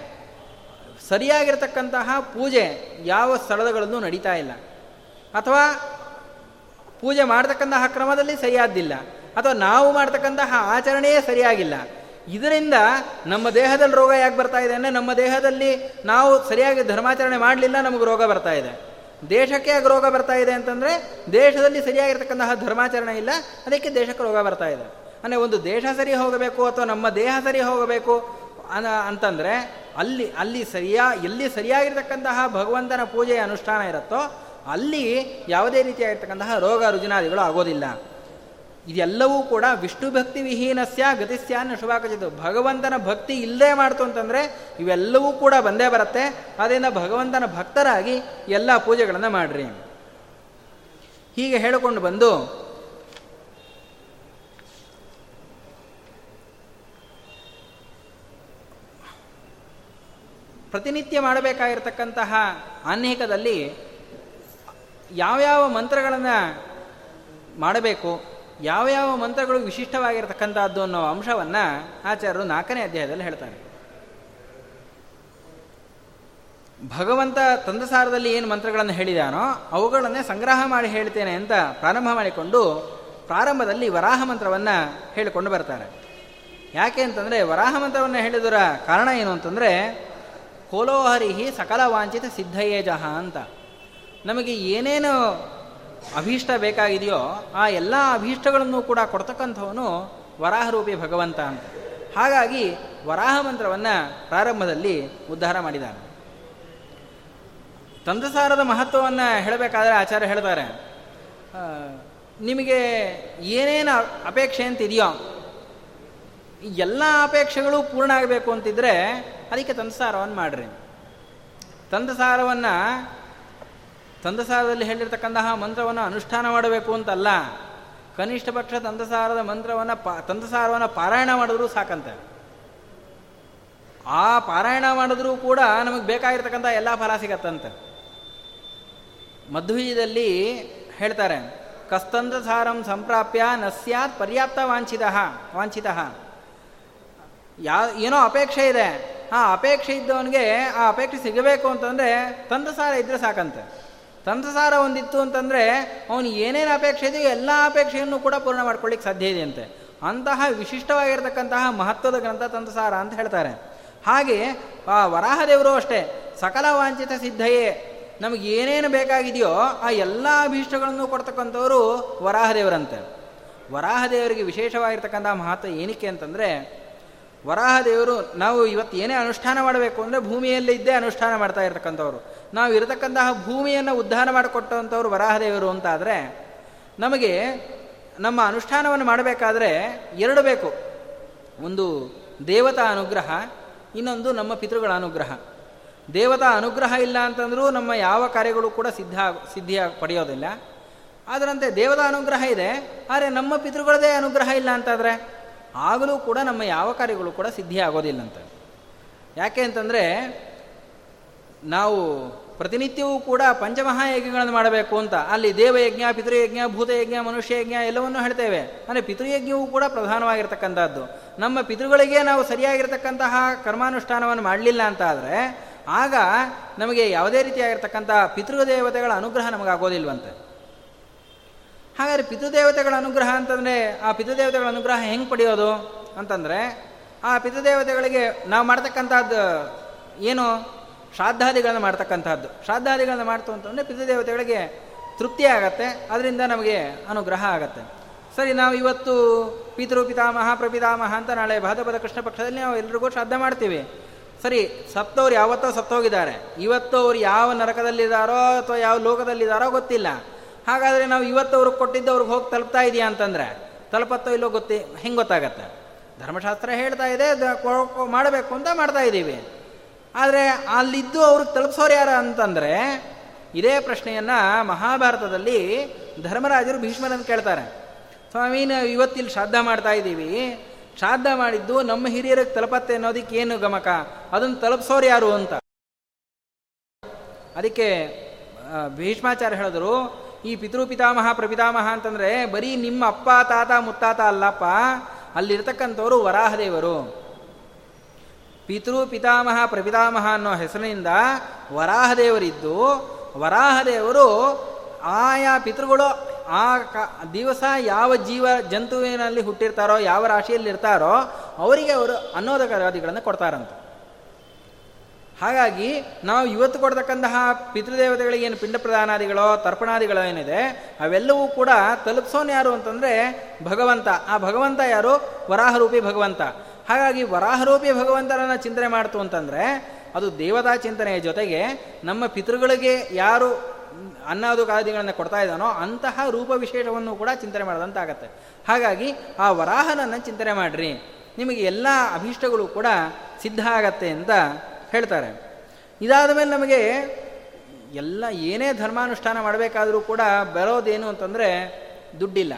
ಸರಿಯಾಗಿರ್ತಕ್ಕಂತಹ ಪೂಜೆ ಯಾವ ಸ್ಥಳಗಳಲ್ಲೂ ನಡೀತಾ ಇಲ್ಲ. ಅಥವಾ ಪೂಜೆ ಮಾಡ್ತಕ್ಕಂತಹ ಕ್ರಮದಲ್ಲಿ ಸರಿಯಾದ್ದಿಲ್ಲ. ಅಥವಾ ನಾವು ಮಾಡ್ತಕ್ಕಂತಹ ಆಚರಣೆಯೇ ಸರಿಯಾಗಿಲ್ಲ. ಇದರಿಂದ ನಮ್ಮ ದೇಹದಲ್ಲಿ ರೋಗ ಯಾಕೆ ಬರ್ತಾ ಇದೆ ಅಂದರೆ ನಮ್ಮ ದೇಹದಲ್ಲಿ ನಾವು ಸರಿಯಾಗಿ ಧರ್ಮಾಚರಣೆ ಮಾಡಲಿಲ್ಲ, ನಮಗೆ ರೋಗ ಬರ್ತಾ ಇದೆ. ದೇಶಕ್ಕೆ ಯಾಕೆ ರೋಗ ಬರ್ತಾ ಇದೆ ಅಂತಂದರೆ ದೇಶದಲ್ಲಿ ಸರಿಯಾಗಿರ್ತಕ್ಕಂತಹ ಧರ್ಮಾಚರಣೆ ಇಲ್ಲ, ಅದಕ್ಕೆ ದೇಶಕ್ಕೆ ರೋಗ ಬರ್ತಾ ಇದೆ. ಅಂದರೆ ಒಂದು ದೇಶ ಸರಿ ಹೋಗಬೇಕು ಅಥವಾ ನಮ್ಮ ದೇಹ ಸರಿ ಹೋಗಬೇಕು ಅಂತಂದರೆ ಅಲ್ಲಿ ಅಲ್ಲಿ ಸರಿಯಾ, ಎಲ್ಲಿ ಸರಿಯಾಗಿರ್ತಕ್ಕಂತಹ ಭಗವಂತನ ಪೂಜೆಯ ಅನುಷ್ಠಾನ ಇರುತ್ತೋ ಅಲ್ಲಿ ಯಾವುದೇ ರೀತಿಯಾಗಿರ್ತಕ್ಕಂತಹ ರೋಗ ರುಜಿನಾದಿಗಳು ಆಗೋದಿಲ್ಲ. ಇದೆಲ್ಲವೂ ಕೂಡ ವಿಷ್ಣು ಭಕ್ತಿ ವಿಹೀನಸ್ಯ ಗತಿಸ್ಯಾನ್ನ ಶುಭಾಕಚಿತು ಭಗವಂತನ ಭಕ್ತಿ ಇಲ್ಲದೆ ಮಾಡ್ತು ಅಂತಂದರೆ ಇವೆಲ್ಲವೂ ಕೂಡ ಬಂದೇ ಬರುತ್ತೆ. ಅದರಿಂದ ಭಗವಂತನ ಭಕ್ತರಾಗಿ ಎಲ್ಲ ಪೂಜೆಗಳನ್ನು ಮಾಡ್ರಿ. ಹೀಗೆ ಹೇಳಿಕೊಂಡು ಬಂದು ಪ್ರತಿನಿತ್ಯ ಮಾಡಬೇಕಾಗಿರ್ತಕ್ಕಂತಹ ಅನೇಕದಲ್ಲಿ ಯಾವ್ಯಾವ ಮಂತ್ರಗಳನ್ನು ಮಾಡಬೇಕು ಯಾವ ಯಾವ ಮಂತ್ರಗಳು ವಿಶಿಷ್ಟವಾಗಿರತಕ್ಕಂಥದ್ದು ಅನ್ನೋ ಅಂಶವನ್ನು ಆಚಾರ್ಯರು ನಾಲ್ಕನೇ ಅಧ್ಯಾಯದಲ್ಲಿ ಹೇಳ್ತಾರೆ. ಭಗವಂತ ತಂದಸಾರದಲ್ಲಿ ಏನು ಮಂತ್ರಗಳನ್ನು ಹೇಳಿದಾನೋ ಅವುಗಳನ್ನೇ ಸಂಗ್ರಹ ಮಾಡಿ ಹೇಳ್ತೇನೆ ಅಂತ ಪ್ರಾರಂಭ ಮಾಡಿಕೊಂಡು ಪ್ರಾರಂಭದಲ್ಲಿ ವರಾಹ ಮಂತ್ರವನ್ನು ಹೇಳಿಕೊಂಡು ಬರ್ತಾರೆ. ಯಾಕೆ ಅಂತಂದರೆ ವರಾಹ ಮಂತ್ರವನ್ನು ಹೇಳಿದರ ಕಾರಣ ಏನು ಅಂತಂದರೆ ಕೋಲೋಹರಿಹಿ ಸಕಲ ವಾಂಚಿತ ಸಿದ್ಧಯೇಜಹ ಅಂತ. ನಮಗೆ ಏನೇನು ಅಭೀಷ್ಟ ಬೇಕಾಗಿದೆಯೋ ಆ ಎಲ್ಲ ಅಭೀಷ್ಟಗಳನ್ನು ಕೂಡ ಕೊಡ್ತಕ್ಕಂಥವನು ವರಾಹರೂಪಿ ಭಗವಂತ ಅಂತ. ಹಾಗಾಗಿ ವರಾಹ ಮಂತ್ರವನ್ನು ಪ್ರಾರಂಭದಲ್ಲಿ ಉದ್ಧಾರ ಮಾಡಿದ್ದಾನೆ ತಂತ್ರಸಾರದ ಮಹತ್ವವನ್ನು ಹೇಳಬೇಕಾದ್ರೆ ಆಚಾರ್ಯ ಹೇಳ್ತಾರೆ ನಿಮಗೆ ಏನೇನು ಅಪೇಕ್ಷೆ ಅಂತ ಇದೆಯೋ ಎಲ್ಲ ಅಪೇಕ್ಷೆಗಳು ಪೂರ್ಣ ಆಗಬೇಕು ಅಂತಿದ್ರೆ ಅದಕ್ಕೆ ತಂತ್ರಸಾರವನ್ನು ಮಾಡಿರಿ. ತಂದಸಾರವನ್ನು ತಂದಸಾರದಲ್ಲಿ ಹೇಳಿರ್ತಕ್ಕಂತಹ ಮಂತ್ರವನ್ನು ಅನುಷ್ಠಾನ ಮಾಡಬೇಕು ಅಂತಲ್ಲ, ಕನಿಷ್ಠ ಪಕ್ಷ ತಂದಸಾರದ ಮಂತ್ರವನ್ನು ಪಾ, ತಂದಸಾರವನ್ನು ಪಾರಾಯಣ ಮಾಡಿದ್ರೂ ಸಾಕಂತೆ. ಆ ಪಾರಾಯಣ ಮಾಡಿದ್ರೂ ಕೂಡ ನಮಗೆ ಬೇಕಾಗಿರ್ತಕ್ಕಂಥ ಎಲ್ಲ ಫಲ ಸಿಗತ್ತಂತೆ. ಮಧ್ವೀಯದಲ್ಲಿ ಹೇಳ್ತಾರೆ, ಕಸ್ತಂದಸಾರಂ ಸಂಪ್ರಾಪ್ಯ ನ ಸ್ಯಾತ್ ಪರ್ಯಾಪ್ತ ವಾಂಛಿತ ವಾಂಛಿತ. ಯಾ, ಏನೋ ಅಪೇಕ್ಷೆ ಇದೆ, ಆ ಅಪೇಕ್ಷೆ ಇದ್ದವನಿಗೆ ಆ ಅಪೇಕ್ಷೆ ಸಿಗಬೇಕು ಅಂತಂದರೆ ತಂದಸಾರ ಇದ್ದರೆ ಸಾಕಂತೆ. ತಂತ್ರಸಾರ ಒಂದಿತ್ತು ಅಂತಂದರೆ ಅವನು ಏನೇನು ಅಪೇಕ್ಷೆ ಇದೆಯೋ ಎಲ್ಲ ಅಪೇಕ್ಷೆಯನ್ನು ಕೂಡ ಪೂರ್ಣ ಮಾಡ್ಕೊಳ್ಳಿಕ್ಕೆ ಸಾಧ್ಯ ಇದೆ ಅಂತೆ. ಅಂತಹ ವಿಶಿಷ್ಟವಾಗಿರತಕ್ಕಂತಹ ಮಹತ್ವದ ಗ್ರಂಥ ತಂತ್ರಸಾರ ಅಂತ ಹೇಳ್ತಾರೆ. ಹಾಗೆ, ಆ, ವರಾಹದೇವರು ಅಷ್ಟೇ, ಸಕಲ ವಾಂಛಿತ ಸಿದ್ಧಯೇ, ನಮಗೆ ಏನೇನು ಬೇಕಾಗಿದೆಯೋ ಆ ಎಲ್ಲ ಅಭೀಷ್ಟಗಳನ್ನು ಕೊಡ್ತಕ್ಕಂಥವರು ವರಾಹದೇವರಂತೆ. ವರಾಹದೇವರಿಗೆ ವಿಶೇಷವಾಗಿರ್ತಕ್ಕಂಥ ಮಹತ್ವ ಏನಕ್ಕೆ ಅಂತಂದರೆ, ವರಾಹದೇವರು ನಾವು ಇವತ್ತು ಏನೇ ಅನುಷ್ಠಾನ ಮಾಡಬೇಕು ಅಂದರೆ ಭೂಮಿಯಲ್ಲಿ ಇದ್ದೇ ಅನುಷ್ಠಾನ ಮಾಡ್ತಾ ಇರ್ತಕ್ಕಂಥವ್ರು. ನಾವು ಇರತಕ್ಕಂತಹ ಭೂಮಿಯನ್ನು ಉದ್ಧಾರ ಮಾಡಿಕೊಟ್ಟಂಥವ್ರು ವರಾಹದೇವರು ಅಂತಾದರೆ, ನಮಗೆ ನಮ್ಮ ಅನುಷ್ಠಾನವನ್ನು ಮಾಡಬೇಕಾದ್ರೆ ಎರಡು ಬೇಕು. ಒಂದು ದೇವತಾ ಅನುಗ್ರಹ, ಇನ್ನೊಂದು ನಮ್ಮ ಪಿತೃಗಳ ಅನುಗ್ರಹ. ದೇವತಾ ಅನುಗ್ರಹ ಇಲ್ಲ ಅಂತಂದರೂ ನಮ್ಮ ಯಾವ ಕಾರ್ಯಗಳು ಕೂಡ ಸಿದ್ಧ ಸಿದ್ಧಿಯ, ಪಡೆಯೋದಿಲ್ಲ. ಅದರಂತೆ ದೇವತಾ ಅನುಗ್ರಹ ಇದೆ, ಆದರೆ ನಮ್ಮ ಪಿತೃಗಳದೇ ಅನುಗ್ರಹ ಇಲ್ಲ ಅಂತಾದರೆ, ಆಗಲೂ ಕೂಡ ನಮ್ಮ ಯಾವ ಕಾರ್ಯಗಳು ಕೂಡ ಸಿದ್ಧಿ ಆಗೋದಿಲ್ಲಂತ ಯಾಕೆ ಅಂತಂದರೆ ನಾವು ಪ್ರತಿನಿತ್ಯವೂ ಕೂಡ ಪಂಚಮಹಾಯಜ್ಞಗಳನ್ನು ಮಾಡಬೇಕು ಅಂತ. ಅಲ್ಲಿ ದೇವಯಜ್ಞ, ಪಿತೃಯಜ್ಞ, ಭೂತಯಜ್ಞ, ಮನುಷ್ಯಯಜ್ಞ ಎಲ್ಲವನ್ನೂ ಹೇಳ್ತೇವೆ. ಅಂದರೆ ಪಿತೃಯಜ್ಞವೂ ಕೂಡ ಪ್ರಧಾನವಾಗಿರ್ತಕ್ಕಂಥದ್ದು. ನಮ್ಮ ಪಿತೃಗಳಿಗೆ ನಾವು ಸರಿಯಾಗಿರ್ತಕ್ಕಂತಹ ಕರ್ಮಾನುಷ್ಠಾನವನ್ನು ಮಾಡಲಿಲ್ಲ ಅಂತ ಆದರೆ ಆಗ ನಮಗೆ ಯಾವುದೇ ರೀತಿಯಾಗಿರ್ತಕ್ಕಂಥ ಪಿತೃದೇವತೆಗಳ ಅನುಗ್ರಹ ನಮಗಾಗೋದಿಲ್ವಂತೆ. ಹಾಗಾದರೆ ಪಿತೃದೇವತೆಗಳ ಅನುಗ್ರಹ ಅಂತಂದರೆ, ಆ ಪಿತೃದೇವತೆಗಳ ಅನುಗ್ರಹ ಹೆಂಗೆ ಪಡೆಯೋದು ಅಂತಂದರೆ, ಆ ಪಿತೃದೇವತೆಗಳಿಗೆ ನಾವು ಮಾಡ್ತಕ್ಕಂಥದ್ದು ಏನು? ಶ್ರಾದ್ದಾದಿಗಳನ್ನು ಮಾಡ್ತಕ್ಕಂಥದ್ದು ಶ್ರಾದ್ದಾದಿಗಳನ್ನು ಮಾಡ್ತು ಅಂತಂದರೆ ಪಿತೃದೇವತೆಗಳಿಗೆ ತೃಪ್ತಿ ಆಗತ್ತೆ, ಅದರಿಂದ ನಮಗೆ ಅನುಗ್ರಹ ಆಗತ್ತೆ. ಸರಿ, ನಾವು ಇವತ್ತು ಪಿತೃ, ಪಿತಾಮಹ, ಪ್ರಪಿತಾಮಹ ಅಂತ ನಾಳೆ ಭಾದ್ರಪದ ಕೃಷ್ಣ ಪಕ್ಷದಲ್ಲಿ ನಾವು ಎಲ್ರಿಗೂ ಶ್ರಾದ್ದ ಮಾಡ್ತೀವಿ. ಸರಿ ಸತ್ತವ್ರು ಯಾವತ್ತೋ ಸತ್ತೋಗಿದ್ದಾರೆ ಇವತ್ತು ಅವ್ರು ಯಾವ ನರಕದಲ್ಲಿದ್ದಾರೋ ಅಥವಾ ಯಾವ ಲೋಕದಲ್ಲಿದ್ದಾರೋ ಗೊತ್ತಿಲ್ಲ. ಹಾಗಾದರೆ ನಾವು ಇವತ್ತು ಅವ್ರಿಗೆ ಕೊಟ್ಟಿದ್ದು ಅವ್ರಿಗೆ ಹೋಗಿ ತಲುಪ್ತಾ ಇದೆಯಾ ಅಂತಂದರೆ, ತಲುಪತ್ತೋ ಇಲ್ಲೋ ಗೊತ್ತಿ, ಹೆಂಗೆ ಗೊತ್ತಾಗತ್ತೆ? ಧರ್ಮಶಾಸ್ತ್ರ ಹೇಳ್ತಾ ಇದೆ ಮಾಡಬೇಕು ಅಂತ ಮಾಡ್ತಾ ಇದ್ದೀವಿ ಆದರೆ ಅಲ್ಲಿದ್ದು ಅವ್ರಿಗೆ ತಲುಪಿಸೋರು ಯಾರು ಅಂತಂದರೆ ಇದೇ ಪ್ರಶ್ನೆಯನ್ನು ಮಹಾಭಾರತದಲ್ಲಿ ಧರ್ಮರಾಜರು ಭೀಷ್ಮರನ್ನು ಕೇಳ್ತಾರೆ. ಸ್ವಾಮಿ, ನಾವು ಇವತ್ತಿಲ್ಲಿ ಶ್ರಾದ್ದ ಮಾಡ್ತಾ ಇದ್ದೀವಿ. ಶ್ರಾದ್ದ ಮಾಡಿದ್ದು ನಮ್ಮ ಹಿರಿಯರಿಗೆ ತಲುಪತ್ತೆ ಅನ್ನೋದಕ್ಕೆ ಏನು ಗಮಕ? ಅದನ್ನು ತಲುಪಿಸೋರು ಯಾರು ಅಂತ. ಅದಕ್ಕೆ ಭೀಷ್ಮಾಚಾರ್ಯ ಹೇಳಿದ್ರು, ಈ ಪಿತೃ ಪಿತಾಮಹ, ಪ್ರಪಿತಾಮಹ ಅಂತಂದರೆ ಬರೀ ನಿಮ್ಮ ಅಪ್ಪ, ತಾತ, ಮುತ್ತಾತ ಅಲ್ಲಪ್ಪ, ಅಲ್ಲಿರ್ತಕ್ಕಂಥವರು ವರಾಹದೇವರು. ಪಿತೃ ಪಿತಾಮಹ ಪ್ರಪಿತಾಮಹ ಅನ್ನೋ ಹೆಸರಿನಿಂದ ವರಾಹದೇವರಿದ್ದು, ವರಾಹದೇವರು ಆಯಾ ಪಿತೃಗಳು ಆ ಕ, ದಿವಸ ಯಾವ ಜೀವ ಜಂತುವಿನಲ್ಲಿ ಹುಟ್ಟಿರ್ತಾರೋ, ಯಾವ ರಾಶಿಯಲ್ಲಿ ಇರ್ತಾರೋ ಅವರಿಗೆ ಅವರು ಅನ್ನೋದಕಾದಿಗಳನ್ನು ಕೊಡ್ತಾರಂತ. ಹಾಗಾಗಿ ನಾವು ಇವತ್ತು ಕೊಡ್ತಕ್ಕಂತಹ ಪಿತೃದೇವತೆಗಳಿಗೆ ಏನು ಪಿಂಡ ಪ್ರದಾನಾದಿಗಳೋ ತರ್ಪಣಾದಿಗಳೋ ಏನಿದೆ, ಅವೆಲ್ಲವೂ ಕೂಡ ತಲುಪಿಸೋನು ಯಾರು ಅಂತಂದರೆ ಭಗವಂತ. ಆ ಭಗವಂತ ಯಾರು? ವರಾಹರೂಪಿ ಭಗವಂತ. ಹಾಗಾಗಿ ವರಾಹರೂಪಿ ಭಗವಂತನನ್ನು ಚಿಂತನೆ ಮಾಡ್ತು ಅಂತಂದರೆ, ಅದು ದೇವತಾ ಚಿಂತನೆಯ ಜೊತೆಗೆ ನಮ್ಮ ಪಿತೃಗಳಿಗೆ ಯಾರು ಅನ್ನಾದು ಕಾದಿಗಳನ್ನು ಕೊಡ್ತಾ ಇದ್ದಾನೋ ಅಂತಹ ರೂಪ ವಿಶೇಷವನ್ನು ಕೂಡ ಚಿಂತನೆ ಮಾಡೋದಂತಾಗತ್ತೆ. ಹಾಗಾಗಿ ಆ ವರಾಹನನ್ನು ಚಿಂತನೆ ಮಾಡಿರಿ. ನಿಮಗೆ ಎಲ್ಲ ಅಭೀಷ್ಟಗಳು ಕೂಡ ಸಿದ್ಧ ಆಗತ್ತೆ ಅಂತ ಹೇಳ್ತಾರೆ. ಇದಾದ ಮೇಲೆ ನಮಗೆ ಎಲ್ಲ ಏನೇ ಧರ್ಮಾನುಷ್ಠಾನ ಮಾಡಬೇಕಾದರೂ ಕೂಡ ಬರೋದೇನು ಅಂತಂದರೆ ದುಡ್ಡಿಲ್ಲ.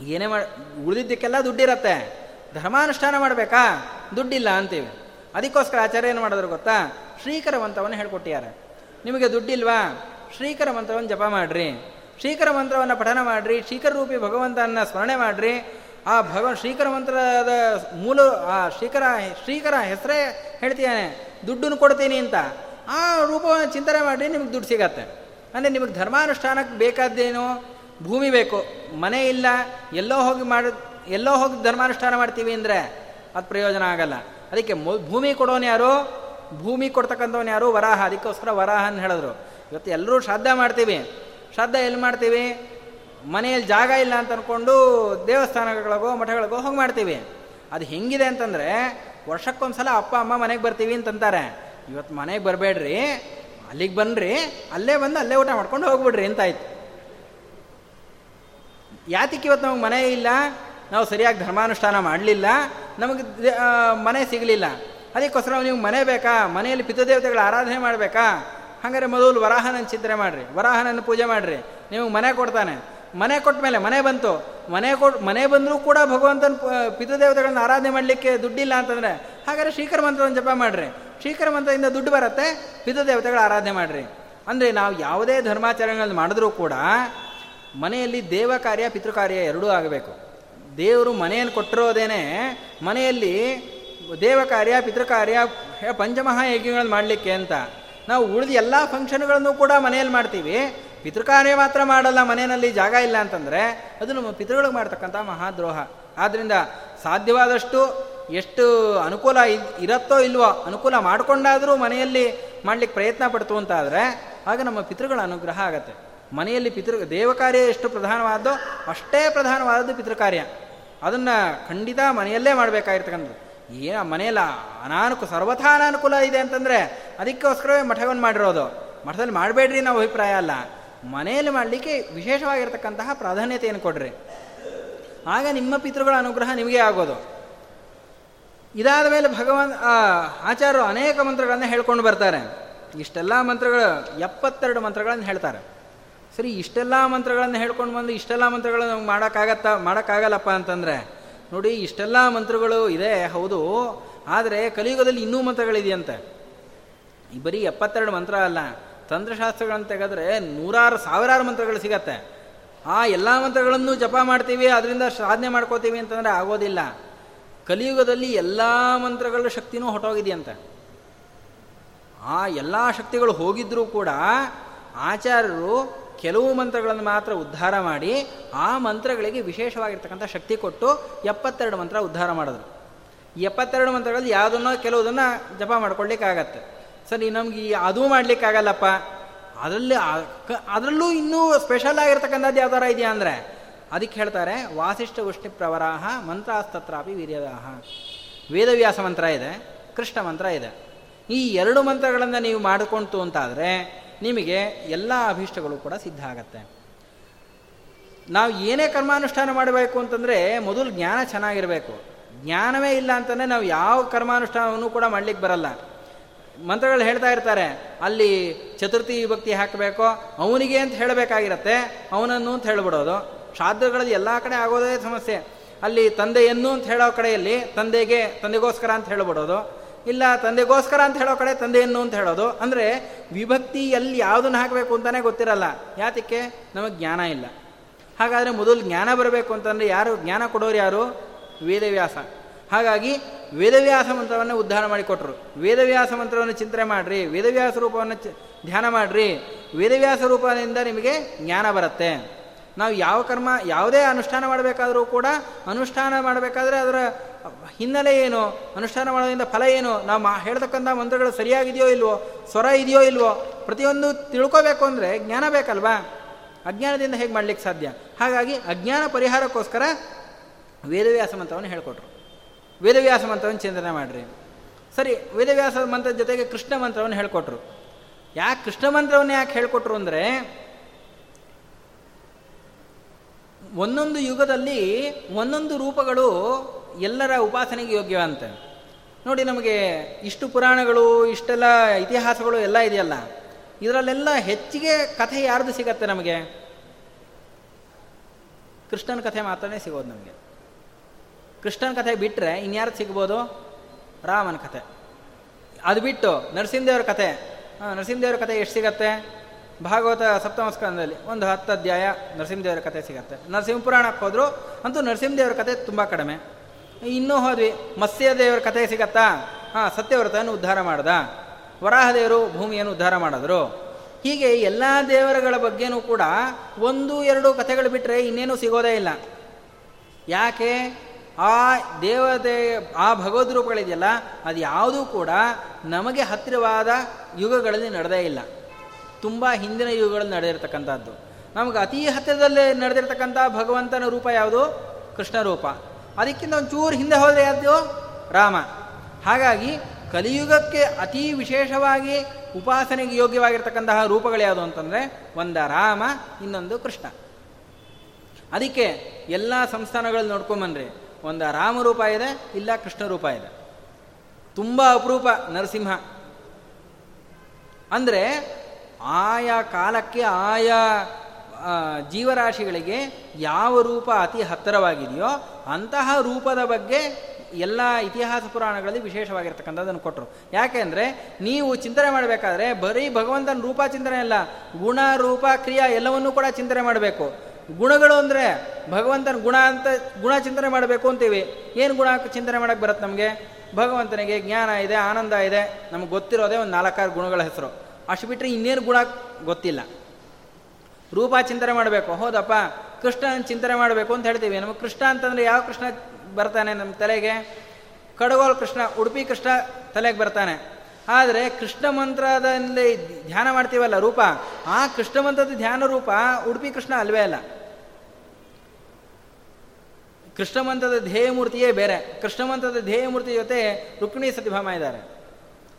ಏನೇ ಮಾಡಿ ಉಳಿದಿದ್ದಕ್ಕೆಲ್ಲ ದುಡ್ಡಿರತ್ತೆ. ಧರ್ಮಾನುಷ್ಠಾನ ಮಾಡಬೇಕಾ? ದುಡ್ಡಿಲ್ಲ ಅಂತೀವಿ. ಅದಕ್ಕೋಸ್ಕರ ಆಚಾರ್ಯ ಏನು ಮಾಡಿದ್ರು ಗೊತ್ತಾ? ಶ್ರೀಕರ ಮಂತ್ರವನ್ನು ಹೇಳ್ಕೊಟ್ಟಿದ್ದಾರೆ ನಿಮಗೆ ದುಡ್ಡಿಲ್ವಾ? ಶ್ರೀಕರ ಮಂತ್ರವನ್ನು ಜಪ ಮಾಡಿರಿ. ಶ್ರೀಕರ ಮಂತ್ರವನ್ನು ಪಠನ ಮಾಡಿರಿ. ಶ್ರೀಕರ ರೂಪಿ ಭಗವಂತನ ಸ್ಮರಣೆ ಮಾಡಿರಿ. ಆ ಭಗ ಶ್ರೀಕರ ಮಂತ್ರದ ಮೂಲ, ಆ ಶ್ರೀಕರ ಶ್ರೀಕರ ಹೆಸರೇ ಹೇಳ್ತೀಯಾನೆ ದುಡ್ಡನ್ನು ಕೊಡ್ತೀನಿ ಅಂತ. ಆ ರೂಪವನ್ನು ಚಿಂತನೆ ಮಾಡಿರಿ, ನಿಮಗೆ ದುಡ್ಡು ಸಿಗತ್ತೆ. ಅಂದರೆ ನಿಮಗೆ ಧರ್ಮಾನುಷ್ಠಾನಕ್ಕೆ ಬೇಕಾದ್ದೇನು? ಭೂಮಿ ಬೇಕು. ಮನೆ ಇಲ್ಲ. ಎಲ್ಲೋ ಹೋಗಿ ಮಾಡಿ ಎಲ್ಲೋ ಹೋಗಿ ಧರ್ಮಾನುಷ್ಠಾನ ಮಾಡ್ತೀವಿ ಅಂದರೆ ಅದು ಪ್ರಯೋಜನ ಆಗಲ್ಲ. ಅದಕ್ಕೆ ಭೂಮಿ ಕೊಡೋನು ಯಾರು? ಭೂಮಿ ಕೊಡ್ತಕ್ಕಂಥವ್ನು ಯಾರು? ವರಾಹ. ಅದಕ್ಕೋಸ್ಕರ ವರಾಹ ಅಂತ ಹೇಳಿದ್ರು. ಇವತ್ತು ಎಲ್ಲರೂ ಶ್ರದ್ಧೆ ಮಾಡ್ತೀವಿ. ಶ್ರದ್ಧೆ ಎಲ್ಲಿ ಮಾಡ್ತೀವಿ? ಮನೆಯಲ್ಲಿ ಜಾಗ ಇಲ್ಲ ಅಂತ ಅಂದ್ಕೊಂಡು ದೇವಸ್ಥಾನಗಳಿಗೋ, ಮಠಗಳಿಗೋ ಹೋಗಿ ಮಾಡ್ತೀವಿ. ಅದು ಹೆಂಗಿದೆ ಅಂತಂದರೆ ವರ್ಷಕ್ಕೊಂದ್ಸಲ ಅಪ್ಪ, ಅಮ್ಮ ಮನೆಗೆ ಬರ್ತೀವಿ ಅಂತಂತಾರೆ ಇವತ್ತು ಮನೆಗೆ ಬರಬೇಡ್ರಿ. ಅಲ್ಲಿಗೆ ಬನ್ನಿರಿ ಅಲ್ಲೇ ಬಂದು ಅಲ್ಲೇ ಊಟ ಮಾಡ್ಕೊಂಡು ಹೋಗ್ಬಿಡ್ರಿ ಅಂತಾಯ್ತು ಯಾತಿಕ್ಕೆ ಇವತ್ತು ನಮಗೆ ಮನೆ ಇಲ್ಲ? ನಾವು ಸರಿಯಾಗಿ ಧರ್ಮಾನುಷ್ಠಾನ ಮಾಡಲಿಲ್ಲ, ನಮಗೆ ಮನೆ ಸಿಗಲಿಲ್ಲ. ಅದಕ್ಕೋಸ್ಕರ ನೀವು ಮನೆ ಬೇಕಾ? ಮನೆಯಲ್ಲಿ ಪಿತೃದೇವತೆಗಳ ಆರಾಧನೆ ಮಾಡಬೇಕಾ? ಹಾಗಾದರೆ ಮೊದಲು ವರಾಹನ ಚಿಂತನೆ ಮಾಡಿರಿ. ವರಾಹನನ್ನು ಪೂಜೆ ಮಾಡಿರಿ. ನಿಮಗೆ ಮನೆ ಕೊಡ್ತಾನೆ. ಮನೆ ಕೊಟ್ಟ ಮೇಲೆ ಮನೆ ಬಂತು. ಮನೆ ಕೊಟ್ಟು ಮನೆ ಬಂದರೂ ಕೂಡ ಭಗವಂತನ ಪಿತೃದೇವತೆಗಳನ್ನ ಆರಾಧನೆ ಮಾಡಲಿಕ್ಕೆ ದುಡ್ಡಿಲ್ಲ ಅಂತಂದರೆ, ಹಾಗಾದರೆ ಶ್ರೀಕರ ಮಂತ್ರವನ್ನು ಜಪ ಮಾಡಿರಿ. ಶ್ರೀಕರ ಮಂತ್ರದಿಂದ ದುಡ್ಡು ಬರುತ್ತೆ, ಪಿತೃದೇವತೆಗಳ ಆರಾಧನೆ ಮಾಡಿರಿ. ಅಂದರೆ ನಾವು ಯಾವುದೇ ಧರ್ಮಾಚರಣೆಗಳನ್ನು ಮಾಡಿದ್ರೂ ಕೂಡ ಮನೆಯಲ್ಲಿ ದೇವ ಕಾರ್ಯ ಪಿತೃಕಾರ್ಯ ಎರಡೂ ಆಗಬೇಕು. ದೇವರು ಮನೆಯನ್ನು ಕೊಟ್ಟಿರೋದೇನೆ ಮನೆಯಲ್ಲಿ ದೇವ ಕಾರ್ಯ, ಪಿತೃ ಕಾರ್ಯ ಪಂಚಮಹಾ ಯಜ್ಞಗಳನ್ನು ಮಾಡಲಿಕ್ಕೆ ಅಂತ. ನಾವು ಉಳಿದ ಎಲ್ಲ ಫಂಕ್ಷನ್ಗಳನ್ನು ಕೂಡ ಮನೆಯಲ್ಲಿ ಮಾಡ್ತೀವಿ. ಪಿತೃಕಾರ್ಯ ಮಾತ್ರ ಮಾಡಲ್ಲ, ಮನೆಯಲ್ಲಿ ಜಾಗ ಇಲ್ಲ ಅಂತಂದರೆ ಅದು ನಮ್ಮ ಪಿತೃಗಳಿಗೆ ಮಾಡ್ತಕ್ಕಂಥ ಮಹಾದ್ರೋಹ. ಆದ್ದರಿಂದ ಸಾಧ್ಯವಾದಷ್ಟು ಎಷ್ಟು ಅನುಕೂಲ ಇರತ್ತೋ ಇಲ್ವೋ ಅನುಕೂಲ ಮಾಡಿಕೊಂಡಾದರೂ ಮನೆಯಲ್ಲಿ ಮಾಡಲಿಕ್ಕೆ ಪ್ರಯತ್ನ ಪಡ್ತು ಅಂತಾದರೆ ಆಗ ನಮ್ಮ ಪಿತೃಗಳ ಅನುಗ್ರಹ ಆಗತ್ತೆ. ಮನೆಯಲ್ಲಿ ಪಿತೃ, ದೇವ ಕಾರ್ಯ ಎಷ್ಟು ಪ್ರಧಾನವಾದೋ ಅಷ್ಟೇ ಪ್ರಧಾನವಾದದ್ದು ಪಿತೃಕಾರ್ಯ ಅದನ್ನು ಖಂಡಿತ ಮನೆಯಲ್ಲೇ ಮಾಡಬೇಕಾಗಿರ್ತಕ್ಕಂಥದ್ದು. ಏನು ಮನೆಯಲ್ಲ ಅನಾನುಕೂಲ ಸರ್ವಥಾ ಅನಾನುಕೂಲ ಇದೆ ಅಂತಂದರೆ ಅದಕ್ಕೋಸ್ಕರವೇ ಮಠವನ್ನು ಮಾಡಿರೋದು. ಮಠದಲ್ಲಿ ಮಾಡಬೇಡ್ರಿ ನಾವು ಅಭಿಪ್ರಾಯ ಅಲ್ಲ. ಮನೆಯಲ್ಲಿ ಮಾಡಲಿಕ್ಕೆ ವಿಶೇಷವಾಗಿರ್ತಕ್ಕಂತಹ ಪ್ರಾಧಾನ್ಯತೆಯನ್ನು ಕೊಡ್ರಿ. ಆಗ ನಿಮ್ಮ ಪಿತೃಗಳ ಅನುಗ್ರಹ ನಿಮಗೆ ಆಗೋದು. ಇದಾದ ಮೇಲೆ ಭಗವಾನ್ ಆಚಾರ್ಯರು ಅನೇಕ ಮಂತ್ರಗಳನ್ನು ಹೇಳ್ಕೊಂಡು ಬರ್ತಾರೆ. ಇಷ್ಟೆಲ್ಲ ಮಂತ್ರಗಳು ಎಪ್ಪತ್ತೆರಡು ಮಂತ್ರಗಳನ್ನು ಹೇಳ್ತಾರೆ. ಸರಿ, ಇಷ್ಟೆಲ್ಲ ಮಂತ್ರಗಳನ್ನು ಹೇಳ್ಕೊಂಡು ಬಂದು ಇಷ್ಟೆಲ್ಲ ಮಂತ್ರಗಳನ್ನು ನಮ್ಗೆ ಮಾಡೋಕ್ಕಾಗತ್ತಾ, ಮಾಡೋಕ್ಕಾಗಲ್ಲಪ್ಪ ಅಂತಂದರೆ, ನೋಡಿ, ಇಷ್ಟೆಲ್ಲ ಮಂತ್ರಗಳು ಇದೆ, ಹೌದು, ಆದರೆ ಕಲಿಯುಗದಲ್ಲಿ ಇನ್ನೂ ಮಂತ್ರಗಳಿದೆಯಂತೆ. ಈ ಬರೀ ಎಪ್ಪತ್ತೆರಡು ಮಂತ್ರ ಅಲ್ಲ, ತಂತ್ರಶಾಸ್ತ್ರಗಳನ್ನು ತೆಗೆದ್ರೆ ನೂರಾರು, ಸಾವಿರಾರು ಮಂತ್ರಗಳು ಸಿಗತ್ತೆ. ಆ ಎಲ್ಲ ಮಂತ್ರಗಳನ್ನು ಜಪ ಮಾಡ್ತೀವಿ, ಅದರಿಂದ ಸಾಧನೆ ಮಾಡ್ಕೋತೀವಿ ಅಂತಂದರೆ ಆಗೋದಿಲ್ಲ. ಕಲಿಯುಗದಲ್ಲಿ ಎಲ್ಲ ಮಂತ್ರಗಳ ಶಕ್ತಿನೂ ಹೊಟ್ಟೋಗಿದೆಯಂತೆ ಆ ಎಲ್ಲ ಶಕ್ತಿಗಳು ಹೋಗಿದ್ರೂ ಕೂಡ ಆಚಾರ್ಯರು ಕೆಲವು ಮಂತ್ರಗಳನ್ನು ಮಾತ್ರ ಉದ್ಧಾರ ಮಾಡಿ ಆ ಮಂತ್ರಗಳಿಗೆ ವಿಶೇಷವಾಗಿರ್ತಕ್ಕಂಥ ಶಕ್ತಿ ಕೊಟ್ಟು ಎಪ್ಪತ್ತೆರಡು ಮಂತ್ರ ಉದ್ಧಾರ ಮಾಡಿದ್ರು. ಎಪ್ಪತ್ತೆರಡು ಮಂತ್ರಗಳಲ್ಲಿ ಯಾವುದನ್ನೋ ಕೆಲವುದನ್ನು ಜಪ ಮಾಡ್ಕೊಳ್ಳಿಕ್ಕಾಗತ್ತೆ. ಸರಿ, ನಮ್ಗೆ ಅದೂ ಮಾಡಲಿಕ್ಕಾಗಲ್ಲಪ್ಪ. ಅದರಲ್ಲಿ ಅದರಲ್ಲೂ ಇನ್ನೂ ಸ್ಪೆಷಲ್ ಆಗಿರ್ತಕ್ಕಂಥದ್ದು ಥರ ಇದೆಯಾ ಅಂದರೆ? ಅದಕ್ಕೆ ಹೇಳ್ತಾರೆ, ವಾಸಿಷ್ಠ ಉಷ್ಣಿ ಪ್ರವರಾಹ ಮಂತ್ರಾಸ್ತತ್ರಾಪಿ ವೀರ್ಯದಾಹ. ವೇದವ್ಯಾಸ ಮಂತ್ರ ಇದೆ, ಕೃಷ್ಣ ಮಂತ್ರ ಇದೆ. ಈ ಎರಡು ಮಂತ್ರಗಳನ್ನು ನೀವು ಮಾಡಿಕೊಂತು ಅಂತಾದರೆ ನಿಮಗೆ ಎಲ್ಲ ಅಭೀಷ್ಟಗಳು ಕೂಡ ಸಿದ್ಧ ಆಗತ್ತೆ. ನಾವು ಏನೇ ಕರ್ಮಾನುಷ್ಠಾನ ಮಾಡಬೇಕು ಅಂತಂದರೆ ಮೊದಲು ಜ್ಞಾನ ಚೆನ್ನಾಗಿರಬೇಕು. ಜ್ಞಾನವೇ ಇಲ್ಲ ಅಂತಂದರೆ ನಾವು ಯಾವ ಕರ್ಮಾನುಷ್ಠಾನವನ್ನು ಕೂಡ ಮಾಡಲಿಕ್ಕೆ ಬರಲ್ಲ. ಮಂತ್ರಗಳು ಹೇಳ್ತಾ ಇರ್ತಾರೆ, ಅಲ್ಲಿ ಚತುರ್ಥಿ ವಿಭಕ್ತಿ ಹಾಕಬೇಕು, ಅವನಿಗೆ ಅಂತ ಹೇಳಬೇಕಾಗಿರತ್ತೆ, ಅವನನ್ನು ಅಂತ ಹೇಳಿಬಿಡೋದು. ಶ್ರಾದ್ದಗಳಲ್ಲಿ ಎಲ್ಲ ಕಡೆ ಆಗೋದೇ ಸಮಸ್ಯೆ. ಅಲ್ಲಿ ತಂದೆಯನ್ನು ಅಂತ ಹೇಳೋ ಕಡೆಯಲ್ಲಿ ತಂದೆಗೆ, ತಂದೆಗೋಸ್ಕರ ಅಂತ ಹೇಳ್ಬಿಡೋದು. ಇಲ್ಲ, ತಂದೆಗೋಸ್ಕರ ಅಂತ ಹೇಳೋ ಕಡೆ ತಂದೆಯನ್ನು ಅಂತ ಹೇಳೋದು. ಅಂದರೆ ವಿಭಕ್ತಿ ಎಲ್ಲಿ ಯಾವುದನ್ನು ಹಾಕಬೇಕು ಅಂತಲೇ ಗೊತ್ತಿರಲ್ಲ. ಯಾತಕ್ಕೆ? ನಮಗೆ ಜ್ಞಾನ ಇಲ್ಲ. ಹಾಗಾದರೆ ಮೊದಲು ಜ್ಞಾನ ಬರಬೇಕು ಅಂತಂದರೆ ಯಾರು? ಜ್ಞಾನ ಕೊಡೋರು ಯಾರು? ವೇದವ್ಯಾಸ. ಹಾಗಾಗಿ ವೇದವ್ಯಾಸ ಮಂತ್ರವನ್ನು ಉದ್ಧಾರ ಮಾಡಿಕೊಟ್ರು. ವೇದವ್ಯಾಸ ಮಂತ್ರವನ್ನು ಚಿಂತನೆ ಮಾಡಿರಿ, ವೇದವ್ಯಾಸ ರೂಪವನ್ನು ಧ್ಯಾನ ಮಾಡಿರಿ, ವೇದವ್ಯಾಸ ರೂಪದಿಂದ ನಿಮಗೆ ಜ್ಞಾನ ಬರುತ್ತೆ. ನಾವು ಯಾವ ಕರ್ಮ, ಯಾವುದೇ ಅನುಷ್ಠಾನ ಮಾಡಬೇಕಾದರೂ ಕೂಡ ಅನುಷ್ಠಾನ ಮಾಡಬೇಕಾದ್ರೆ ಅದರ ಹಿನ್ನೆಲೆ ಏನು? ಅನುಷ್ಠಾನ ಮಾಡೋದ್ರಿಂದ ಫಲ ಏನು? ನಾವು ಮಾ ಹೇಳ್ತಕ್ಕಂಥ ಮಂತ್ರಗಳು ಸರಿಯಾಗಿದೆಯೋ ಇಲ್ವೋ? ಸ್ವರ ಇದೆಯೋ ಇಲ್ವೋ? ಪ್ರತಿಯೊಂದು ತಿಳ್ಕೋಬೇಕು ಅಂದರೆ ಜ್ಞಾನ ಬೇಕಲ್ವಾ? ಅಜ್ಞಾನದಿಂದ ಹೇಗೆ ಮಾಡ್ಲಿಕ್ಕೆ ಸಾಧ್ಯ? ಹಾಗಾಗಿ ಅಜ್ಞಾನ ಪರಿಹಾರಕ್ಕೋಸ್ಕರ ವೇದವ್ಯಾಸ ಮಂತ್ರವನ್ನು ಹೇಳಿಕೊಟ್ರು. ವೇದವ್ಯಾಸ ಮಂತ್ರವನ್ನು ಚಿಂತನೆ ಮಾಡಿರಿ. ಸರಿ, ವೇದವ್ಯಾಸ ಮಂತ್ರದ ಜೊತೆಗೆ ಕೃಷ್ಣ ಮಂತ್ರವನ್ನು ಹೇಳಿಕೊಟ್ರು. ಯಾಕೆ ಕೃಷ್ಣ ಮಂತ್ರವನ್ನು ಯಾಕೆ ಹೇಳಿಕೊಟ್ರು ಅಂದರೆ ಒಂದೊಂದು ಯುಗದಲ್ಲಿ ಒಂದೊಂದು ರೂಪಗಳು ಎಲ್ಲರ ಉಪಾಸನೆಗೆ ಯೋಗ್ಯವಂತೆ. ನೋಡಿ ನಮಗೆ ಇಷ್ಟು ಪುರಾಣಗಳು, ಇಷ್ಟೆಲ್ಲ ಇತಿಹಾಸಗಳು ಎಲ್ಲ ಇದೆಯಲ್ಲ. ಇದರಲ್ಲೆಲ್ಲ ಹೆಚ್ಚಿಗೆ ಕಥೆ ಯಾರ್ದು ಸಿಗತ್ತೆ ನಮಗೆ? ಕೃಷ್ಣನ ಕಥೆ ಮಾತ್ರನೇ ಸಿಗೋದು ನಮಗೆ. ಕೃಷ್ಣನ ಕಥೆ ಬಿಟ್ಟರೆ ಇನ್ಯಾರು ಸಿಗ್ಬೋದು? ರಾಮನ ಕಥೆ. ಅದು ಬಿಟ್ಟು ನರಸಿಂಹದೇವ್ರ ಕಥೆ. ನರಸಿಂಹದೇವ್ರ ಕಥೆ ಎಷ್ಟು ಸಿಗತ್ತೆ? ಭಾಗವತ ಸಪ್ತಮಸ್ಕಂದದಲ್ಲಿ ಒಂದು ಹತ್ತು ಅಧ್ಯಾಯ ನರಸಿಂಹದೇವರ ಕಥೆ ಸಿಗತ್ತೆ. ನರಸಿಂಹ ಪುರಾಣಕ್ಕೆ ಹೋದರೂ ಅಂತೂ ನರಸಿಂಹದೇವರ ಕಥೆ ತುಂಬ ಕಡಿಮೆ. ಇನ್ನೂ ಹೋದ್ವಿ. ಮತ್ಸ್ಯ ದೇವರ ಕಥೆ ಸಿಗತ್ತಾ? ಹಾಂ ಸತ್ಯವ್ರತನ ಉದ್ಧಾರ ಮಾಡ್ದ. ವರಾಹದೇವರು ಭೂಮಿಯನ್ನು ಉದ್ಧಾರ ಮಾಡಿದ್ರು. ಹೀಗೆ ಎಲ್ಲ ದೇವರುಗಳ ಬಗ್ಗೆನೂ ಕೂಡ ಒಂದು ಎರಡು ಕಥೆಗಳು ಬಿಟ್ಟರೆ ಇನ್ನೇನು ಸಿಗೋದೇ ಇಲ್ಲ. ಯಾಕೆ? ಆ ದೇವತೆ, ಆ ಭಗವದ್ ರೂಪಗಳಿದೆಯಲ್ಲ, ಅದು ಯಾವುದೂ ಕೂಡ ನಮಗೆ ಹತ್ತಿರವಾದ ಯುಗಗಳಲ್ಲಿ ನಡೆದೇ ಇಲ್ಲ. ತುಂಬ ಹಿಂದಿನ ಯುಗಗಳಲ್ಲಿ ನಡೆದಿರ್ತಕ್ಕಂಥದ್ದು. ನಮಗೆ ಅತಿ ಹತ್ತಿರದಲ್ಲೇ ನಡೆದಿರ್ತಕ್ಕಂಥ ಭಗವಂತನ ರೂಪ ಯಾವುದು? ಕೃಷ್ಣ ರೂಪ ಅದಕ್ಕಿಂತ ಒಂಚೂರು ಹಿಂದೆ ಹೋದರೆ ಯಾರ್ದು? ರಾಮ. ಹಾಗಾಗಿ ಕಲಿಯುಗಕ್ಕೆ ಅತಿ ವಿಶೇಷವಾಗಿ ಉಪಾಸನೆಗೆ ಯೋಗ್ಯವಾಗಿರ್ತಕ್ಕಂತಹ ರೂಪಗಳು ಯಾವುದು ಅಂತಂದರೆ ಒಂದ ರಾಮ, ಇನ್ನೊಂದು ಕೃಷ್ಣ. ಅದಕ್ಕೆ ಎಲ್ಲ ಸಂಸ್ಥಾನಗಳಲ್ಲಿ ನೋಡ್ಕೊಂಬನ್ರಿ. ಒಂದು ರಾಮರೂಪ ಇದೆ, ಇಲ್ಲ ಕೃಷ್ಣ ರೂಪ ಇದೆ. ತುಂಬ ಅಪರೂಪ ನರಸಿಂಹ. ಅಂದರೆ ಆಯಾ ಕಾಲಕ್ಕೆ ಆಯಾ ಜೀವರಾಶಿಗಳಿಗೆ ಯಾವ ರೂಪ ಅತಿ ಹತ್ತಿರವಾಗಿದೆಯೋ ಅಂತಹ ರೂಪದ ಬಗ್ಗೆ ಎಲ್ಲ ಇತಿಹಾಸ ಪುರಾಣಗಳಲ್ಲಿ ವಿಶೇಷವಾಗಿರ್ತಕ್ಕಂಥದ್ದನ್ನು ಕೊಟ್ಟರು. ಯಾಕೆಂದರೆ ನೀವು ಚಿಂತನೆ ಮಾಡಬೇಕಾದ್ರೆ ಬರೀ ಭಗವಂತನ ರೂಪ ಚಿಂತನೆ ಅಲ್ಲ, ಗುಣ, ರೂಪ, ಕ್ರಿಯಾ ಎಲ್ಲವನ್ನೂ ಕೂಡ ಚಿಂತನೆ ಮಾಡಬೇಕು. ಗುಣಗಳು ಅಂದರೆ ಭಗವಂತನ ಗುಣ ಅಂತ, ಗುಣ ಚಿಂತನೆ ಮಾಡಬೇಕು ಅಂತೀವಿ. ಏನು ಗುಣ ಚಿಂತನೆ ಮಾಡೋಕ್ಕೆ ಬರುತ್ತೆ ನಮಗೆ? ಭಗವಂತನಿಗೆ ಜ್ಞಾನ ಇದೆ, ಆನಂದ ಇದೆ, ನಮ್ಗೆ ಗೊತ್ತಿರೋದೇ ಒಂದು ನಾಲ್ಕಾರು ಗುಣಗಳ ಹೆಸರು. ಅಷ್ಟು ಬಿಟ್ಟರೆ ಇನ್ನೇನು ಗುಣ ಗೊತ್ತಿಲ್ಲ. ರೂಪ ಚಿಂತನೆ ಮಾಡಬೇಕು. ಹೌದಪ್ಪ? ಕೃಷ್ಣನ ಚಿಂತನೆ ಮಾಡಬೇಕು ಅಂತ ಹೇಳ್ತೀವಿ. ನಮಗೆ ಕೃಷ್ಣ ಅಂತಂದ್ರೆ ಯಾವ ಕೃಷ್ಣ ಬರ್ತಾನೆ ನಮ್ಮ ತಲೆಗೆ? ಕಡಗೋಲ್ ಕೃಷ್ಣ, ಉಡುಪಿ ಕೃಷ್ಣ ತಲೆಗೆ ಬರ್ತಾನೆ. ಆದರೆ ಕೃಷ್ಣ ಮಂತ್ರದಲ್ಲಿ ಧ್ಯಾನ ಮಾಡ್ತೀವಲ್ಲ ರೂಪ? ಆ ಕೃಷ್ಣ ಮಂತ್ರದ ಧ್ಯಾನ ರೂಪ ಉಡುಪಿ ಕೃಷ್ಣ ಅಲ್ವೇ ಅಲ್ಲ. ಕೃಷ್ಣ ಮಂತ್ರದ ಧ್ಯೇಯ ಮೂರ್ತಿಯೇ ಬೇರೆ. ಕೃಷ್ಣ ಮಂತ್ರದ ಧ್ಯೇಯ ಮೂರ್ತಿ ಜೊತೆ ರುಕ್ಮಿಣಿ ಸತಿಭಾಮ ಇದ್ದಾರೆ.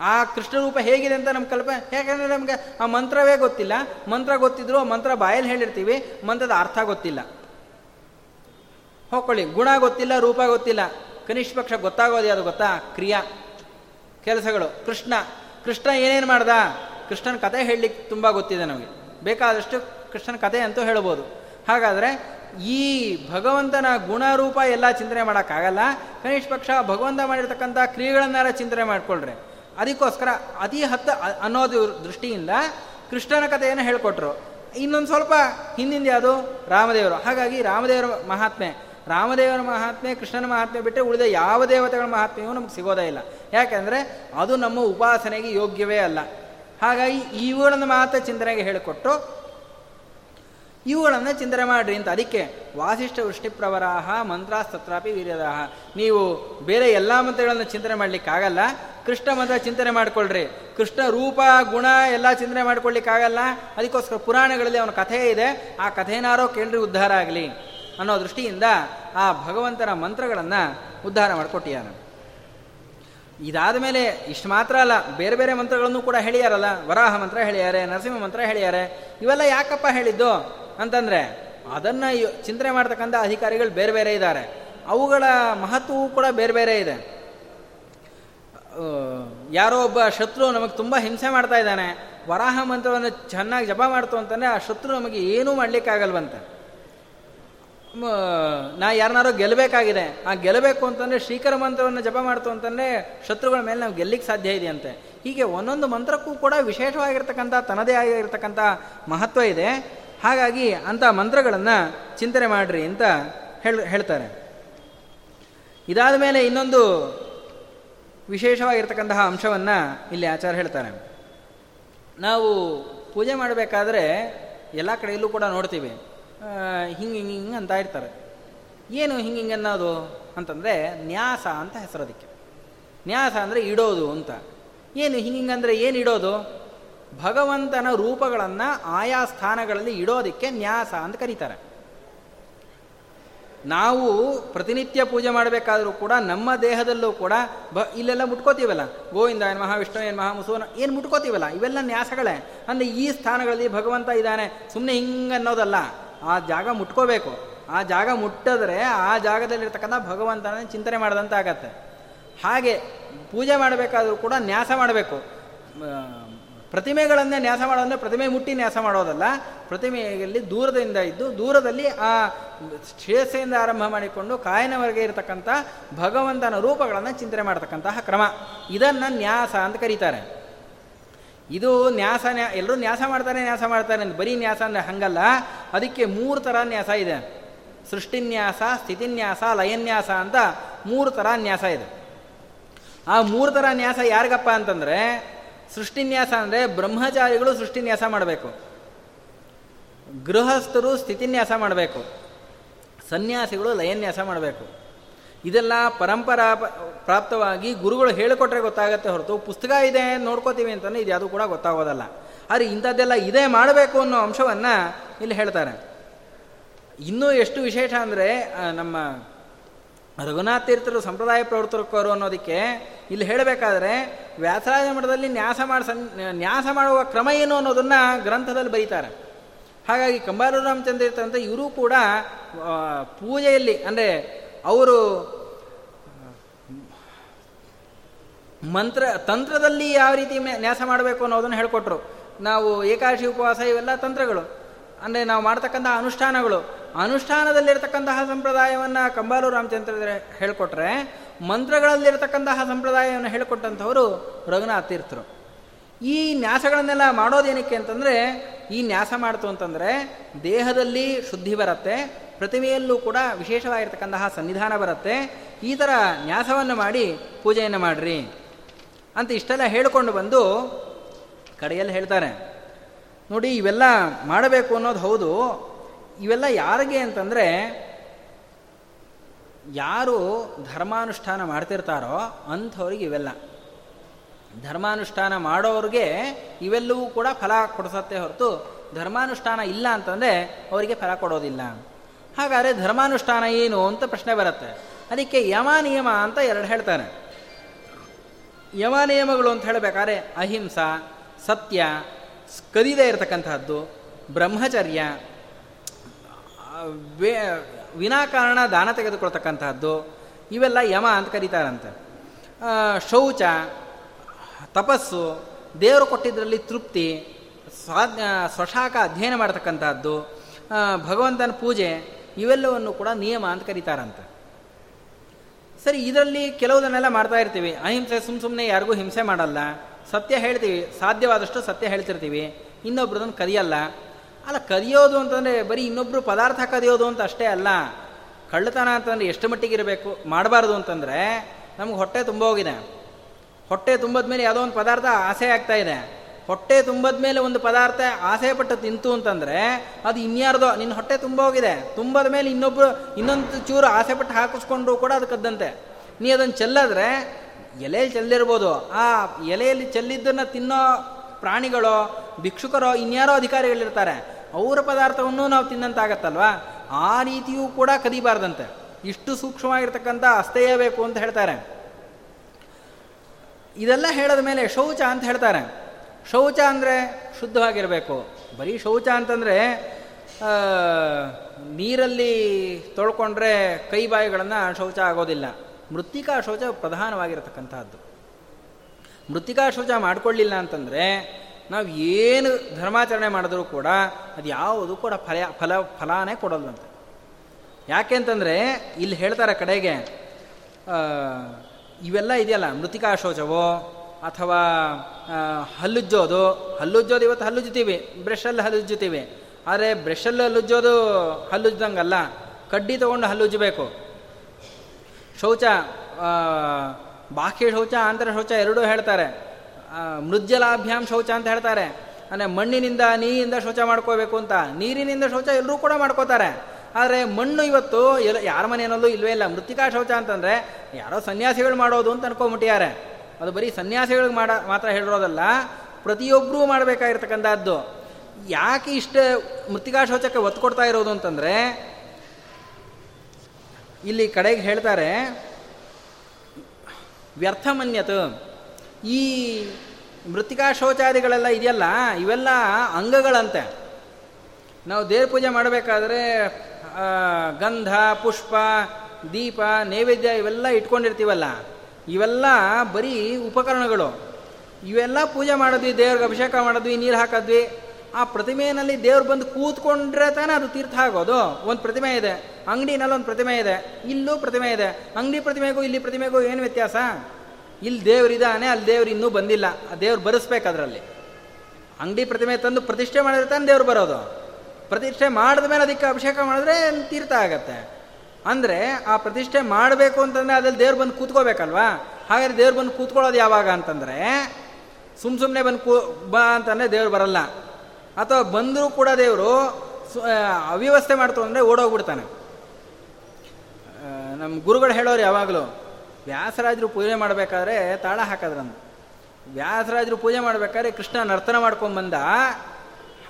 ಆ ಕೃಷ್ಣ ರೂಪ ಹೇಗಿದೆ ಅಂತ ನಮ್ಮ ಕಲ್ಪ, ಯಾಕಂದರೆ ನಮಗೆ ಆ ಮಂತ್ರವೇ ಗೊತ್ತಿಲ್ಲ. ಮಂತ್ರ ಗೊತ್ತಿದ್ರು ಆ ಮಂತ್ರ ಬಾಯಲ್ಲಿ ಹೇಳಿರ್ತೀವಿ, ಮಂತ್ರದ ಅರ್ಥ ಗೊತ್ತಿಲ್ಲ. ಹೋಗ್ಕೊಳ್ಳಿ. ಗುಣ ಗೊತ್ತಿಲ್ಲ, ರೂಪ ಗೊತ್ತಿಲ್ಲ. ಕನಿಷ್ಠ ಪಕ್ಷ ಗೊತ್ತಾಗೋದು ಅದು ಗೊತ್ತಾ? ಕ್ರಿಯಾ. ಕೆಲಸಗಳು. ಕೃಷ್ಣ. ಕೃಷ್ಣ ಏನೇನು ಮಾಡ್ದ? ಕೃಷ್ಣನ ಕತೆ ಹೇಳಲಿಕ್ಕೆ ತುಂಬ ಗೊತ್ತಿದೆ ನಮಗೆ. ಬೇಕಾದಷ್ಟು ಕೃಷ್ಣನ ಕತೆ ಅಂತೂ ಹೇಳ್ಬೋದು. ಹಾಗಾದರೆ ಈ ಭಗವಂತನ ಗುಣರೂಪ ಎಲ್ಲ ಚಿಂತನೆ ಮಾಡೋಕ್ಕಾಗಲ್ಲ. ಕನಿಷ್ಠ ಪಕ್ಷ ಭಗವಂತ ಮಾಡಿರ್ತಕ್ಕಂಥ ಕ್ರಿಯೆಗಳನ್ನಾರ ಚಿಂತನೆ ಮಾಡಿಕೊಳ್ಳ್ರೆ ಅದಕ್ಕೋಸ್ಕರ ಅತಿ ಹತ್ತ ಅನ್ನೋದು ದೃಷ್ಟಿಯಿಂದ ಕೃಷ್ಣನ ಕಥೆಯನ್ನು ಹೇಳಿಕೊಟ್ರು. ಇನ್ನೊಂದು ಸ್ವಲ್ಪ ಹಿಂದಿಂದ ಯಾವುದು ರಾಮದೇವರು. ಹಾಗಾಗಿ ರಾಮದೇವರ ಮಹಾತ್ಮೆ ರಾಮದೇವರ ಮಹಾತ್ಮೆ, ಕೃಷ್ಣನ ಮಹಾತ್ಮೆ ಬಿಟ್ಟರೆ ಉಳಿದ ಯಾವ ದೇವತೆಗಳ ಮಹಾತ್ಮೆಯೂ ನಮ್ಗೆ ಸಿಗೋದೇ ಇಲ್ಲ. ಯಾಕೆಂದರೆ ಅದು ನಮ್ಮ ಉಪಾಸನೆಗೆ ಯೋಗ್ಯವೇ ಅಲ್ಲ. ಹಾಗಾಗಿ ಇವುಗಳನ್ನು ಮಾತ್ರ ಚಿಂತನೆಗೆ ಹೇಳಿಕೊಟ್ಟು ಇವುಗಳನ್ನು ಚಿಂತನೆ ಮಾಡ್ರಿ ಅಂತ. ಅದಕ್ಕೆ ವಾಸಿಷ್ಠ ವೃಷ್ಟಿಪ್ರವರಾಹ ಮಂತ್ರಾಸ್ತತ್ರಾಪಿ ವೀರ್ಯದಾಹ. ನೀವು ಬೇರೆ ಎಲ್ಲ ಮಂತ್ರಗಳನ್ನು ಚಿಂತನೆ ಮಾಡಲಿಕ್ಕಾಗಲ್ಲ ಕೃಷ್ಣ ಮಂತ್ರ ಚಿಂತನೆ ಮಾಡ್ಕೊಳ್ರಿ. ಕೃಷ್ಣ ರೂಪ, ಗುಣ ಎಲ್ಲ ಚಿಂತನೆ ಮಾಡ್ಕೊಳ್ಳಿಕ್ಕಾಗಲ್ಲ ಅದಕ್ಕೋಸ್ಕರ ಪುರಾಣಗಳಲ್ಲಿ ಅವನ ಕಥೆ ಇದೆ. ಆ ಕಥೆನಾರೋ ಕೇಳ್ರಿ ಉದ್ಧಾರ ಆಗಲಿ ಅನ್ನೋ ದೃಷ್ಟಿಯಿಂದ ಆ ಭಗವಂತನ ಮಂತ್ರಗಳನ್ನು ಉದ್ಧಾರ ಮಾಡಿಕೊಟ್ಟಿಯಾನ. ಇದಾದ ಮೇಲೆ ಇಷ್ಟು ಮಾತ್ರ ಅಲ್ಲ, ಬೇರೆ ಬೇರೆ ಮಂತ್ರಗಳನ್ನು ಕೂಡ ಹೇಳಿಯಾರಲ್ಲ. ವರಾಹ ಮಂತ್ರ ಹೇಳಿದ್ದಾರೆ ನರಸಿಂಹ ಮಂತ್ರ ಹೇಳಿದ್ದಾರೆ ಇವೆಲ್ಲ ಯಾಕಪ್ಪ ಹೇಳಿದ್ದು? ಅಂತಂದರೆ ಅದನ್ನು ಚಿಂತನೆ ಮಾಡ್ತಕ್ಕಂಥ ಅಧಿಕಾರಿಗಳು ಬೇರೆ ಬೇರೆ ಇದ್ದಾರೆ. ಅವುಗಳ ಮಹತ್ವವು ಕೂಡ ಬೇರೆ ಬೇರೆ ಇದೆ. ಯಾರೋ ಒಬ್ಬ ಶತ್ರು ನಮಗೆ ತುಂಬ ಹಿಂಸೆ ಮಾಡ್ತಾ ಇದ್ದಾನೆ, ವರಾಹ ಮಂತ್ರವನ್ನು ಚೆನ್ನಾಗಿ ಜಪ ಮಾಡ್ತು ಅಂತಂದರೆ ಆ ಶತ್ರು ನಮಗೆ ಏನೂ ಮಾಡಲಿಕ್ಕಾಗಲ್ವಂತೆ. ನಾ ಯಾರನ್ನಾರೋ ಗೆಲ್ಲಬೇಕಾಗಿದೆ ಆ ಗೆಲ್ಲಬೇಕು ಅಂತಂದರೆ ಶ್ರೀಕರ ಮಂತ್ರವನ್ನು ಜಪ ಮಾಡ್ತು ಅಂತಂದರೆ ಶತ್ರುಗಳ ಮೇಲೆ ನಾವು ಗೆಲ್ಲಿಕ್ಕೆ ಸಾಧ್ಯ ಇದೆಯಂತೆ. ಹೀಗೆ ಒಂದೊಂದು ಮಂತ್ರಕ್ಕೂ ಕೂಡ ವಿಶೇಷವಾಗಿರ್ತಕ್ಕಂಥ, ತನ್ನದೇ ಆಗಿರ್ತಕ್ಕಂಥ ಮಹತ್ವ ಇದೆ. ಹಾಗಾಗಿ ಅಂಥ ಮಂತ್ರಗಳನ್ನು ಚಿಂತನೆ ಮಾಡ್ರಿ ಅಂತ ಹೇಳ, ಹೇಳ್ತಾರೆ. ಇದಾದ ಮೇಲೆ ಇನ್ನೊಂದು ವಿಶೇಷವಾಗಿರ್ತಕ್ಕಂತಹ ಅಂಶವನ್ನು ಇಲ್ಲಿ ಆಚಾರ ಹೇಳ್ತಾರೆ. ನಾವು ಪೂಜೆ ಮಾಡಬೇಕಾದ್ರೆ ಎಲ್ಲ ಕಡೆಯಲ್ಲೂ ಕೂಡ ನೋಡ್ತೀವಿ. ಹಿಂಗೆ ಹಿಂಗೆ ಹಿಂಗೆ ಅಂತ ಇರ್ತಾರೆ. ಏನು ಹಿಂಗೆ ಹಿಂಗೆ ಅನ್ನೋದು ಅಂತಂದರೆ ನ್ಯಾಸ ಅಂತ ಹೆಸರು ಅದಕ್ಕೆ. ನ್ಯಾಸ ಅಂದರೆ ಇಡೋದು ಅಂತ. ಏನು ಹಿಂಗೆ ಅಂದರೆ ಏನು ಇಡೋದು? ಭಗವಂತನ ರೂಪಗಳನ್ನು ಆಯಾ ಸ್ಥಾನಗಳಲ್ಲಿ ಇಡೋದಕ್ಕೆ ನ್ಯಾಸ ಅಂತ ಕರೀತಾರೆ. ನಾವು ಪ್ರತಿನಿತ್ಯ ಪೂಜೆ ಮಾಡಬೇಕಾದರೂ ಕೂಡ ನಮ್ಮ ದೇಹದಲ್ಲೂ ಕೂಡ ಬ, ಇಲ್ಲೆಲ್ಲ ಮುಟ್ಕೋತೀವಲ್ಲ? ಗೋವಿಂದ ಏನು ಮಹಾವಿಷ್ಣು ಏನು ಮಹಾ, ಮುಸುವನ, ಏನು ಮುಟ್ಕೋತೀವಲ್ಲ? ಇವೆಲ್ಲ ನ್ಯಾಸಗಳೇ. ಅಂದರೆ ಈ ಸ್ಥಾನಗಳಲ್ಲಿ ಭಗವಂತ ಇದ್ದಾನೆ ಸುಮ್ಮನೆ ಹಿಂಗೆ ಅನ್ನೋದಲ್ಲ. ಆ ಜಾಗ ಮುಟ್ಕೋಬೇಕು. ಆ ಜಾಗ ಮುಟ್ಟಿದ್ರೆ ಆ ಜಾಗದಲ್ಲಿರ್ತಕ್ಕಂಥ ಭಗವಂತನ ಚಿಂತನೆ ಮಾಡಿದಂತಾಗತ್ತೆ. ಹಾಗೆ ಪೂಜೆ ಮಾಡಬೇಕಾದರೂ ಕೂಡ ನ್ಯಾಸ ಮಾಡಬೇಕು. ಪ್ರತಿಮೆಗಳನ್ನೇ ನ್ಯಾಸ ಮಾಡೋದಂದ್ರೆ ಪ್ರತಿಮೆ ಮುಟ್ಟಿ ನ್ಯಾಸ ಮಾಡೋದಲ್ಲ. ಪ್ರತಿಮೆಯಲ್ಲಿ ದೂರದಿಂದ ಇದ್ದು ದೂರದಲ್ಲಿ ಆ ಶ್ರೇಯಸ್ಸೆಯಿಂದ ಆರಂಭ ಮಾಡಿಕೊಂಡು ಕಾಯನವರೆಗೆ ಇರತಕ್ಕಂಥ ಭಗವಂತನ ರೂಪಗಳನ್ನು ಚಿಂತನೆ ಮಾಡತಕ್ಕಂತಹ ಕ್ರಮ. ಇದನ್ನು ನ್ಯಾಸ ಅಂತ ಕರೀತಾರೆ. ಇದು ನ್ಯಾಸ ನ್ಯಾ ಎಲ್ಲರೂ ನ್ಯಾಸ ಮಾಡ್ತಾರೆ ನ್ಯಾಸ ಮಾಡ್ತಾರೆ ಅಂತ ಬರೀ ನ್ಯಾಸ ಅಂದರೆ ಹಂಗಲ್ಲ. ಅದಕ್ಕೆ ಮೂರು ಥರ ನ್ಯಾಸ ಇದೆ. ಸೃಷ್ಟಿನ್ಯಾಸ, ಸ್ಥಿತಿನ್ಯಾಸ, ಲಯನ್ಯಾಸ ಅಂತ ಮೂರು ಥರ ನ್ಯಾಸ ಇದೆ. ಆ ಮೂರು ಥರ ನ್ಯಾಸ ಯಾರಿಗಪ್ಪ ಅಂತಂದರೆ ಸೃಷ್ಟಿನ್ಯಾಸ ಅಂದರೆ ಬ್ರಹ್ಮಚಾರಿಗಳು ಸೃಷ್ಟಿನ್ಯಾಸ ಮಾಡಬೇಕು. ಗೃಹಸ್ಥರು ಸ್ಥಿತಿನ್ಯಾಸ ಮಾಡಬೇಕು. ಸನ್ಯಾಸಿಗಳು ಲಯನ್ಯಾಸ ಮಾಡಬೇಕು. ಇದೆಲ್ಲ ಪರಂಪರಾ ಪ್ರಾಪ್ತವಾಗಿ ಗುರುಗಳು ಹೇಳಿಕೊಟ್ರೆ ಗೊತ್ತಾಗತ್ತೆ ಹೊರತು ಪುಸ್ತಕ ಇದೆ ನೋಡ್ಕೋತೀವಿ ಅಂತಲೇ ಇದು ಯಾವುದು ಕೂಡ ಗೊತ್ತಾಗೋದಲ್ಲ. ಆದರೆ ಇಂಥದ್ದೆಲ್ಲ ಇದೇ ಮಾಡಬೇಕು ಅನ್ನೋ ಅಂಶವನ್ನು ಇಲ್ಲಿ ಹೇಳ್ತಾರೆ. ಇನ್ನೂ ಎಷ್ಟು ವಿಶೇಷ ಅಂದರೆ ನಮ್ಮ ರಘುನಾಥ ತೀರ್ಥರು ಸಂಪ್ರದಾಯ ಪ್ರವರ್ತಕರು ಅನ್ನೋದಕ್ಕೆ ಇಲ್ಲಿ ಹೇಳಬೇಕಾದ್ರೆ ವ್ಯಾಸರಾಜ ಮಠದಲ್ಲಿ ನ್ಯಾಸ ಮಾಡ ನ್ಯಾಸ ಮಾಡುವ ಕ್ರಮ ಏನು ಅನ್ನೋದನ್ನು ಗ್ರಂಥದಲ್ಲಿ ಬರೀತಾರೆ. ಹಾಗಾಗಿ ಕಂಬಾಲು ರಾಮಚಂದ್ರ ಅಂತ ಇವರು ಕೂಡ ಪೂಜೆಯಲ್ಲಿ, ಅಂದರೆ ಅವರು, ಮಂತ್ರ, ತಂತ್ರದಲ್ಲಿ ಯಾವ ರೀತಿ ನ್ಯಾಸ ಮಾಡಬೇಕು ಅನ್ನೋದನ್ನು ಹೇಳಿಕೊಟ್ರು. ನಾವು ಏಕಾದಶಿ ಉಪವಾಸ ಇವೆಲ್ಲ ತಂತ್ರಗಳು. ಅಂದರೆ ನಾವು ಮಾಡ್ತಕ್ಕಂಥ ಅನುಷ್ಠಾನಗಳು. ಅನುಷ್ಠಾನದಲ್ಲಿರ್ತಕ್ಕಂತಹ ಸಂಪ್ರದಾಯವನ್ನು ಕಂಬಾಲು ರಾಮಚಂದ್ರ ಹೇಳಿಕೊಟ್ರೆ, ಮಂತ್ರಗಳಲ್ಲಿರ್ತಕ್ಕಂತಹ ಸಂಪ್ರದಾಯವನ್ನು ಹೇಳಿಕೊಟ್ಟಂಥವರು ರಘುನಾಥ ತೀರ್ಥರು. ಈ ನ್ಯಾಸಗಳನ್ನೆಲ್ಲ ಮಾಡೋದೇನಕ್ಕೆ ಅಂತಂದರೆ, ಈ ನ್ಯಾಸ ಮಾಡ್ತು ಅಂತಂದರೆ ದೇಹದಲ್ಲಿ ಶುದ್ಧಿ ಬರುತ್ತೆ, ಪ್ರತಿಮೆಯಲ್ಲೂ ಕೂಡ ವಿಶೇಷವಾಗಿರ್ತಕ್ಕಂತಹ ಸನ್ನಿಧಾನ ಬರುತ್ತೆ, ಈ ಥರ ನ್ಯಾಸವನ್ನು ಮಾಡಿ ಪೂಜೆಯನ್ನು ಮಾಡಿರಿ ಅಂತ ಇಷ್ಟೆಲ್ಲ ಹೇಳಿಕೊಂಡು ಬಂದು ಕಡೆಯಲ್ಲಿ ಹೇಳ್ತಾರೆ. ನೋಡಿ, ಇವೆಲ್ಲ ಮಾಡಬೇಕು ಅನ್ನೋದು ಹೌದು ಇವೆಲ್ಲ ಯಾರಿಗೆ ಅಂತಂದರೆ ಯಾರು ಧರ್ಮಾನುಷ್ಠಾನ ಮಾಡ್ತಿರ್ತಾರೋ ಅಂಥವ್ರಿಗೆ ಇವೆಲ್ಲ. ಧರ್ಮಾನುಷ್ಠಾನ ಮಾಡೋರಿಗೆ ಇವೆಲ್ಲವೂ ಕೂಡ ಫಲ ಕೊಡಿಸತ್ತೆ ಹೊರತು ಧರ್ಮಾನುಷ್ಠಾನ ಇಲ್ಲ ಅಂತಂದರೆ ಅವರಿಗೆ ಫಲ ಕೊಡೋದಿಲ್ಲ. ಹಾಗಾದರೆ ಧರ್ಮಾನುಷ್ಠಾನ ಏನು ಅಂತ ಪ್ರಶ್ನೆ ಬರುತ್ತೆ. ಅದಕ್ಕೆ ಯಮ ನಿಯಮ ಅಂತ ಎರಡು ಹೇಳ್ತಾರೆ. ಯಮ ನಿಯಮಗಳು ಅಂತ ಹೇಳಬೇಕಾದ್ರೆ ಅಹಿಂಸಾ, ಸತ್ಯ, ಕದಿದೇ ಇರತಕ್ಕಂತಹದ್ದು, ಬ್ರಹ್ಮಚರ್ಯ ವಿನಾಕಾರಣ ದಾನ ತೆಗೆದುಕೊಳ್ತಕ್ಕಂತಹದ್ದು, ಇವೆಲ್ಲ ಯಮ ಅಂತ ಕರೀತಾರಂತೆ. ಶೌಚ, ತಪಸ್ಸು, ದೇವರು ಕೊಟ್ಟಿದ್ದರಲ್ಲಿ ತೃಪ್ತಿ, ಸ್ವಾಜ್ಞ ಸ್ವಶಾಖ ಅಧ್ಯಯನ ಮಾಡತಕ್ಕಂತಹದ್ದು ಭಗವಂತನ ಪೂಜೆ, ಇವೆಲ್ಲವನ್ನು ಕೂಡ ನಿಯಮ ಅಂತ ಕರೀತಾರಂತೆ. ಸರಿ, ಇದರಲ್ಲಿ ಕೆಲವುದನ್ನೆಲ್ಲ ಮಾಡ್ತಾ ಇರ್ತೀವಿ. ಅಹಿಂಸೆ ಸುಮ್ಮ ಸುಮ್ಮನೆ ಯಾರಿಗೂ ಹಿಂಸೆ ಮಾಡಲ್ಲ. ಸತ್ಯ ಹೇಳ್ತೀವಿ, ಸಾಧ್ಯವಾದಷ್ಟು ಸತ್ಯ ಹೇಳ್ತಿರ್ತೀವಿ. ಇನ್ನೊಬ್ರದನ್ನು ಕದಿಯಲ್ಲ. ಅಲ್ಲ, ಕದಿಯೋದು ಅಂತಂದರೆ ಬರೀ ಇನ್ನೊಬ್ಬರು ಪದಾರ್ಥ ಕದಿಯೋದು ಅಂತ ಅಷ್ಟೇ ಅಲ್ಲ. ಕಳ್ಳತನ ಅಂತಂದರೆ ಎಷ್ಟು ಮಟ್ಟಿಗೆ ಇರಬೇಕು ಮಾಡಬಾರ್ದು ಅಂತಂದರೆ ನಮ್ಗೆ ಹೊಟ್ಟೆ ತುಂಬ ಹೋಗಿದೆ. ಹೊಟ್ಟೆ ತುಂಬದ ಮೇಲೆ ಯಾವುದೋ ಒಂದು ಪದಾರ್ಥ ಆಸೆ ಆಗ್ತಾ ಇದೆ. ಹೊಟ್ಟೆ ತುಂಬದ ಮೇಲೆ ಒಂದು ಪದಾರ್ಥ ಆಸೆ ಪಟ್ಟು ತಿಂತು ಅಂತಂದರೆ ಅದು ಇನ್ಯಾರ್ದೋ, ನಿನ್ನ ಹೊಟ್ಟೆ ತುಂಬ ಹೋಗಿದೆ. ತುಂಬದ ಮೇಲೆ ಇನ್ನೊಬ್ಬರು ಇನ್ನೊಂದು ಚೂರು ಆಸೆ ಪಟ್ಟು ಹಾಕಿಸ್ಕೊಂಡ್ರು ಕೂಡ ಅದು ಕದ್ದಂತೆ. ನೀ ಅದನ್ನು ಚೆಲ್ಲಾದ್ರೆ ಎಲೆಯಲ್ಲಿ ಚೆಲ್ಲಿರ್ಬೋದು. ಆ ಎಲೆಯಲ್ಲಿ ಚೆಲ್ಲಿದ್ದನ್ನು ತಿನ್ನೋ ಪ್ರಾಣಿಗಳೋ, ಭಿಕ್ಷುಕರೋ, ಇನ್ಯಾರೋ ಅಧಿಕಾರಿಗಳಿರ್ತಾರೆ. ಅವರ ಪದಾರ್ಥವನ್ನು ನಾವು ತಿನ್ನಂತಾಗತ್ತಲ್ವಾ? ಆ ರೀತಿಯೂ ಕೂಡ ಕದಿಬಾರ್ದಂತೆ. ಇಷ್ಟು ಸೂಕ್ಷ್ಮವಾಗಿರ್ತಕ್ಕಂಥ ಅಸ್ತೇಯ ಬೇಕು ಅಂತ ಹೇಳ್ತಾರೆ. ಇದೆಲ್ಲ ಹೇಳದ ಮೇಲೆ ಶೌಚ ಅಂತ ಹೇಳ್ತಾರೆ. ಶೌಚ ಅಂದರೆ ಶುದ್ಧವಾಗಿರಬೇಕು. ಬರೀ ಶೌಚ ಅಂತಂದರೆ ನೀರಲ್ಲಿ ತೊಳ್ಕೊಂಡ್ರೆ ಕೈ ಬಾಯಿಗಳನ್ನು ಶೌಚ ಆಗೋದಿಲ್ಲ. ಮೃತ್ತಿಕಾ ಶೌಚ ಪ್ರಧಾನವಾಗಿರತಕ್ಕಂಥದ್ದು ಮೃತ್ತಿಕಾ ಶೌಚ ಮಾಡಿಕೊಳ್ಳಿಲ್ಲ ಅಂತಂದರೆ ನಾವು ಏನು ಧರ್ಮಾಚರಣೆ ಮಾಡಿದ್ರೂ ಕೂಡ ಅದು ಯಾವುದು ಕೂಡ ಫಲ ಫಲ, ಫಲಾನೇ ಕೊಡಲ್ವಂತೆ. ಯಾಕೆ ಅಂತಂದರೆ ಇಲ್ಲಿ ಹೇಳ್ತಾರೆ ಕಡೆಗೆ ಇವೆಲ್ಲ ಇದೆಯಲ್ಲ ಮೃತಿಕಾ ಶೌಚವೋ ಅಥವಾ ಹಲ್ಲುಜ್ಜೋದು. ಹಲ್ಲುಜ್ಜೋದು ಇವತ್ತು ಹಲ್ಲುಜ್ಜುತ್ತೀವಿ. ಬ್ರಷಲ್ಲಿ ಹಲ್ಲುಜ್ಜುತ್ತೀವಿ. ಆದರೆ ಬ್ರಷಲ್ಲಿ ಹಲ್ಲುಜ್ಜೋದು ಹಲ್ಲುಜ್ಜಂಗಲ್ಲ ಕಡ್ಡಿ ತೊಗೊಂಡು ಹಲ್ಲುಜ್ಜಬೇಕು. ಶೌಚ ಬಾಕಿ ಶೌಚ ಆಂತರ ಶೌಚ ಎರಡೂ ಹೇಳ್ತಾರೆ. ಮೃಜ್ಜಲಾಭ್ಯಾಮ್ ಶೌಚ ಅಂತ ಹೇಳ್ತಾರೆ. ಅಂದರೆ ಮಣ್ಣಿನಿಂದ ನೀರಿನಿಂದ ಶೌಚ ಮಾಡ್ಕೋಬೇಕು ಅಂತ. ನೀರಿನಿಂದ ಶೌಚ ಎಲ್ಲರೂ ಕೂಡ ಮಾಡ್ಕೋತಾರೆ. ಆದರೆ ಮಣ್ಣು ಇವತ್ತು ಎಲ್ಲ ಯಾರ ಮನೆಯಲ್ಲೂ ಇಲ್ವೇ ಇಲ್ಲ. ಮೃತ್ತಿಕಾ ಶೌಚ ಅಂತಂದರೆ ಯಾರೋ ಸನ್ಯಾಸಿಗಳು ಮಾಡೋದು ಅಂತ ಅನ್ಕೊಂಬಿಟ್ಟಿದ್ದಾರೆ. ಅದು ಬರೀ ಸನ್ಯಾಸಿಗಳಿಗೆ ಮಾಡ, ಮಾತ್ರ ಹೇಳಿರೋದಲ್ಲ ಪ್ರತಿಯೊಬ್ಬರೂ ಮಾಡಬೇಕಾಗಿರ್ತಕ್ಕಂಥದ್ದು. ಯಾಕೆ ಇಷ್ಟ ಮೃತ್ತಿಕಾ ಶೌಚಕ್ಕೆ ಒತ್ತು ಕೊಡ್ತಾ ಇರೋದು ಅಂತಂದರೆ, ಇಲ್ಲಿ ಕಡೆಗೆ ಹೇಳ್ತಾರೆ, ವ್ಯರ್ಥಮನ್ಯತ. ಈ ಮೃತಿಕಾ ಶೌಚಾದಿಗಳೆಲ್ಲ ಇದೆಯಲ್ಲ, ಇವೆಲ್ಲ ಅಂಗಗಳಂತೆ. ನಾವು ದೇವ್ರ ಪೂಜೆ ಮಾಡಬೇಕಾದ್ರೆ ಗಂಧ, ಪುಷ್ಪ, ದೀಪ, ನೈವೇದ್ಯ ಇವೆಲ್ಲ ಇಟ್ಕೊಂಡಿರ್ತೀವಲ್ಲ, ಇವೆಲ್ಲ ಬರೀ ಉಪಕರಣಗಳು. ಇವೆಲ್ಲ ಪೂಜೆ ಮಾಡಿದ್ವಿ, ದೇವ್ರಿಗೆ ಅಭಿಷೇಕ ಮಾಡಿದ್ವಿ, ನೀರು ಹಾಕಿದ್ವಿ. ಆ ಪ್ರತಿಮೆಯಲ್ಲಿ ದೇವ್ರು ಬಂದು ಕೂತ್ಕೊಂಡ್ರೆ ತಾನೇ ಅದು ತೀರ್ಥ ಆಗೋದು. ಒಂದು ಪ್ರತಿಮೆ ಇದೆ, ಅಂಗಡಿನಲ್ಲಿ ಒಂದು ಪ್ರತಿಮೆ ಇದೆ, ಇಲ್ಲೂ ಪ್ರತಿಮೆ ಇದೆ. ಅಂಗಡಿ ಪ್ರತಿಮೆಗೂ ಇಲ್ಲಿ ಪ್ರತಿಮೆಗೂ ಏನು ವ್ಯತ್ಯಾಸ? ಇಲ್ಲಿ ದೇವರಿದ್ದಾನೆ ಅಲ್ಲಿ ದೇವ್ರು ಇನ್ನೂ ಬಂದಿಲ್ಲ. ಆ ದೇವ್ರು ಬರೆಸ್ಬೇಕು ಅದರಲ್ಲಿ. ಅಂಗಡಿ ಪ್ರತಿಮೆ ತಂದು ಪ್ರತಿಷ್ಠೆ ಮಾಡಿದ್ರೆ ತಾನೆ ದೇವ್ರು ಬರೋದು. ಪ್ರತಿಷ್ಠೆ ಮಾಡಿದ ಮೇಲೆ ಅದಕ್ಕೆ ಅಭಿಷೇಕ ಮಾಡಿದ್ರೆ ತೀರ್ಥ ಆಗತ್ತೆ. ಅಂದರೆ ಆ ಪ್ರತಿಷ್ಠೆ ಮಾಡಬೇಕು ಅಂತಂದರೆ ಅದ್ರಲ್ಲಿ ದೇವ್ರು ಬಂದು ಕೂತ್ಕೋಬೇಕಲ್ವಾ? ಹಾಗಾದ್ರೆ ದೇವ್ರು ಬಂದು ಕೂತ್ಕೊಳ್ಳೋದು ಯಾವಾಗ ಅಂತಂದರೆ, ಸುಮ್ ಸುಮ್ಮನೆ ಬಂದು ಕೂ, ಬಾ ಅಂತಂದರೆ ದೇವ್ರು ಬರಲ್ಲ. ಅಥವಾ ಬಂದರೂ ಕೂಡ ದೇವರು ಅವ್ಯವಸ್ಥೆ ಮಾಡ್ತು ಅಂದರೆ ಓಡೋಗ್ಬಿಡ್ತಾನೆ. ನಮ್ಮ ಗುರುಗಳು ಹೇಳೋರು ಯಾವಾಗಲೂ ವ್ಯಾಸರಾಜರು ಪೂಜೆ ಮಾಡಬೇಕಾದ್ರೆ ತಾಳ ಹಾಕದ್ರಂದು. ವ್ಯಾಸರಾಜರು ಪೂಜೆ ಮಾಡಬೇಕಾದ್ರೆ ಕೃಷ್ಣ ನರ್ತನ ಮಾಡ್ಕೊಂಬಂದ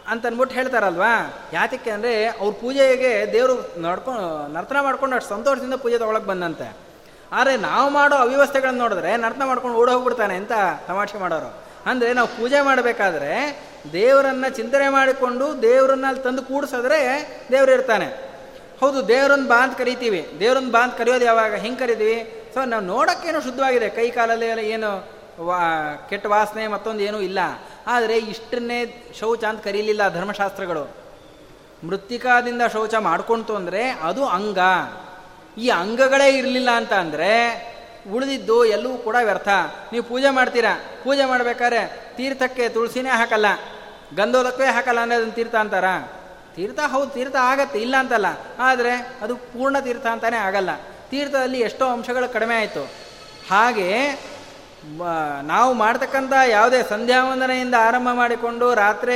ಅಂತ ಅಂದ್ಬಿಟ್ಟು ಹೇಳ್ತಾರಲ್ವಾ? ಯಾತಕ್ಕೆ ಅಂದರೆ ಅವ್ರ ಪೂಜೆಗೆ ದೇವರು ನಡ್ಕೊಂಡು ನರ್ತನ ಮಾಡ್ಕೊಂಡು ಅಷ್ಟು ಸಂತೋಷದಿಂದ ಪೂಜೆ ತೊಗೊಳಕ್ಕೆ ಬಂದಂತೆ. ಆದರೆ ನಾವು ಮಾಡೋ ಅವ್ಯವಸ್ಥೆಗಳನ್ನ ನೋಡಿದ್ರೆ ನರ್ತನ ಮಾಡ್ಕೊಂಡು ಓಡೋಗ್ಬಿಡ್ತಾನೆ ಅಂತ ತಮಾಷೆ ಮಾಡೋರು. ಅಂದರೆ ನಾವು ಪೂಜೆ ಮಾಡಬೇಕಾದ್ರೆ ದೇವರನ್ನ ಚಿಂತನೆ ಮಾಡಿಕೊಂಡು ದೇವರನ್ನ ಅಲ್ಲಿ ತಂದು ಕೂಡಿಸಿದ್ರೆ ದೇವರು ಇರ್ತಾನೆ. ಹೌದು ದೇವರನ್ನ ಬಾ ಅಂತ ಕರಿತೀವಿ ದೇವರನ್ನ ಬಾಂತ್ ಯಾವಾಗ? ಹೆಂಗೆ ಕರಿತೀವಿ ಸೊ ನಾವು ನೋಡೋಕ್ಕೇನು ಶುದ್ಧವಾಗಿದೆ. ಕೈ ಕಾಲಲ್ಲಿ ಏನು ವಾ, ಕೆಟ್ಟ ವಾಸನೆ ಮತ್ತೊಂದು ಏನೂ ಇಲ್ಲ. ಆದರೆ ಇಷ್ಟನ್ನೇ ಶೌಚ ಅಂತ ಕರೀಲಿಲ್ಲ ಧರ್ಮಶಾಸ್ತ್ರಗಳು. ಮೃತ್ತಿಕಾದಿಂದ ಶೌಚ ಮಾಡ್ಕೊಂತು ಅಂದರೆ ಅದು ಅಂಗ. ಈ ಅಂಗಗಳೇ ಇರಲಿಲ್ಲ ಅಂತ ಅಂದರೆ ಉಳಿದಿದ್ದು ಎಲ್ಲವೂ ಕೂಡ ವ್ಯರ್ಥ. ನೀವು ಪೂಜೆ ಮಾಡ್ತೀರಾ? ಪೂಜೆ ಮಾಡಬೇಕಾದ್ರೆ ತೀರ್ಥಕ್ಕೆ ತುಳಸಿನೇ ಹಾಕಲ್ಲ. ಗಂಧೋದಕ್ಕೇ ಹಾಕಲ್ಲ ಅಂದರೆ ಅದನ್ನು ತೀರ್ಥ ಅಂತಾರ? ತೀರ್ಥ ಹೌದು, ತೀರ್ಥ ಆಗತ್ತೆ, ಇಲ್ಲ ಅಂತಲ್ಲ. ಆದರೆ ಅದು ಪೂರ್ಣ ತೀರ್ಥ ಅಂತಾನೆ ಆಗಲ್ಲ. ತೀರ್ಥದಲ್ಲಿ ಎಷ್ಟೋ ಅಂಶಗಳು ಕಡಿಮೆ ಆಯಿತು. ಹಾಗೆ ನಾವು ಮಾಡ್ತಕ್ಕಂಥ ಯಾವುದೇ ಸಂಧ್ಯಾವಂದನೆಯಿಂದ ಆರಂಭ ಮಾಡಿಕೊಂಡು ರಾತ್ರಿ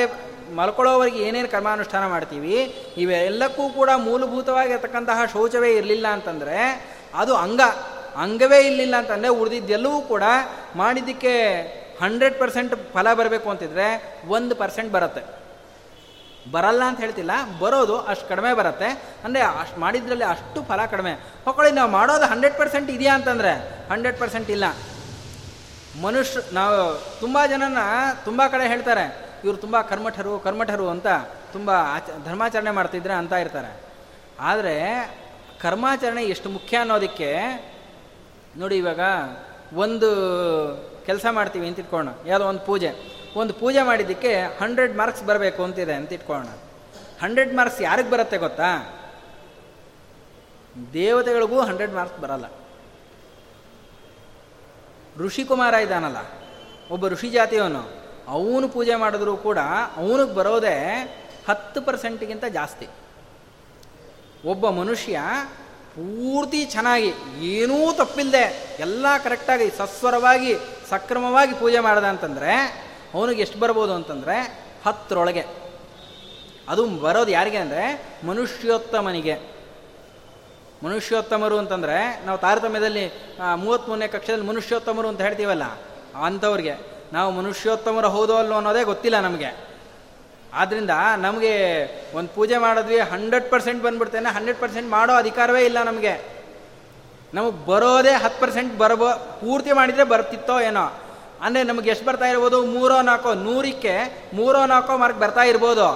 ಮಲ್ಕೊಳ್ಳೋವರೆಗೆ ಏನೇನು ಕರ್ಮಾನುಷ್ಠಾನ ಮಾಡ್ತೀವಿ, ಇವೆಲ್ಲಕ್ಕೂ ಕೂಡ ಮೂಲಭೂತವಾಗಿರ್ತಕ್ಕಂತಹ ಶೌಚವೇ ಇರಲಿಲ್ಲ ಅಂತಂದರೆ ಅದು ಅಂಗ, ಅಂಗವೇ ಇರಲಿಲ್ಲ ಅಂತಂದರೆ ಉಳಿದಿದ್ದೆಲ್ಲವೂ ಕೂಡ ಮಾಡಿದ್ದಕ್ಕೆ ಹಂಡ್ರೆಡ್ ಪರ್ಸೆಂಟ್ ಫಲ ಬರಬೇಕು ಅಂತಿದ್ರೆ ಒಂದು ಪರ್ಸೆಂಟ್ ಬರುತ್ತೆ. ಬರಲ್ಲ ಅಂತ ಹೇಳ್ತಿಲ್ಲ, ಬರೋದು ಅಷ್ಟು ಕಡಿಮೆ ಬರುತ್ತೆ. ಅಂದರೆ ಅಷ್ಟು ಮಾಡಿದ್ರಲ್ಲಿ ಅಷ್ಟು ಫಲ ಕಡಿಮೆ. ಹೊಕ್ಕೊಳ್ಳಿ ನಾವು ಮಾಡೋದು ಹಂಡ್ರೆಡ್ ಪರ್ಸೆಂಟ್ ಇದೆಯಾ ಅಂತಂದರೆ ಹಂಡ್ರೆಡ್ ಪರ್ಸೆಂಟ್ ಇಲ್ಲ. ಮನುಷ್ಯ, ನಾವು ತುಂಬ ಜನನ ತುಂಬ ಕಡೆ ಹೇಳ್ತಾರೆ, ಇವರು ತುಂಬ ಕರ್ಮಠರು ಕರ್ಮಠರು ಅಂತ ತುಂಬ ಆಚ, ಧರ್ಮಾಚರಣೆ ಮಾಡ್ತಿದ್ರೆ ಅಂತ ಇರ್ತಾರೆ. ಆದರೆ ಕರ್ಮಾಚರಣೆ ಎಷ್ಟು ಮುಖ್ಯ ಅನ್ನೋದಕ್ಕೆ, ನೋಡಿ ಇವಾಗ ಒಂದು ಕೆಲಸ ಮಾಡ್ತೀವಿ ಅಂತ ಇಟ್ಕೊಳ್ಳೋಣ ಯಾವುದೋ ಒಂದು ಪೂಜೆ. ಒಂದು ಪೂಜೆ ಮಾಡಿದ್ದಕ್ಕೆ ಹಂಡ್ರೆಡ್ ಮಾರ್ಕ್ಸ್ ಬರಬೇಕು ಅಂತಿದೆ ಅಂತ ಇಟ್ಕೊಳ್ಳೋಣ. ಹಂಡ್ರೆಡ್ ಮಾರ್ಕ್ಸ್ ಯಾರಿಗೆ ಬರುತ್ತೆ ಗೊತ್ತಾ? ದೇವತೆಗಳಿಗೂ ಹಂಡ್ರೆಡ್ ಮಾರ್ಕ್ಸ್ ಬರಲ್ಲ. ಋಷಿಕುಮಾರ ಇದ್ದಾನಲ್ಲ, ಒಬ್ಬ ಋಷಿ ಜಾತಿಯವನು, ಅವನು ಪೂಜೆ ಮಾಡಿದ್ರೂ ಕೂಡ ಅವನಿಗೆ ಬರೋದೇ ಹತ್ತು ಪರ್ಸೆಂಟ್ಗಿಂತ ಜಾಸ್ತಿ. ಒಬ್ಬ ಮನುಷ್ಯ ಪೂರ್ತಿ ಚೆನ್ನಾಗಿ, ಏನೂ ತಪ್ಪಿಲ್ಲದೆ ಎಲ್ಲ ಕರೆಕ್ಟಾಗಿ ಸಸ್ವರವಾಗಿ, ಸಕ್ರಮವಾಗಿ ಪೂಜೆ ಮಾಡ್ದ ಅಂತಂದರೆ ಅವನಿಗೆ ಎಷ್ಟು ಬರ್ಬೋದು ಅಂತಂದರೆ ಹತ್ತರೊಳಗೆ. ಅದು ಬರೋದು ಯಾರಿಗೆ ಅಂದರೆ ಮನುಷ್ಯೋತ್ತಮನಿಗೆ. ಮನುಷ್ಯೋತ್ತಮರು ಅಂತಂದರೆ ನಾವು ತಾರತಮ್ಯದಲ್ಲಿ ಮೂವತ್ತ್ಮೂರನೇ ಕಕ್ಷದಲ್ಲಿ ಮನುಷ್ಯೋತ್ತಮರು ಅಂತ ಹೇಳ್ತೀವಲ್ಲ, ಅಂಥವ್ರಿಗೆ. ನಾವು ಮನುಷ್ಯೋತ್ತಮರು ಹೌದೋ ಅಲ್ಲೋ ಅನ್ನೋದೇ ಗೊತ್ತಿಲ್ಲ ನಮಗೆ. ಆದ್ದರಿಂದ ನಮಗೆ ಒಂದು ಪೂಜೆ ಮಾಡಿದ್ವಿ, ಹಂಡ್ರೆಡ್ ಪರ್ಸೆಂಟ್ ಬಂದ್ಬಿಡ್ತೇನೆ, ಹಂಡ್ರೆಡ್ ಪರ್ಸೆಂಟ್ ಮಾಡೋ ಅಧಿಕಾರವೇ ಇಲ್ಲ ನಮಗೆ. ನಮಗೆ ಬರೋದೇ ಹತ್ತು ಪರ್ಸೆಂಟ್ ಬರಬೋ, ಪೂರ್ತಿ ಮಾಡಿದರೆ ಬರ್ತಿತ್ತೋ ಏನೋ. ಅಂದರೆ ನಮಗೆ ಎಷ್ಟು ಬರ್ತಾ ಇರ್ಬೋದು? ಮೂರೋ ನಾಲ್ಕೋ ನೂರಕ್ಕೆ ಮೂರೋ ನಾಲ್ಕೋ ಮಾರ್ಕ್ ಬರ್ತಾ ಇರ್ಬೋದು.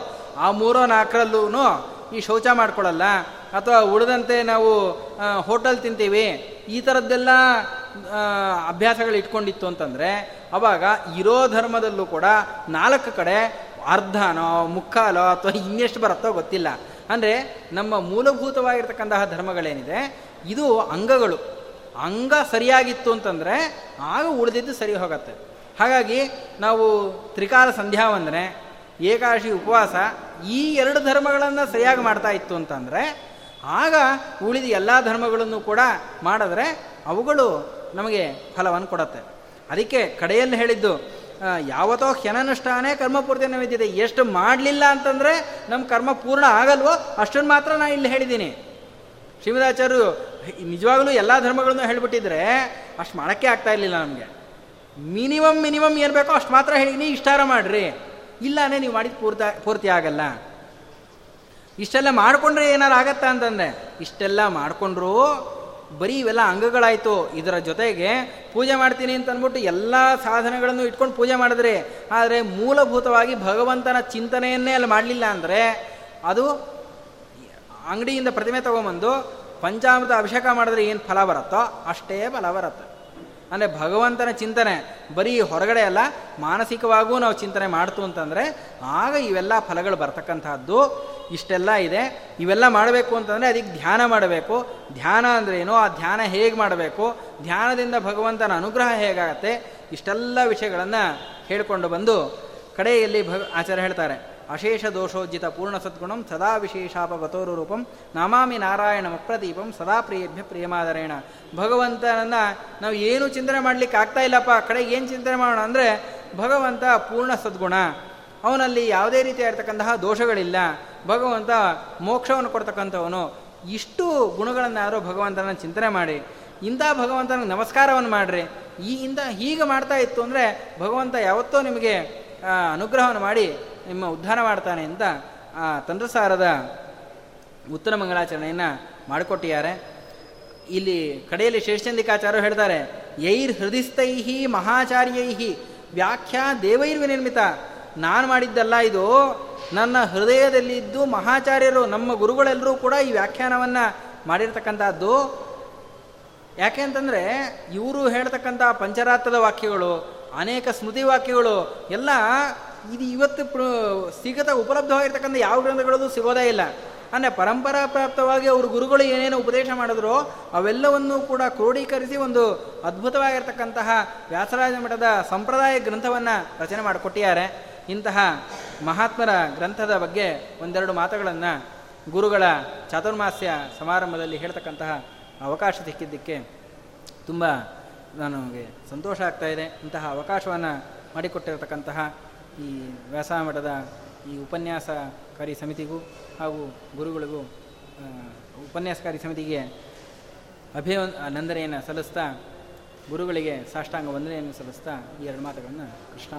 ಆ ಮೂರೋ ನಾಲ್ಕರಲ್ಲೂ ಈ ಶೌಚ ಮಾಡ್ಕೊಳ್ಳಲ್ಲ ಅಥವಾ ಉಳಿದಂತೆ ನಾವು ಹೋಟೆಲ್ ತಿಂತೀವಿ. ಈ ಥರದ್ದೆಲ್ಲ ಅಭ್ಯಾಸಗಳು ಇಟ್ಕೊಂಡಿತ್ತು ಅಂತಂದರೆ, ಅವಾಗ ಇರೋ ಧರ್ಮದಲ್ಲೂ ಕೂಡ ನಾಲ್ಕು ಕಡೆ ಅರ್ಧನೋ ಮುಕ್ಕಾಲೋ ಅಥವಾ ಇನ್ನೆಷ್ಟು ಬರುತ್ತೋ ಗೊತ್ತಿಲ್ಲ. ಅಂದರೆ ನಮ್ಮ ಮೂಲಭೂತವಾಗಿರ್ತಕ್ಕಂತಹ ಧರ್ಮಗಳೇನಿದೆ, ಇದು ಅಂಗಗಳು. ಅಂಗ ಸರಿಯಾಗಿತ್ತು ಅಂತಂದರೆ ಆಗ ಉಳಿದಿದ್ದು ಸರಿ ಹೋಗುತ್ತೆ. ಹಾಗಾಗಿ ನಾವು ತ್ರಿಕಾಲ ಸಂಧ್ಯಾ ವಂದನೆ ಏಕಾಶಿ ಉಪವಾಸ ಈ ಎರಡು ಧರ್ಮಗಳನ್ನು ಸರಿಯಾಗಿ ಮಾಡ್ತಾ ಇತ್ತು ಅಂತಂದರೆ ಆಗ ಉಳಿದ ಎಲ್ಲ ಧರ್ಮಗಳನ್ನು ಕೂಡ ಮಾಡಿದ್ರೆ ಅವುಗಳು ನಮಗೆ ಫಲವನ್ನು ಕೊಡತ್ತೆ. ಅದಕ್ಕೆ ಕಡೆಯಲ್ಲಿ ಹೇಳಿದ್ದು ಯಾವತ್ತೋ ಹ್ಯನನುಷ್ಠಾನೇ ಕರ್ಮಪೂರ್ತಿ ನೈವೇದ್ಯತೆ ಎಷ್ಟು ಮಾಡಲಿಲ್ಲ ಅಂತಂದರೆ ನಮ್ಮ ಕರ್ಮ ಪೂರ್ಣ ಆಗಲ್ವೋ ಅಷ್ಟನ್ನು ಮಾತ್ರ ನಾನು ಇಲ್ಲಿ ಹೇಳಿದ್ದೀನಿ. ಶ್ರೀಮದಾಚಾರ್ಯರು, ನಿಜವಾಗಲೂ ಎಲ್ಲ ಧರ್ಮಗಳನ್ನು ಹೇಳಿಬಿಟ್ಟಿದ್ರೆ ಅಷ್ಟು ಮಾಡೋಕ್ಕೆ ಆಗ್ತಾ ಇರಲಿಲ್ಲ ನಮಗೆ. ಮಿನಿಮಮ್ ಮಿನಿಮಮ್ ಏನು ಬೇಕೋ ಅಷ್ಟು ಮಾತ್ರ ಹೇಳಿ ಇಷ್ಟಾರ ಮಾಡಿರಿ. ಇಲ್ಲಾನೇ ನೀವು ಮಾಡಿದ ಪೂರ್ತ, ಪೂರ್ತಿ ಆಗಲ್ಲ. ಇಷ್ಟೆಲ್ಲ ಮಾಡಿಕೊಂಡ್ರೆ ಏನಾರು ಆಗತ್ತಾ ಅಂತಂದರೆ, ಇಷ್ಟೆಲ್ಲ ಮಾಡಿಕೊಂಡ್ರು ಬರೀ ಇವೆಲ್ಲ ಅಂಗಗಳಾಯಿತು. ಇದರ ಜೊತೆಗೆ ಪೂಜೆ ಮಾಡ್ತೀನಿ ಅಂತ ಅಂದ್ಬಿಟ್ಟು ಎಲ್ಲ ಸಾಧನೆಗಳನ್ನು ಇಟ್ಕೊಂಡು ಪೂಜೆ ಮಾಡಿದ್ರೆ, ಆದರೆ ಮೂಲಭೂತವಾಗಿ ಭಗವಂತನ ಚಿಂತನೆಯನ್ನೇ ಅಲ್ಲಿ ಮಾಡಲಿಲ್ಲ ಅಂದರೆ ಅದು ಅಂಗಡಿಯಿಂದ ಪ್ರತಿಮೆ ತಗೊಂಬಂದು ಪಂಚಾಮೃತ ಅಭಿಷೇಕ ಮಾಡಿದ್ರೆ ಏನು ಫಲ ಬರುತ್ತೋ ಅಷ್ಟೇ ಫಲ ಬರುತ್ತೆ. ಅಂದರೆ ಭಗವಂತನ ಚಿಂತನೆ ಬರೀ ಹೊರಗಡೆ ಅಲ್ಲ, ಮಾನಸಿಕವಾಗೂ ನಾವು ಚಿಂತನೆ ಮಾಡ್ತು ಅಂತಂದರೆ ಆಗ ಇವೆಲ್ಲ ಫಲಗಳು ಬರ್ತಕ್ಕಂಥದ್ದು. ಇಷ್ಟೆಲ್ಲ ಇದೆ. ಇವೆಲ್ಲ ಮಾಡಬೇಕು ಅಂತಂದರೆ ಅದಕ್ಕೆ ಧ್ಯಾನ ಮಾಡಬೇಕು. ಧ್ಯಾನ ಅಂದರೆ ಏನು ಆ ಧ್ಯಾನ ಹೇಗೆ ಮಾಡಬೇಕು? ಧ್ಯಾನದಿಂದ ಭಗವಂತನ ಅನುಗ್ರಹ ಹೇಗಾಗತ್ತೆ? ಇಷ್ಟೆಲ್ಲ ವಿಷಯಗಳನ್ನು ಹೇಳಿಕೊಂಡು ಬಂದು ಕಡೆಯಲ್ಲಿ ಭಗ ಆಚಾರ್ಯ ಹೇಳ್ತಾರೆ. ಅಶೇಷ ದೋಷೋಜ್ಜಿತ ಪೂರ್ಣ ಸದ್ಗುಣಂ ಸದಾ ವಿಶೇಷಾಪಗತೋರು ರೂಪಂ ನಾಮಾಮಿ ನಾರಾಯಣ ಅಪ್ರದೀಪಂ ಸದಾ ಪ್ರಿಯಭ್ಯ ಪ್ರಿಯಮಾದರೇಣ. ಭಗವಂತನನ್ನು ನಾವು ಏನು ಚಿಂತನೆ ಮಾಡಲಿಕ್ಕೆ ಆಗ್ತಾ ಇಲ್ಲಪ್ಪ ಕಡೆಗೆ ಏನು ಚಿಂತನೆ ಮಾಡೋಣ ಅಂದರೆ ಭಗವಂತ ಪೂರ್ಣ ಸದ್ಗುಣ. ಅವನಲ್ಲಿ ಯಾವುದೇ ರೀತಿ ರೀತಿಯಾಗಿರ್ತಕ್ಕಂತಹ ದೋಷಗಳಿಲ್ಲ. ಭಗವಂತ ಮೋಕ್ಷವನ್ನು ಕೊಡ್ತಕ್ಕಂಥವನು. ಇಷ್ಟು ಗುಣಗಳನ್ನು ಯಾರೋ ಭಗವಂತನ ಚಿಂತನೆ ಮಾಡಿ, ಇಂಥ ಭಗವಂತನಿಗೆ ನಮಸ್ಕಾರವನ್ನು ಮಾಡಿರಿ. ಈ ಇಂಥ ಹೀಗೆ ಮಾಡ್ತಾ ಇತ್ತು ಅಂದರೆ ಭಗವಂತ ಯಾವತ್ತೋ ನಿಮಗೆ ಅನುಗ್ರಹವನ್ನು ಮಾಡಿ ನಿಮ್ಮ ಉದ್ಧಾರ ಮಾಡ್ತಾನೆ ಅಂತ ಆ ತಂತ್ರಸಾರದ ಉತ್ತರ ಮಂಗಳಾಚರಣೆಯನ್ನು ಮಾಡಿಕೊಟ್ಟಿದ್ದಾರೆ. ಇಲ್ಲಿ ಕಡೆಯಲ್ಲಿ ಶೇಷಚಂದಿಕಾಚಾರ್ಯರು ಹೇಳ್ತಾರೆ, ಯೈರ್ ಹೃದಯಸ್ಥೈಹಿ ಮಹಾಚಾರ್ಯೈಹಿ ವ್ಯಾಖ್ಯಾ ದೇವೈರ್ವಿ ನಿರ್ಮಿತ ನಾನು ಮಾಡಿದ್ದಲ್ಲ ಇದು. ನನ್ನ ಹೃದಯದಲ್ಲಿದ್ದು ಮಹಾಚಾರ್ಯರು, ನಮ್ಮ ಗುರುಗಳೆಲ್ಲರೂ ಕೂಡ ಈ ವ್ಯಾಖ್ಯಾನವನ್ನು ಮಾಡಿರ್ತಕ್ಕಂಥದ್ದು. ಯಾಕೆ ಅಂತಂದರೆ, ಇವರು ಹೇಳ್ತಕ್ಕಂಥ ಪಂಚರಾತ್ರದ ವಾಕ್ಯಗಳು, ಅನೇಕ ಸ್ಮೃತಿ ವಾಕ್ಯಗಳು, ಎಲ್ಲ ಇದು ಇವತ್ತು ಪ್ರ ಉಪಲಬ್ಧವಾಗಿರ್ತಕ್ಕಂಥ ಯಾವ ಗ್ರಂಥಗಳದು ಸಿಗೋದೇ ಇಲ್ಲ. ಅಂದರೆ ಪರಂಪರಾ ಪ್ರಾಪ್ತವಾಗಿ ಅವರು ಗುರುಗಳು ಏನೇನು ಉಪದೇಶ ಮಾಡಿದ್ರು ಅವೆಲ್ಲವನ್ನೂ ಕೂಡ ಕ್ರೋಢೀಕರಿಸಿ ಒಂದು ಅದ್ಭುತವಾಗಿರ್ತಕ್ಕಂತಹ ವ್ಯಾಸರಾಜ ಮಠದ ಸಂಪ್ರದಾಯ ಗ್ರಂಥವನ್ನು ರಚನೆ ಮಾಡಿಕೊಟ್ಟಿದ್ದಾರೆ. ಇಂತಹ ಮಹಾತ್ಮರ ಗ್ರಂಥದ ಬಗ್ಗೆ ಒಂದೆರಡು ಮಾತುಗಳನ್ನು ಗುರುಗಳ ಚಾತುರ್ಮಾಸ್ಯ ಸಮಾರಂಭದಲ್ಲಿ ಹೇಳ್ತಕ್ಕಂತಹ ಅವಕಾಶ ಸಿಕ್ಕಿದ್ದಕ್ಕೆ ತುಂಬ ನನಗೆ ಸಂತೋಷ ಆಗ್ತಾ ಇದೆ. ಇಂತಹ ಅವಕಾಶವನ್ನು ಮಾಡಿಕೊಟ್ಟಿರತಕ್ಕಂತಹ ಈ ವ್ಯಾಸಮಠದ ಈ ಉಪನ್ಯಾಸಕಾರಿ ಸಮಿತಿಗೂ ಹಾಗೂ ಗುರುಗಳಿಗೂ ಉಪನ್ಯಾಸಕಾರಿ ಸಮಿತಿಗೆ ಅಭಿವ ನಂದನೆಯನ್ನು ಸಲ್ಲಿಸ್ತಾ ಗುರುಗಳಿಗೆ ಸಾಷ್ಟಾಂಗ ವಂದನೆಯನ್ನು ಸಲ್ಲಿಸ್ತಾ ಈ ಎರಡು ಮಾತುಗಳನ್ನು ಕೃಷ್ಣ